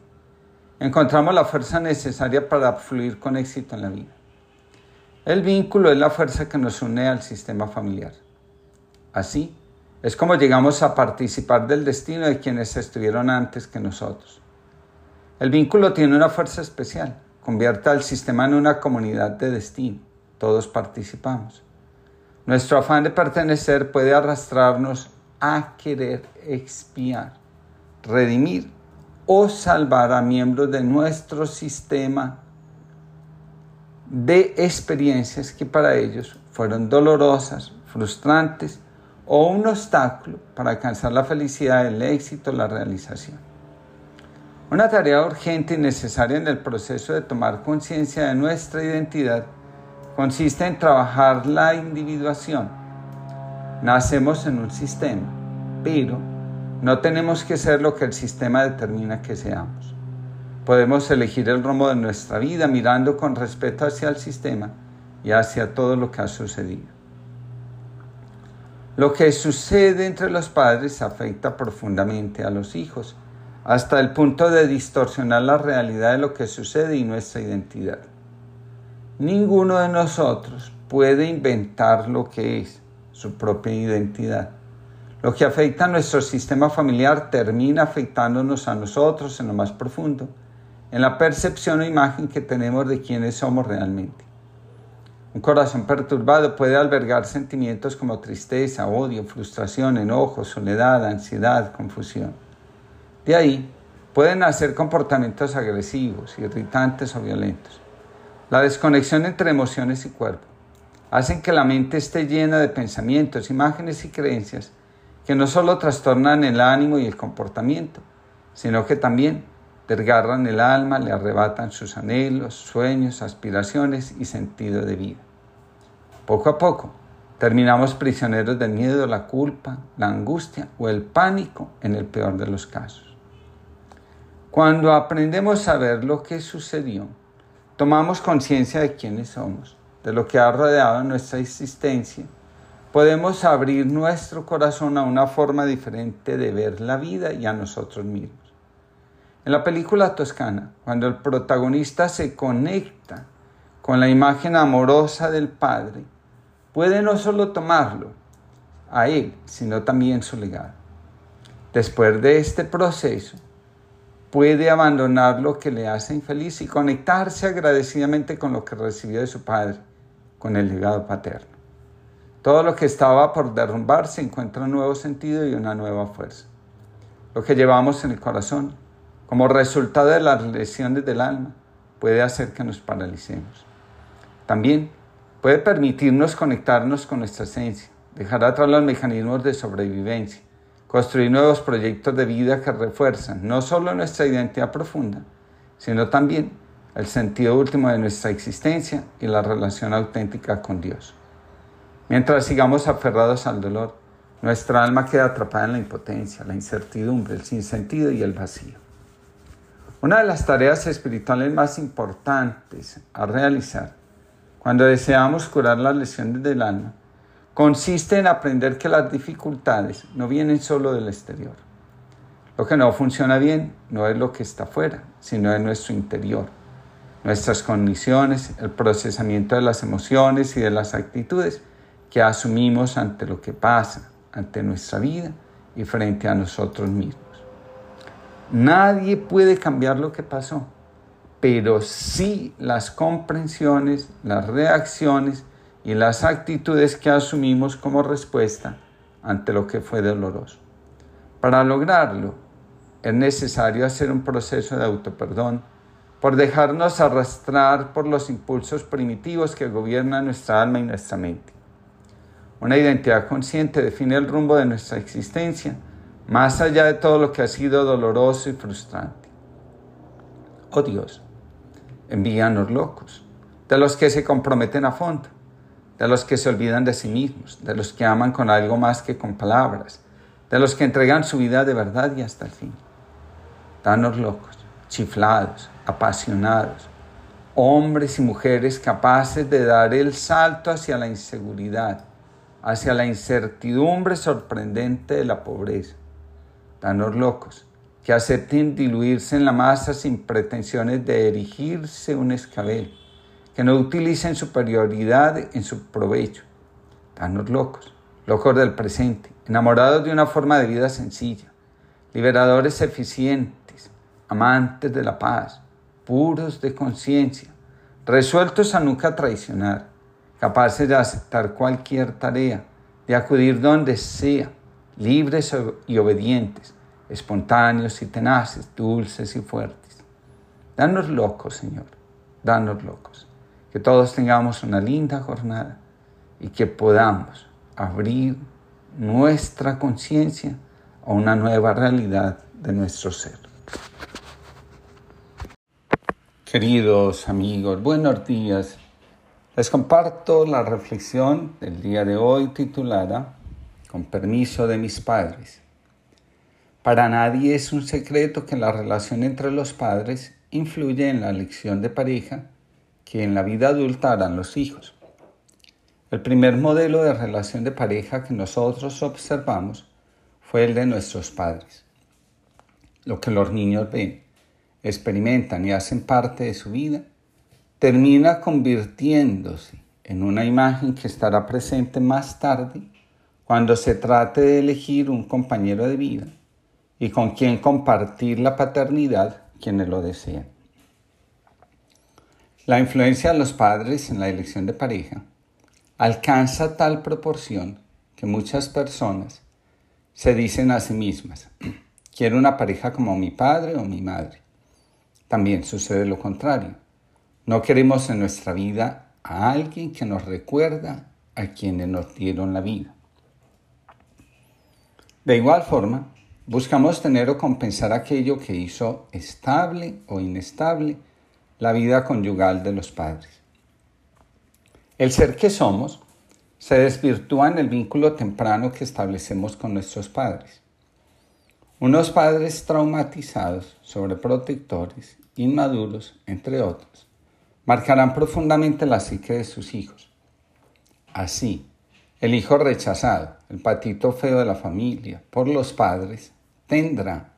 encontramos la fuerza necesaria para fluir con éxito en la vida. El vínculo es la fuerza que nos une al sistema familiar. Así, es como llegamos a participar del destino de quienes estuvieron antes que nosotros. El vínculo tiene una fuerza especial, convierte al sistema en una comunidad de destino. Todos participamos. Nuestro afán de pertenecer puede arrastrarnos a querer expiar redimir o salvar a miembros de nuestro sistema de experiencias que para ellos fueron dolorosas, frustrantes o un obstáculo para alcanzar la felicidad, el éxito, la realización. Una tarea urgente y necesaria en el proceso de tomar conciencia de nuestra identidad consiste en trabajar la individuación. Nacemos en un sistema, pero no tenemos que ser lo que el sistema determina que seamos. Podemos elegir el rumbo de nuestra vida mirando con respeto hacia el sistema y hacia todo lo que ha sucedido. Lo que sucede entre los padres afecta profundamente a los hijos, hasta el punto de distorsionar la realidad de lo que sucede y nuestra identidad. Ninguno de nosotros puede inventar lo que es su propia identidad. Lo que afecta a nuestro sistema familiar termina afectándonos a nosotros en lo más profundo, en la percepción o imagen que tenemos de quiénes somos realmente. Un corazón perturbado puede albergar sentimientos como tristeza, odio, frustración, enojo, soledad, ansiedad, confusión. De ahí pueden nacer comportamientos agresivos, irritantes o violentos. La desconexión entre emociones y cuerpo hacen que la mente esté llena de pensamientos, imágenes y creencias que no solo trastornan el ánimo y el comportamiento, sino que también desgarran el alma, le arrebatan sus anhelos, sueños, aspiraciones y sentido de vida. Poco a poco, terminamos prisioneros del miedo, la culpa, la angustia o el pánico en el peor de los casos. Cuando aprendemos a ver lo que sucedió, tomamos conciencia de quiénes somos, de lo que ha rodeado nuestra existencia, podemos abrir nuestro corazón a una forma diferente de ver la vida y a nosotros mismos. En la película Toscana, cuando el protagonista se conecta con la imagen amorosa del Padre, puede no solo tomarlo a él, sino también su legado. Después de este proceso, puede abandonar lo que le hace infeliz y conectarse agradecidamente con lo que recibió de su padre, con el legado paterno. Todo lo que estaba por derrumbarse encuentra un nuevo sentido y una nueva fuerza. Lo que llevamos en el corazón, como resultado de las lesiones del alma, puede hacer que nos paralicemos. También Puede permitirnos conectarnos con nuestra esencia, dejar atrás los mecanismos de sobrevivencia, construir nuevos proyectos de vida que refuerzan no solo nuestra identidad profunda, sino también el sentido último de nuestra existencia y la relación auténtica con Dios. Mientras sigamos aferrados al dolor, nuestra alma queda atrapada en la impotencia, la incertidumbre, el sinsentido y el vacío. Una de las tareas espirituales más importantes a realizar cuando deseamos curar las lesiones del alma, consiste en aprender que las dificultades no vienen solo del exterior. Lo que no funciona bien no es lo que está afuera, sino es nuestro interior, nuestras condiciones, el procesamiento de las emociones y de las actitudes que asumimos ante lo que pasa, ante nuestra vida y frente a nosotros mismos. Nadie puede cambiar lo que pasó pero sí las comprensiones, las reacciones y las actitudes que asumimos como respuesta ante lo que fue doloroso. Para lograrlo, es necesario hacer un proceso de autoperdón por dejarnos arrastrar por los impulsos primitivos que gobiernan nuestra alma y nuestra mente. Una identidad consciente define el rumbo de nuestra existencia, más allá de todo lo que ha sido doloroso y frustrante. Oh Dios, envíanos locos, de los que se comprometen a fondo, de los que se olvidan de sí mismos, de los que aman con algo más que con palabras, de los que entregan su vida de verdad y hasta el fin. Danos locos, chiflados, apasionados, hombres y mujeres capaces de dar el salto hacia la inseguridad, hacia la incertidumbre sorprendente de la pobreza. Danos locos, que acepten diluirse en la masa sin pretensiones de erigirse un escabel, que no utilicen superioridad en su provecho. Danos locos, locos del presente, enamorados de una forma de vida sencilla, liberadores eficientes, amantes de la paz, puros de conciencia, resueltos a nunca traicionar, capaces de aceptar cualquier tarea, de acudir donde sea, libres y obedientes, espontáneos y tenaces, dulces y fuertes. Danos locos, Señor, danos locos. Que todos tengamos una linda jornada y que podamos abrir nuestra conciencia a una nueva realidad de nuestro ser. Queridos amigos, buenos días. Les comparto la reflexión del día de hoy titulada Con permiso de mis padres. Para nadie es un secreto que la relación entre los padres influye en la elección de pareja que en la vida adulta harán los hijos. El primer modelo de relación de pareja que nosotros observamos fue el de nuestros padres. Lo que los niños ven, experimentan y hacen parte de su vida termina convirtiéndose en una imagen que estará presente más tarde cuando se trate de elegir un compañero de vida y con quien compartir la paternidad quienes lo desean. La influencia de los padres en la elección de pareja alcanza tal proporción que muchas personas se dicen a sí mismas, quiero una pareja como mi padre o mi madre. También sucede lo contrario no queremos en nuestra vida a alguien que nos recuerda a quienes nos dieron la vida. De igual forma, buscamos tener o compensar aquello que hizo estable o inestable la vida conyugal de los padres. El ser que somos se desvirtúa en el vínculo temprano que establecemos con nuestros padres. Unos padres traumatizados, sobreprotectores, inmaduros, entre otros, marcarán profundamente la psique de sus hijos. Así, el hijo rechazado, el patito feo de la familia, por los padres, tendrá,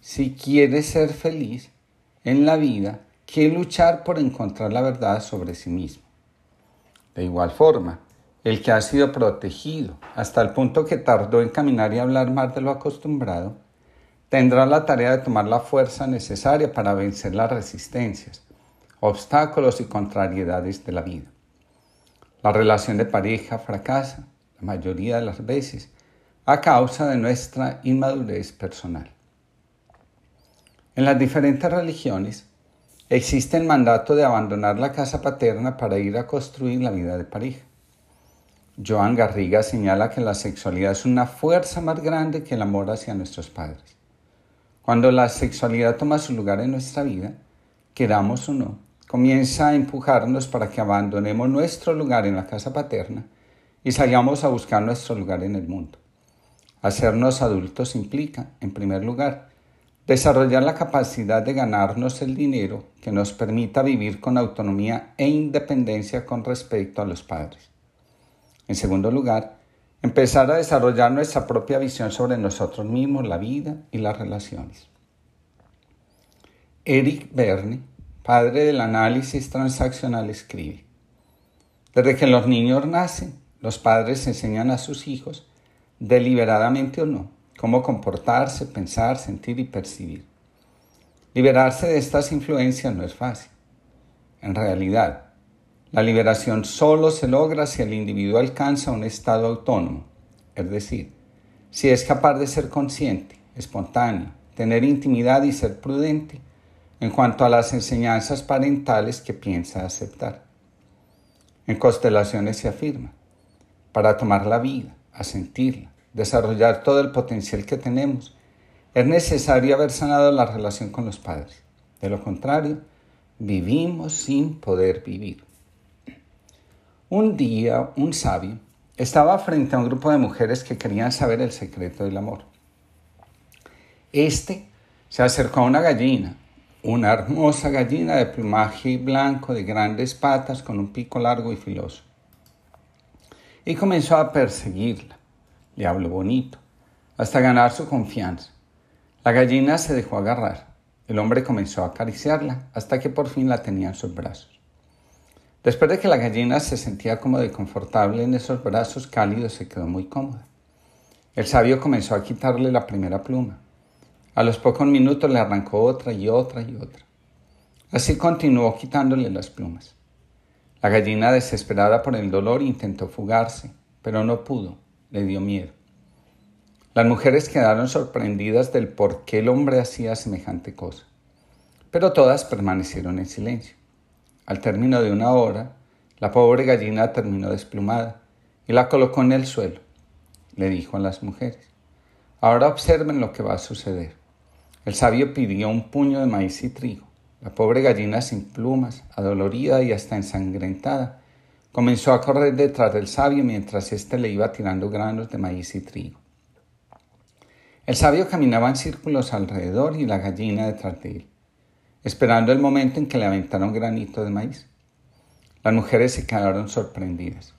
si quiere ser feliz en la vida, que luchar por encontrar la verdad sobre sí mismo. De igual forma, el que ha sido protegido hasta el punto que tardó en caminar y hablar más de lo acostumbrado, tendrá la tarea de tomar la fuerza necesaria para vencer las resistencias, obstáculos y contrariedades de la vida. La relación de pareja fracasa la mayoría de las veces a causa de nuestra inmadurez personal. En las diferentes religiones existe el mandato de abandonar la casa paterna para ir a construir la vida de pareja. Joan Garriga señala que la sexualidad es una fuerza más grande que el amor hacia nuestros padres. Cuando la sexualidad toma su lugar en nuestra vida, queramos o no, comienza a empujarnos para que abandonemos nuestro lugar en la casa paterna y salgamos a buscar nuestro lugar en el mundo. Hacernos adultos implica, en primer lugar, desarrollar la capacidad de ganarnos el dinero que nos permita vivir con autonomía e independencia con respecto a los padres. En segundo lugar, empezar a desarrollar nuestra propia visión sobre nosotros mismos, la vida y las relaciones. Eric Berne padre del análisis transaccional, escribe, desde que los niños nacen, los padres enseñan a sus hijos, deliberadamente o no, cómo comportarse, pensar, sentir y percibir. Liberarse de estas influencias no es fácil. En realidad, la liberación solo se logra si el individuo alcanza un estado autónomo, es decir, si es capaz de ser consciente, espontáneo, tener intimidad y ser prudente, en cuanto a las enseñanzas parentales que piensa aceptar. En constelaciones se afirma, para tomar la vida, a sentirla, desarrollar todo el potencial que tenemos, es necesario haber sanado la relación con los padres. De lo contrario, vivimos sin poder vivir. Un día, un sabio estaba frente a un grupo de mujeres que querían saber el secreto del amor. Este se acercó a una gallina una hermosa gallina de plumaje blanco de grandes patas con un pico largo y filoso. Y comenzó a perseguirla. Le habló bonito, hasta ganar su confianza. La gallina se dejó agarrar. El hombre comenzó a acariciarla hasta que por fin la tenía en sus brazos. Después de que la gallina se sentía cómoda y confortable en esos brazos cálidos, se quedó muy cómoda. El sabio comenzó a quitarle la primera pluma a los pocos minutos le arrancó otra y otra y otra. Así continuó quitándole las plumas. La gallina, desesperada por el dolor, intentó fugarse, pero no pudo, le dio miedo. Las mujeres quedaron sorprendidas del por qué el hombre hacía semejante cosa, pero todas permanecieron en silencio. Al término de una hora, la pobre gallina terminó desplumada y la colocó en el suelo. Le dijo a las mujeres, ahora observen lo que va a suceder. El sabio pidió un puño de maíz y trigo. La pobre gallina sin plumas, adolorida y hasta ensangrentada, comenzó a correr detrás del sabio mientras éste le iba tirando granos de maíz y trigo. El sabio caminaba en círculos alrededor y la gallina detrás de él, esperando el momento en que le aventara un granito de maíz. Las mujeres se quedaron sorprendidas.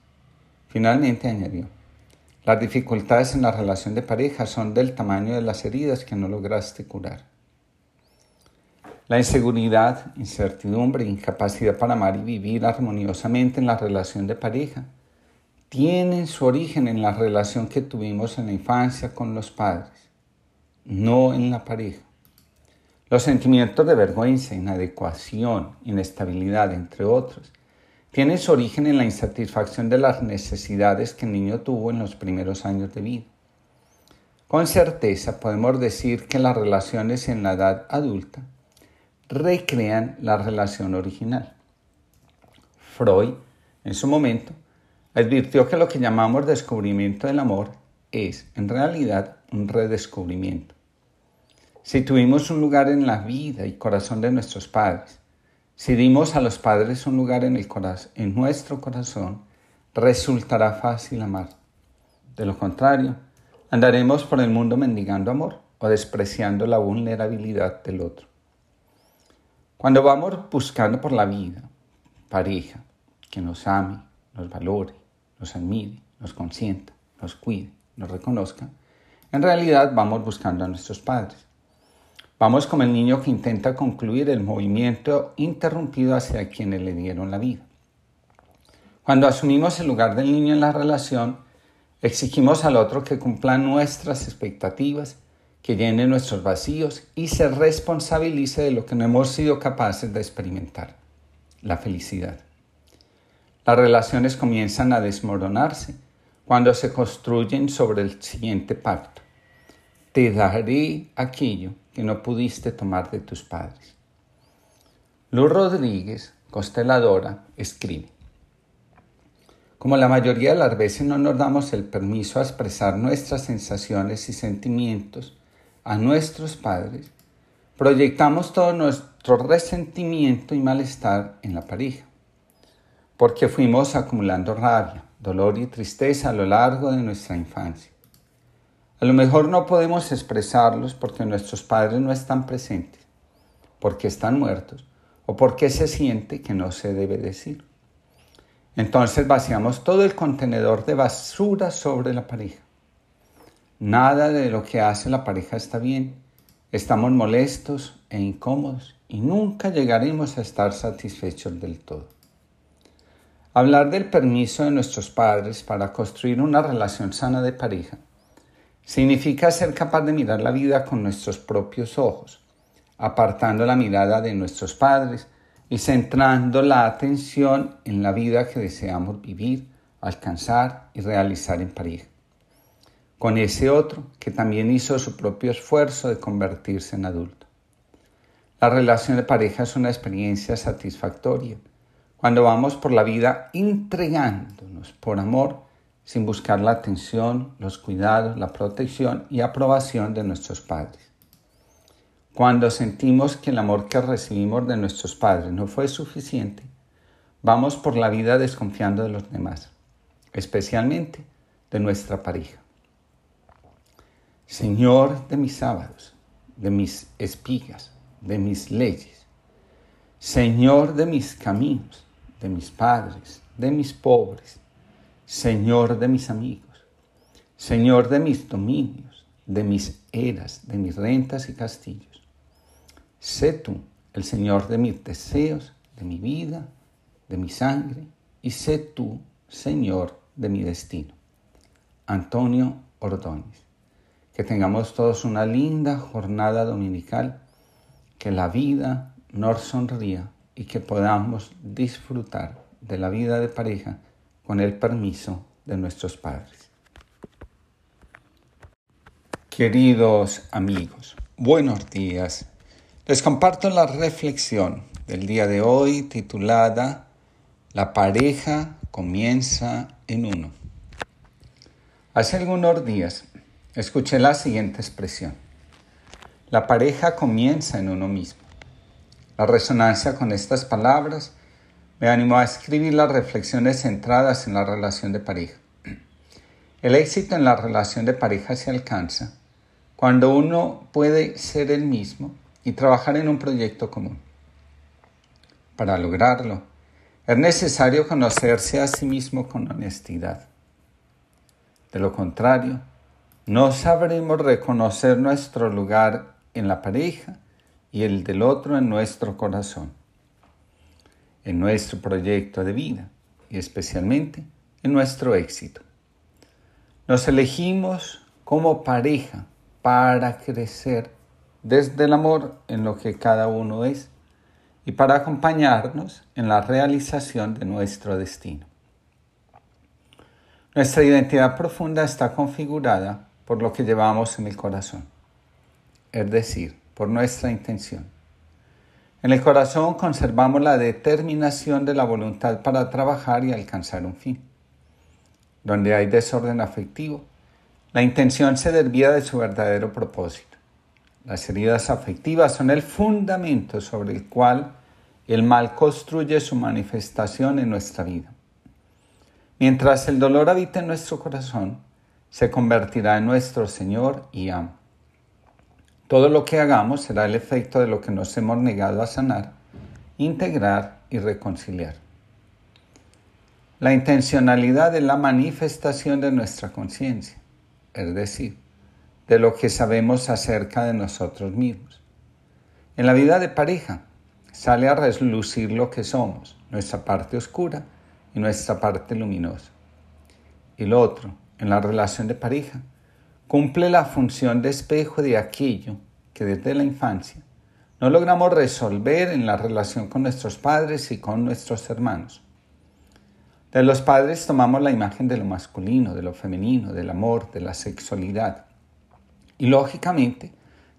Finalmente añadió, las dificultades en la relación de pareja son del tamaño de las heridas que no lograste curar. La inseguridad, incertidumbre, incapacidad para amar y vivir armoniosamente en la relación de pareja tienen su origen en la relación que tuvimos en la infancia con los padres no en la pareja. Los sentimientos de vergüenza, inadecuación, inestabilidad, entre otros, tienen su origen en la insatisfacción de las necesidades que el niño tuvo en los primeros años de vida. Con certeza podemos decir que las relaciones en la edad adulta recrean la relación original. Freud, en su momento, advirtió que lo que llamamos descubrimiento del amor es, en realidad, un redescubrimiento. Si tuvimos un lugar en la vida y corazón de nuestros padres, si dimos a los padres un lugar en, el en nuestro corazón, resultará fácil amar. De lo contrario, andaremos por el mundo mendigando amor o despreciando la vulnerabilidad del otro. Cuando vamos buscando por la vida, pareja, que nos ame, nos valore, nos admire, nos consienta, nos cuide, nos reconozca, en realidad vamos buscando a nuestros padres. Vamos como el niño que intenta concluir el movimiento interrumpido hacia quienes le dieron la vida. Cuando asumimos el lugar del niño en la relación, exigimos al otro que cumpla nuestras expectativas, que llene nuestros vacíos y se responsabilice de lo que no hemos sido capaces de experimentar, la felicidad. Las relaciones comienzan a desmoronarse cuando se construyen sobre el siguiente pacto te daré aquello que no pudiste tomar de tus padres. Luz Rodríguez, consteladora, escribe, como la mayoría de las veces no nos damos el permiso a expresar nuestras sensaciones y sentimientos a nuestros padres, proyectamos todo nuestro resentimiento y malestar en la pareja, porque fuimos acumulando rabia, dolor y tristeza a lo largo de nuestra infancia. A lo mejor no podemos expresarlos porque nuestros padres no están presentes, porque están muertos o porque se siente que no se debe decir. Entonces vaciamos todo el contenedor de basura sobre la pareja. Nada de lo que hace la pareja está bien. Estamos molestos e incómodos y nunca llegaremos a estar satisfechos del todo. Hablar del permiso de nuestros padres para construir una relación sana de pareja Significa ser capaz de mirar la vida con nuestros propios ojos, apartando la mirada de nuestros padres y centrando la atención en la vida que deseamos vivir, alcanzar y realizar en pareja. Con ese otro que también hizo su propio esfuerzo de convertirse en adulto. La relación de pareja es una experiencia satisfactoria cuando vamos por la vida entregándonos por amor sin buscar la atención, los cuidados, la protección y aprobación de nuestros padres. Cuando sentimos que el amor que recibimos de nuestros padres no fue suficiente, vamos por la vida desconfiando de los demás, especialmente de nuestra pareja. Señor de mis sábados, de mis espigas, de mis leyes, Señor de mis caminos, de mis padres, de mis pobres, Señor de mis amigos, Señor de mis dominios, de mis eras, de mis rentas y castillos. Sé tú el Señor de mis deseos, de mi vida, de mi sangre, y sé tú, Señor, de mi destino. Antonio Ordóñez. Que tengamos todos una linda jornada dominical, que la vida nos sonría y que podamos disfrutar de la vida de pareja con el permiso de nuestros padres. Queridos amigos, buenos días. Les comparto la reflexión del día de hoy titulada La pareja comienza en uno. Hace algunos días escuché la siguiente expresión. La pareja comienza en uno mismo. La resonancia con estas palabras me animó a escribir las reflexiones centradas en la relación de pareja. El éxito en la relación de pareja se alcanza cuando uno puede ser el mismo y trabajar en un proyecto común. Para lograrlo, es necesario conocerse a sí mismo con honestidad. De lo contrario, no sabremos reconocer nuestro lugar en la pareja y el del otro en nuestro corazón, en nuestro proyecto de vida y especialmente en nuestro éxito. Nos elegimos como pareja para crecer desde el amor en lo que cada uno es y para acompañarnos en la realización de nuestro destino. Nuestra identidad profunda está configurada por lo que llevamos en el corazón, es decir, por nuestra intención. En el corazón conservamos la determinación de la voluntad para trabajar y alcanzar un fin. Donde hay desorden afectivo, la intención se desvía de su verdadero propósito. Las heridas afectivas son el fundamento sobre el cual el mal construye su manifestación en nuestra vida. Mientras el dolor habita en nuestro corazón, se convertirá en nuestro Señor y amo. Todo lo que hagamos será el efecto de lo que nos hemos negado a sanar, integrar y reconciliar. La intencionalidad es la manifestación de nuestra conciencia, es decir, de lo que sabemos acerca de nosotros mismos. En la vida de pareja sale a reslucir lo que somos, nuestra parte oscura y nuestra parte luminosa. Y lo otro, en la relación de pareja, cumple la función de espejo de aquello que desde la infancia no logramos resolver en la relación con nuestros padres y con nuestros hermanos. De los padres tomamos la imagen de lo masculino, de lo femenino, del amor, de la sexualidad y lógicamente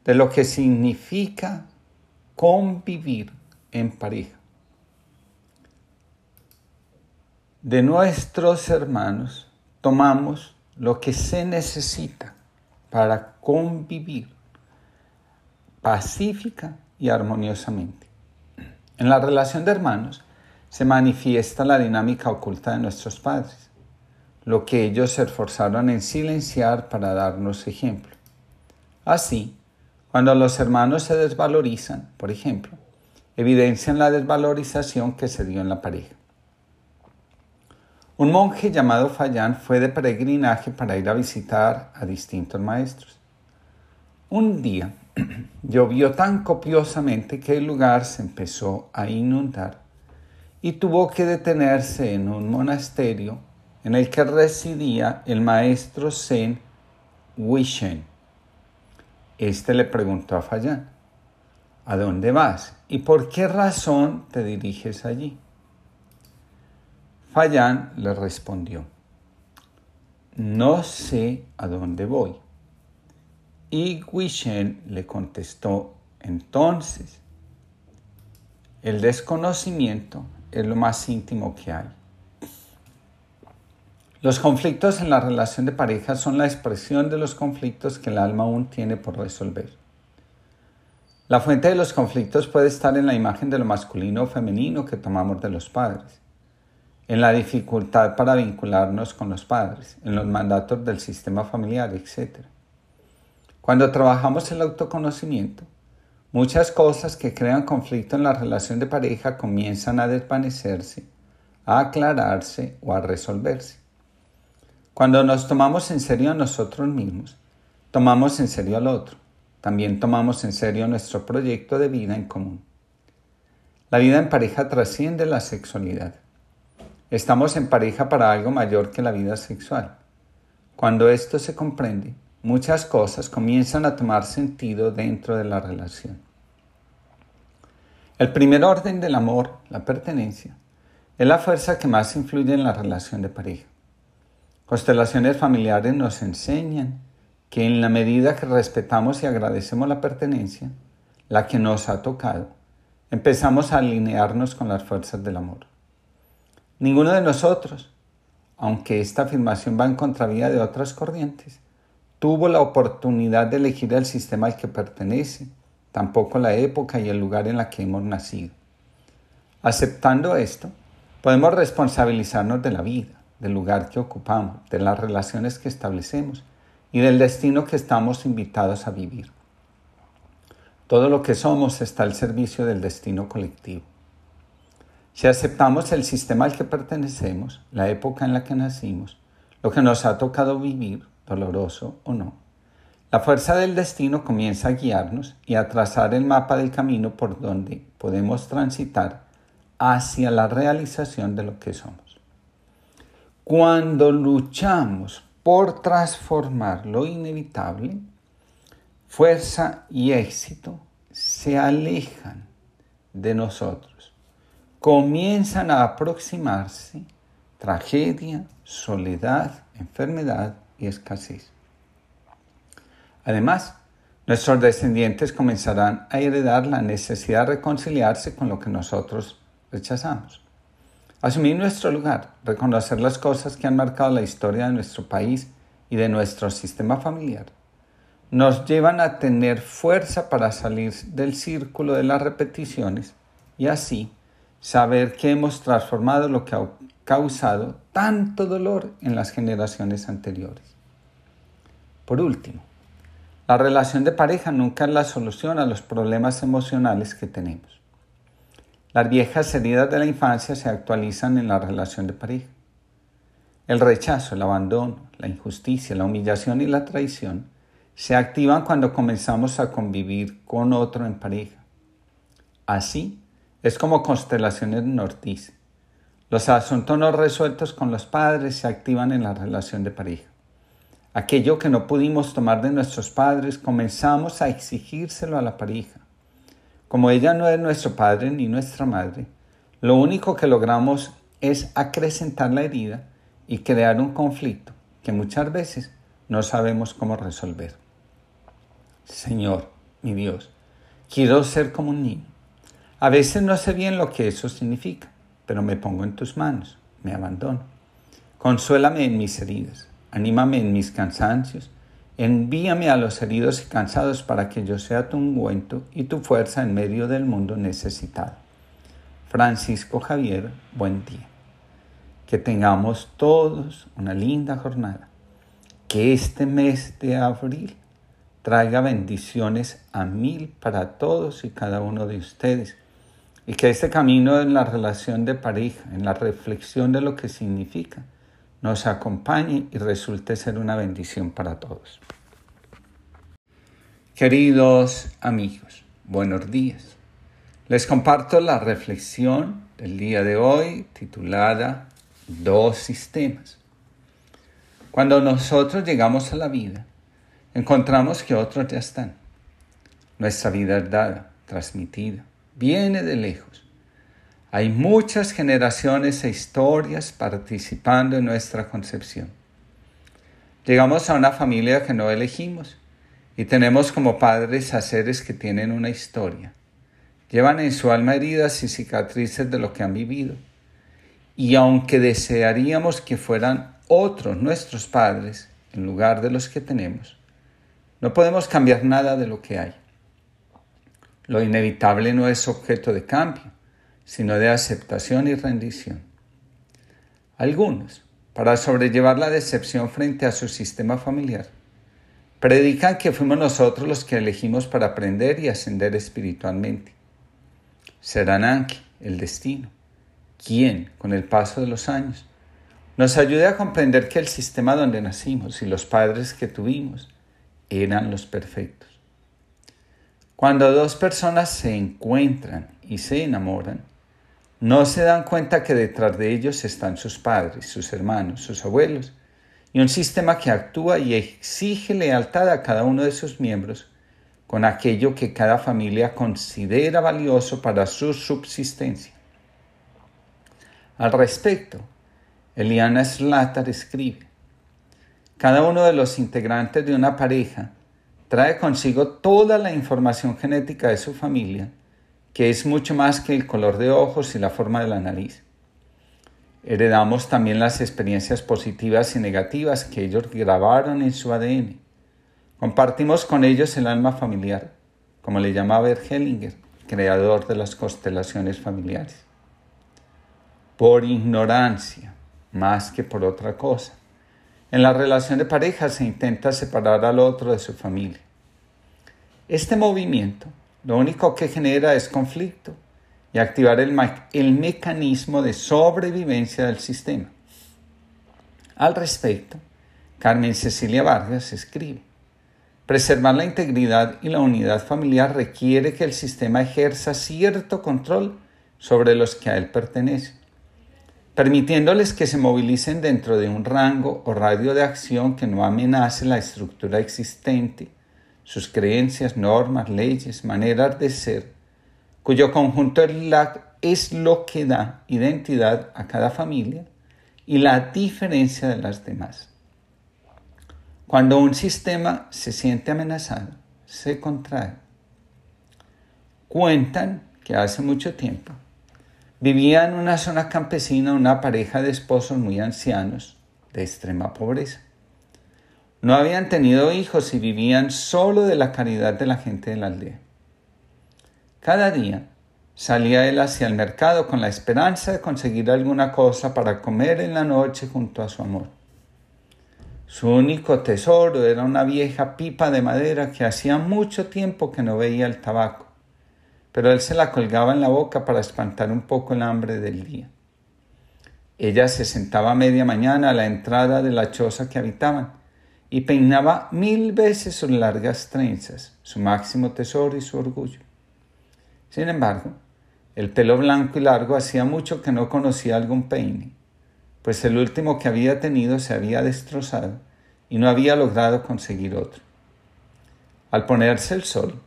de lo que significa convivir en pareja. De nuestros hermanos tomamos lo que se necesita para convivir pacífica y armoniosamente. En la relación de hermanos, se manifiesta la dinámica oculta de nuestros padres, lo que ellos se esforzaron en silenciar para darnos ejemplo. Así, cuando los hermanos se desvalorizan, por ejemplo, evidencian la desvalorización que se dio en la pareja. Un monje llamado Fayán fue de peregrinaje para ir a visitar a distintos maestros. Un día llovió tan copiosamente que el lugar se empezó a inundar y tuvo que detenerse en un monasterio en el que residía el maestro Zen Wishen. Este le preguntó a Fayán, ¿a dónde vas y por qué razón te diriges allí? Fayán le respondió, no sé a dónde voy. Y Wishen le contestó, entonces, el desconocimiento es lo más íntimo que hay. Los conflictos en la relación de pareja son la expresión de los conflictos que el alma aún tiene por resolver. La fuente de los conflictos puede estar en la imagen de lo masculino o femenino que tomamos de los padres, en la dificultad para vincularnos con los padres, en los mandatos del sistema familiar, etc. Cuando trabajamos el autoconocimiento, Muchas cosas que crean conflicto en la relación de pareja comienzan a desvanecerse, a aclararse o a resolverse. Cuando nos tomamos en serio a nosotros mismos, tomamos en serio al otro. También tomamos en serio nuestro proyecto de vida en común. La vida en pareja trasciende la sexualidad. Estamos en pareja para algo mayor que la vida sexual. Cuando esto se comprende, muchas cosas comienzan a tomar sentido dentro de la relación. El primer orden del amor, la pertenencia, es la fuerza que más influye en la relación de pareja. Constelaciones familiares nos enseñan que en la medida que respetamos y agradecemos la pertenencia, la que nos ha tocado, empezamos a alinearnos con las fuerzas del amor. Ninguno de nosotros, aunque esta afirmación va en contravía de otras corrientes, tuvo la oportunidad de elegir el sistema al que pertenece, tampoco la época y el lugar en la que hemos nacido. Aceptando esto, podemos responsabilizarnos de la vida, del lugar que ocupamos, de las relaciones que establecemos y del destino que estamos invitados a vivir. Todo lo que somos está al servicio del destino colectivo. Si aceptamos el sistema al que pertenecemos, la época en la que nacimos, lo que nos ha tocado vivir, doloroso o no, la fuerza del destino comienza a guiarnos y a trazar el mapa del camino por donde podemos transitar hacia la realización de lo que somos. Cuando luchamos por transformar lo inevitable, fuerza y éxito se alejan de nosotros. Comienzan a aproximarse tragedia, soledad, enfermedad y escasez. Además, nuestros descendientes comenzarán a heredar la necesidad de reconciliarse con lo que nosotros rechazamos. Asumir nuestro lugar, reconocer las cosas que han marcado la historia de nuestro país y de nuestro sistema familiar, nos llevan a tener fuerza para salir del círculo de las repeticiones y así saber que hemos transformado lo que ha causado tanto dolor en las generaciones anteriores. Por último, la relación de pareja nunca es la solución a los problemas emocionales que tenemos. Las viejas heridas de la infancia se actualizan en la relación de pareja. El rechazo, el abandono, la injusticia, la humillación y la traición se activan cuando comenzamos a convivir con otro en pareja. Así es como constelaciones nortis. Los asuntos no resueltos con los padres se activan en la relación de pareja. Aquello que no pudimos tomar de nuestros padres comenzamos a exigírselo a la pareja. Como ella no es nuestro padre ni nuestra madre, lo único que logramos es acrecentar la herida y crear un conflicto que muchas veces no sabemos cómo resolver. Señor, mi Dios, quiero ser como un niño. A veces no sé bien lo que eso significa, pero me pongo en tus manos, me abandono. Consuélame en mis heridas, anímame en mis cansancios, Envíame a los heridos y cansados para que yo sea tu ungüento y tu fuerza en medio del mundo necesitado. Francisco Javier, buen día. Que tengamos todos una linda jornada. Que este mes de abril traiga bendiciones a mil para todos y cada uno de ustedes. Y que este camino en la relación de pareja, en la reflexión de lo que significa, nos acompañe y resulte ser una bendición para todos. Queridos amigos, buenos días. Les comparto la reflexión del día de hoy titulada Dos sistemas. Cuando nosotros llegamos a la vida, encontramos que otros ya están. Nuestra vida es dada, transmitida, viene de lejos hay muchas generaciones e historias participando en nuestra concepción. Llegamos a una familia que no elegimos y tenemos como padres a seres que tienen una historia. Llevan en su alma heridas y cicatrices de lo que han vivido. Y aunque desearíamos que fueran otros nuestros padres en lugar de los que tenemos, no podemos cambiar nada de lo que hay. Lo inevitable no es objeto de cambio sino de aceptación y rendición. Algunos, para sobrellevar la decepción frente a su sistema familiar, predican que fuimos nosotros los que elegimos para aprender y ascender espiritualmente. Serán Anki, el destino, quien, con el paso de los años, nos ayude a comprender que el sistema donde nacimos y los padres que tuvimos eran los perfectos. Cuando dos personas se encuentran y se enamoran, no se dan cuenta que detrás de ellos están sus padres, sus hermanos, sus abuelos, y un sistema que actúa y exige lealtad a cada uno de sus miembros con aquello que cada familia considera valioso para su subsistencia. Al respecto, Eliana Slater escribe, Cada uno de los integrantes de una pareja trae consigo toda la información genética de su familia, que es mucho más que el color de ojos y la forma de la nariz. Heredamos también las experiencias positivas y negativas que ellos grabaron en su ADN. Compartimos con ellos el alma familiar, como le llamaba Hellinger, creador de las constelaciones familiares. Por ignorancia, más que por otra cosa. En la relación de pareja se intenta separar al otro de su familia. Este movimiento lo único que genera es conflicto y activar el, el mecanismo de sobrevivencia del sistema. Al respecto, Carmen Cecilia Vargas escribe, Preservar la integridad y la unidad familiar requiere que el sistema ejerza cierto control sobre los que a él pertenecen permitiéndoles que se movilicen dentro de un rango o radio de acción que no amenace la estructura existente, sus creencias, normas, leyes, maneras de ser, cuyo conjunto es lo que da identidad a cada familia y la diferencia de las demás. Cuando un sistema se siente amenazado, se contrae. Cuentan que hace mucho tiempo Vivía en una zona campesina una pareja de esposos muy ancianos, de extrema pobreza. No habían tenido hijos y vivían solo de la caridad de la gente de la aldea. Cada día salía él hacia el mercado con la esperanza de conseguir alguna cosa para comer en la noche junto a su amor. Su único tesoro era una vieja pipa de madera que hacía mucho tiempo que no veía el tabaco pero él se la colgaba en la boca para espantar un poco el hambre del día. Ella se sentaba a media mañana a la entrada de la choza que habitaban y peinaba mil veces sus largas trenzas, su máximo tesoro y su orgullo. Sin embargo, el pelo blanco y largo hacía mucho que no conocía algún peine, pues el último que había tenido se había destrozado y no había logrado conseguir otro. Al ponerse el sol,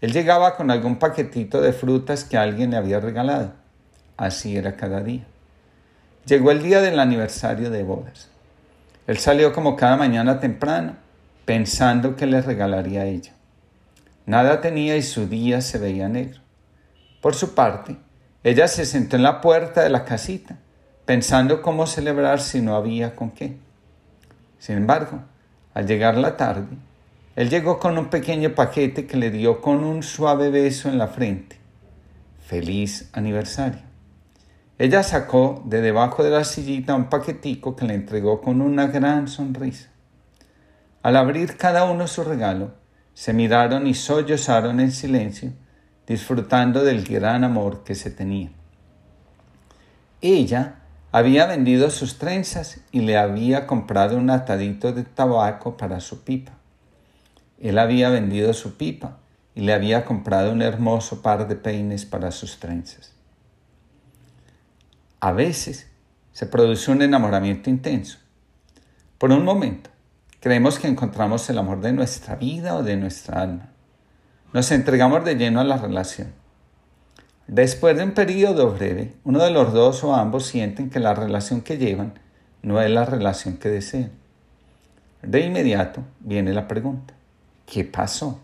él llegaba con algún paquetito de frutas que alguien le había regalado. Así era cada día. Llegó el día del aniversario de bodas. Él salió como cada mañana temprano, pensando que le regalaría a ella. Nada tenía y su día se veía negro. Por su parte, ella se sentó en la puerta de la casita, pensando cómo celebrar si no había con qué. Sin embargo, al llegar la tarde, él llegó con un pequeño paquete que le dio con un suave beso en la frente. Feliz aniversario. Ella sacó de debajo de la sillita un paquetico que le entregó con una gran sonrisa. Al abrir cada uno su regalo, se miraron y sollozaron en silencio, disfrutando del gran amor que se tenía. Ella había vendido sus trenzas y le había comprado un atadito de tabaco para su pipa. Él había vendido su pipa y le había comprado un hermoso par de peines para sus trenzas. A veces se produce un enamoramiento intenso. Por un momento, creemos que encontramos el amor de nuestra vida o de nuestra alma. Nos entregamos de lleno a la relación. Después de un periodo breve, uno de los dos o ambos sienten que la relación que llevan no es la relación que desean. De inmediato viene la pregunta, ¿Qué pasó?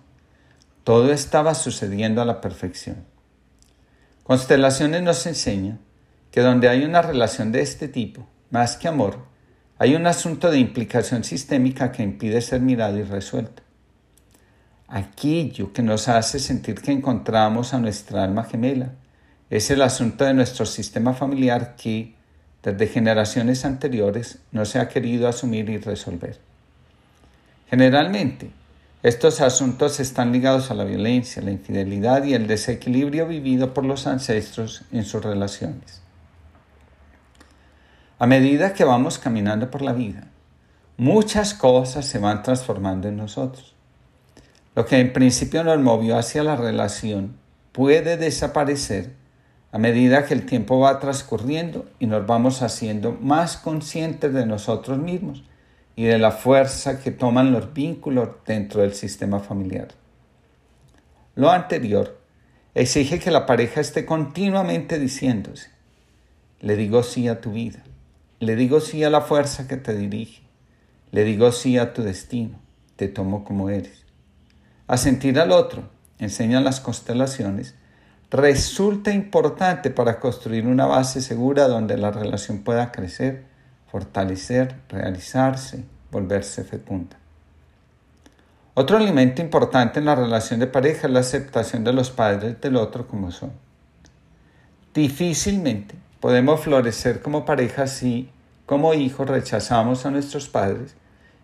Todo estaba sucediendo a la perfección. Constelaciones nos enseña que donde hay una relación de este tipo, más que amor, hay un asunto de implicación sistémica que impide ser mirado y resuelto. Aquello que nos hace sentir que encontramos a nuestra alma gemela es el asunto de nuestro sistema familiar que, desde generaciones anteriores, no se ha querido asumir y resolver. Generalmente, estos asuntos están ligados a la violencia, la infidelidad y el desequilibrio vivido por los ancestros en sus relaciones. A medida que vamos caminando por la vida, muchas cosas se van transformando en nosotros. Lo que en principio nos movió hacia la relación puede desaparecer a medida que el tiempo va transcurriendo y nos vamos haciendo más conscientes de nosotros mismos y de la fuerza que toman los vínculos dentro del sistema familiar. Lo anterior exige que la pareja esté continuamente diciéndose, le digo sí a tu vida, le digo sí a la fuerza que te dirige, Le digo sí a tu destino, te tomo como eres. A sentir al otro, enseñan las constelaciones, resulta importante para construir una base segura donde la relación pueda crecer, fortalecer, realizarse, volverse fecunda. Otro elemento importante en la relación de pareja es la aceptación de los padres del otro como son. Difícilmente podemos florecer como pareja si, como hijos, rechazamos a nuestros padres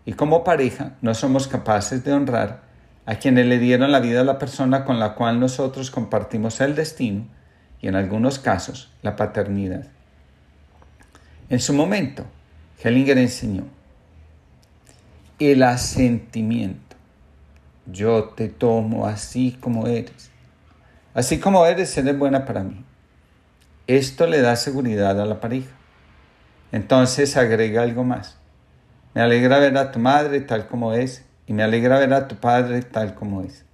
y como pareja no somos capaces de honrar a quienes le dieron la vida a la persona con la cual nosotros compartimos el destino y en algunos casos la paternidad. En su momento, Hellinger enseñó el asentimiento yo te tomo así como eres. Así como eres, eres buena para mí. Esto le da seguridad a la pareja. Entonces agrega algo más. Me alegra ver a tu madre tal como es y me alegra ver a tu padre tal como es.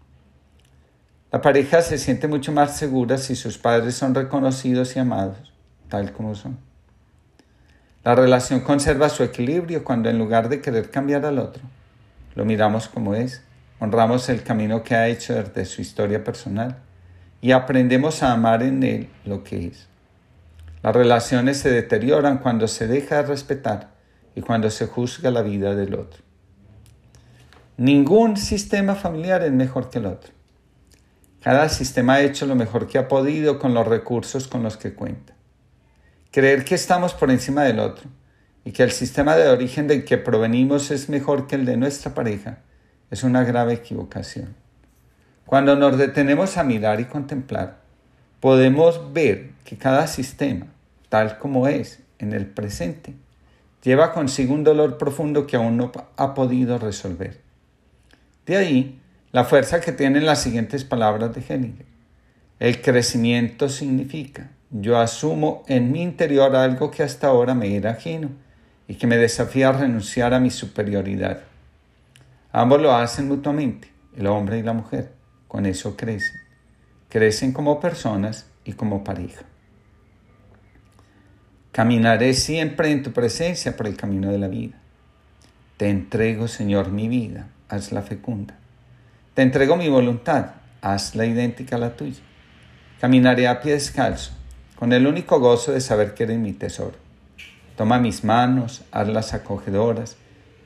La pareja se siente mucho más segura si sus padres son reconocidos y amados tal como son. La relación conserva su equilibrio cuando en lugar de querer cambiar al otro, lo miramos como es honramos el camino que ha hecho desde su historia personal y aprendemos a amar en él lo que es. Las relaciones se deterioran cuando se deja de respetar y cuando se juzga la vida del otro. Ningún sistema familiar es mejor que el otro. Cada sistema ha hecho lo mejor que ha podido con los recursos con los que cuenta. Creer que estamos por encima del otro y que el sistema de origen del que provenimos es mejor que el de nuestra pareja es una grave equivocación. Cuando nos detenemos a mirar y contemplar, podemos ver que cada sistema, tal como es en el presente, lleva consigo un dolor profundo que aún no ha podido resolver. De ahí la fuerza que tienen las siguientes palabras de Henninger. El crecimiento significa, yo asumo en mi interior algo que hasta ahora me era ajeno y que me desafía a renunciar a mi superioridad. Ambos lo hacen mutuamente, el hombre y la mujer. Con eso crecen. Crecen como personas y como pareja. Caminaré siempre en tu presencia por el camino de la vida. Te entrego, Señor, mi vida, hazla fecunda. Te entrego mi voluntad, hazla idéntica a la tuya. Caminaré a pie descalzo, con el único gozo de saber que eres mi tesoro. Toma mis manos, hazlas acogedoras,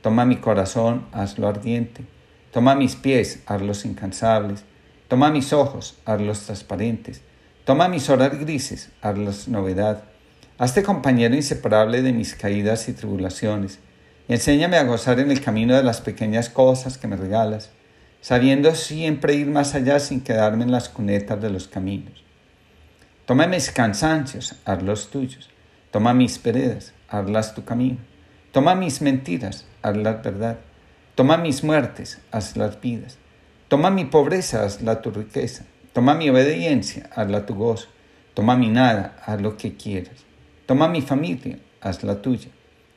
Toma mi corazón, hazlo ardiente. Toma mis pies, hazlos incansables. Toma mis ojos, hazlos transparentes. Toma mis horas grises, hazlos novedad. Hazte compañero inseparable de mis caídas y tribulaciones. Enséñame a gozar en el camino de las pequeñas cosas que me regalas, sabiendo siempre ir más allá sin quedarme en las cunetas de los caminos. Toma mis cansancios, hazlos tuyos. Toma mis veredas, hazlas tu camino. Toma mis mentiras, hazlas verdad. Toma mis muertes, hazlas vidas. Toma mi pobreza, hazla tu riqueza. Toma mi obediencia, hazla tu gozo. Toma mi nada, haz lo que quieras. Toma mi familia, haz la tuya.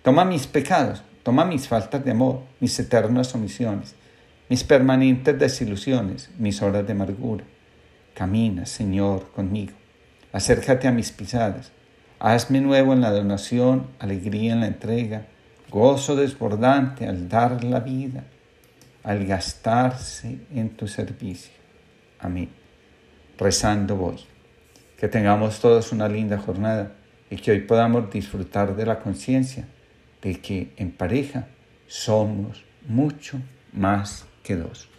Toma mis pecados, toma mis faltas de amor, mis eternas omisiones, mis permanentes desilusiones, mis horas de amargura. Camina, Señor, conmigo. Acércate a mis pisadas. Hazme nuevo en la donación, alegría en la entrega, gozo desbordante al dar la vida, al gastarse en tu servicio. Amén. Rezando voy. Que tengamos todos una linda jornada y que hoy podamos disfrutar de la conciencia de que en pareja somos mucho más que dos.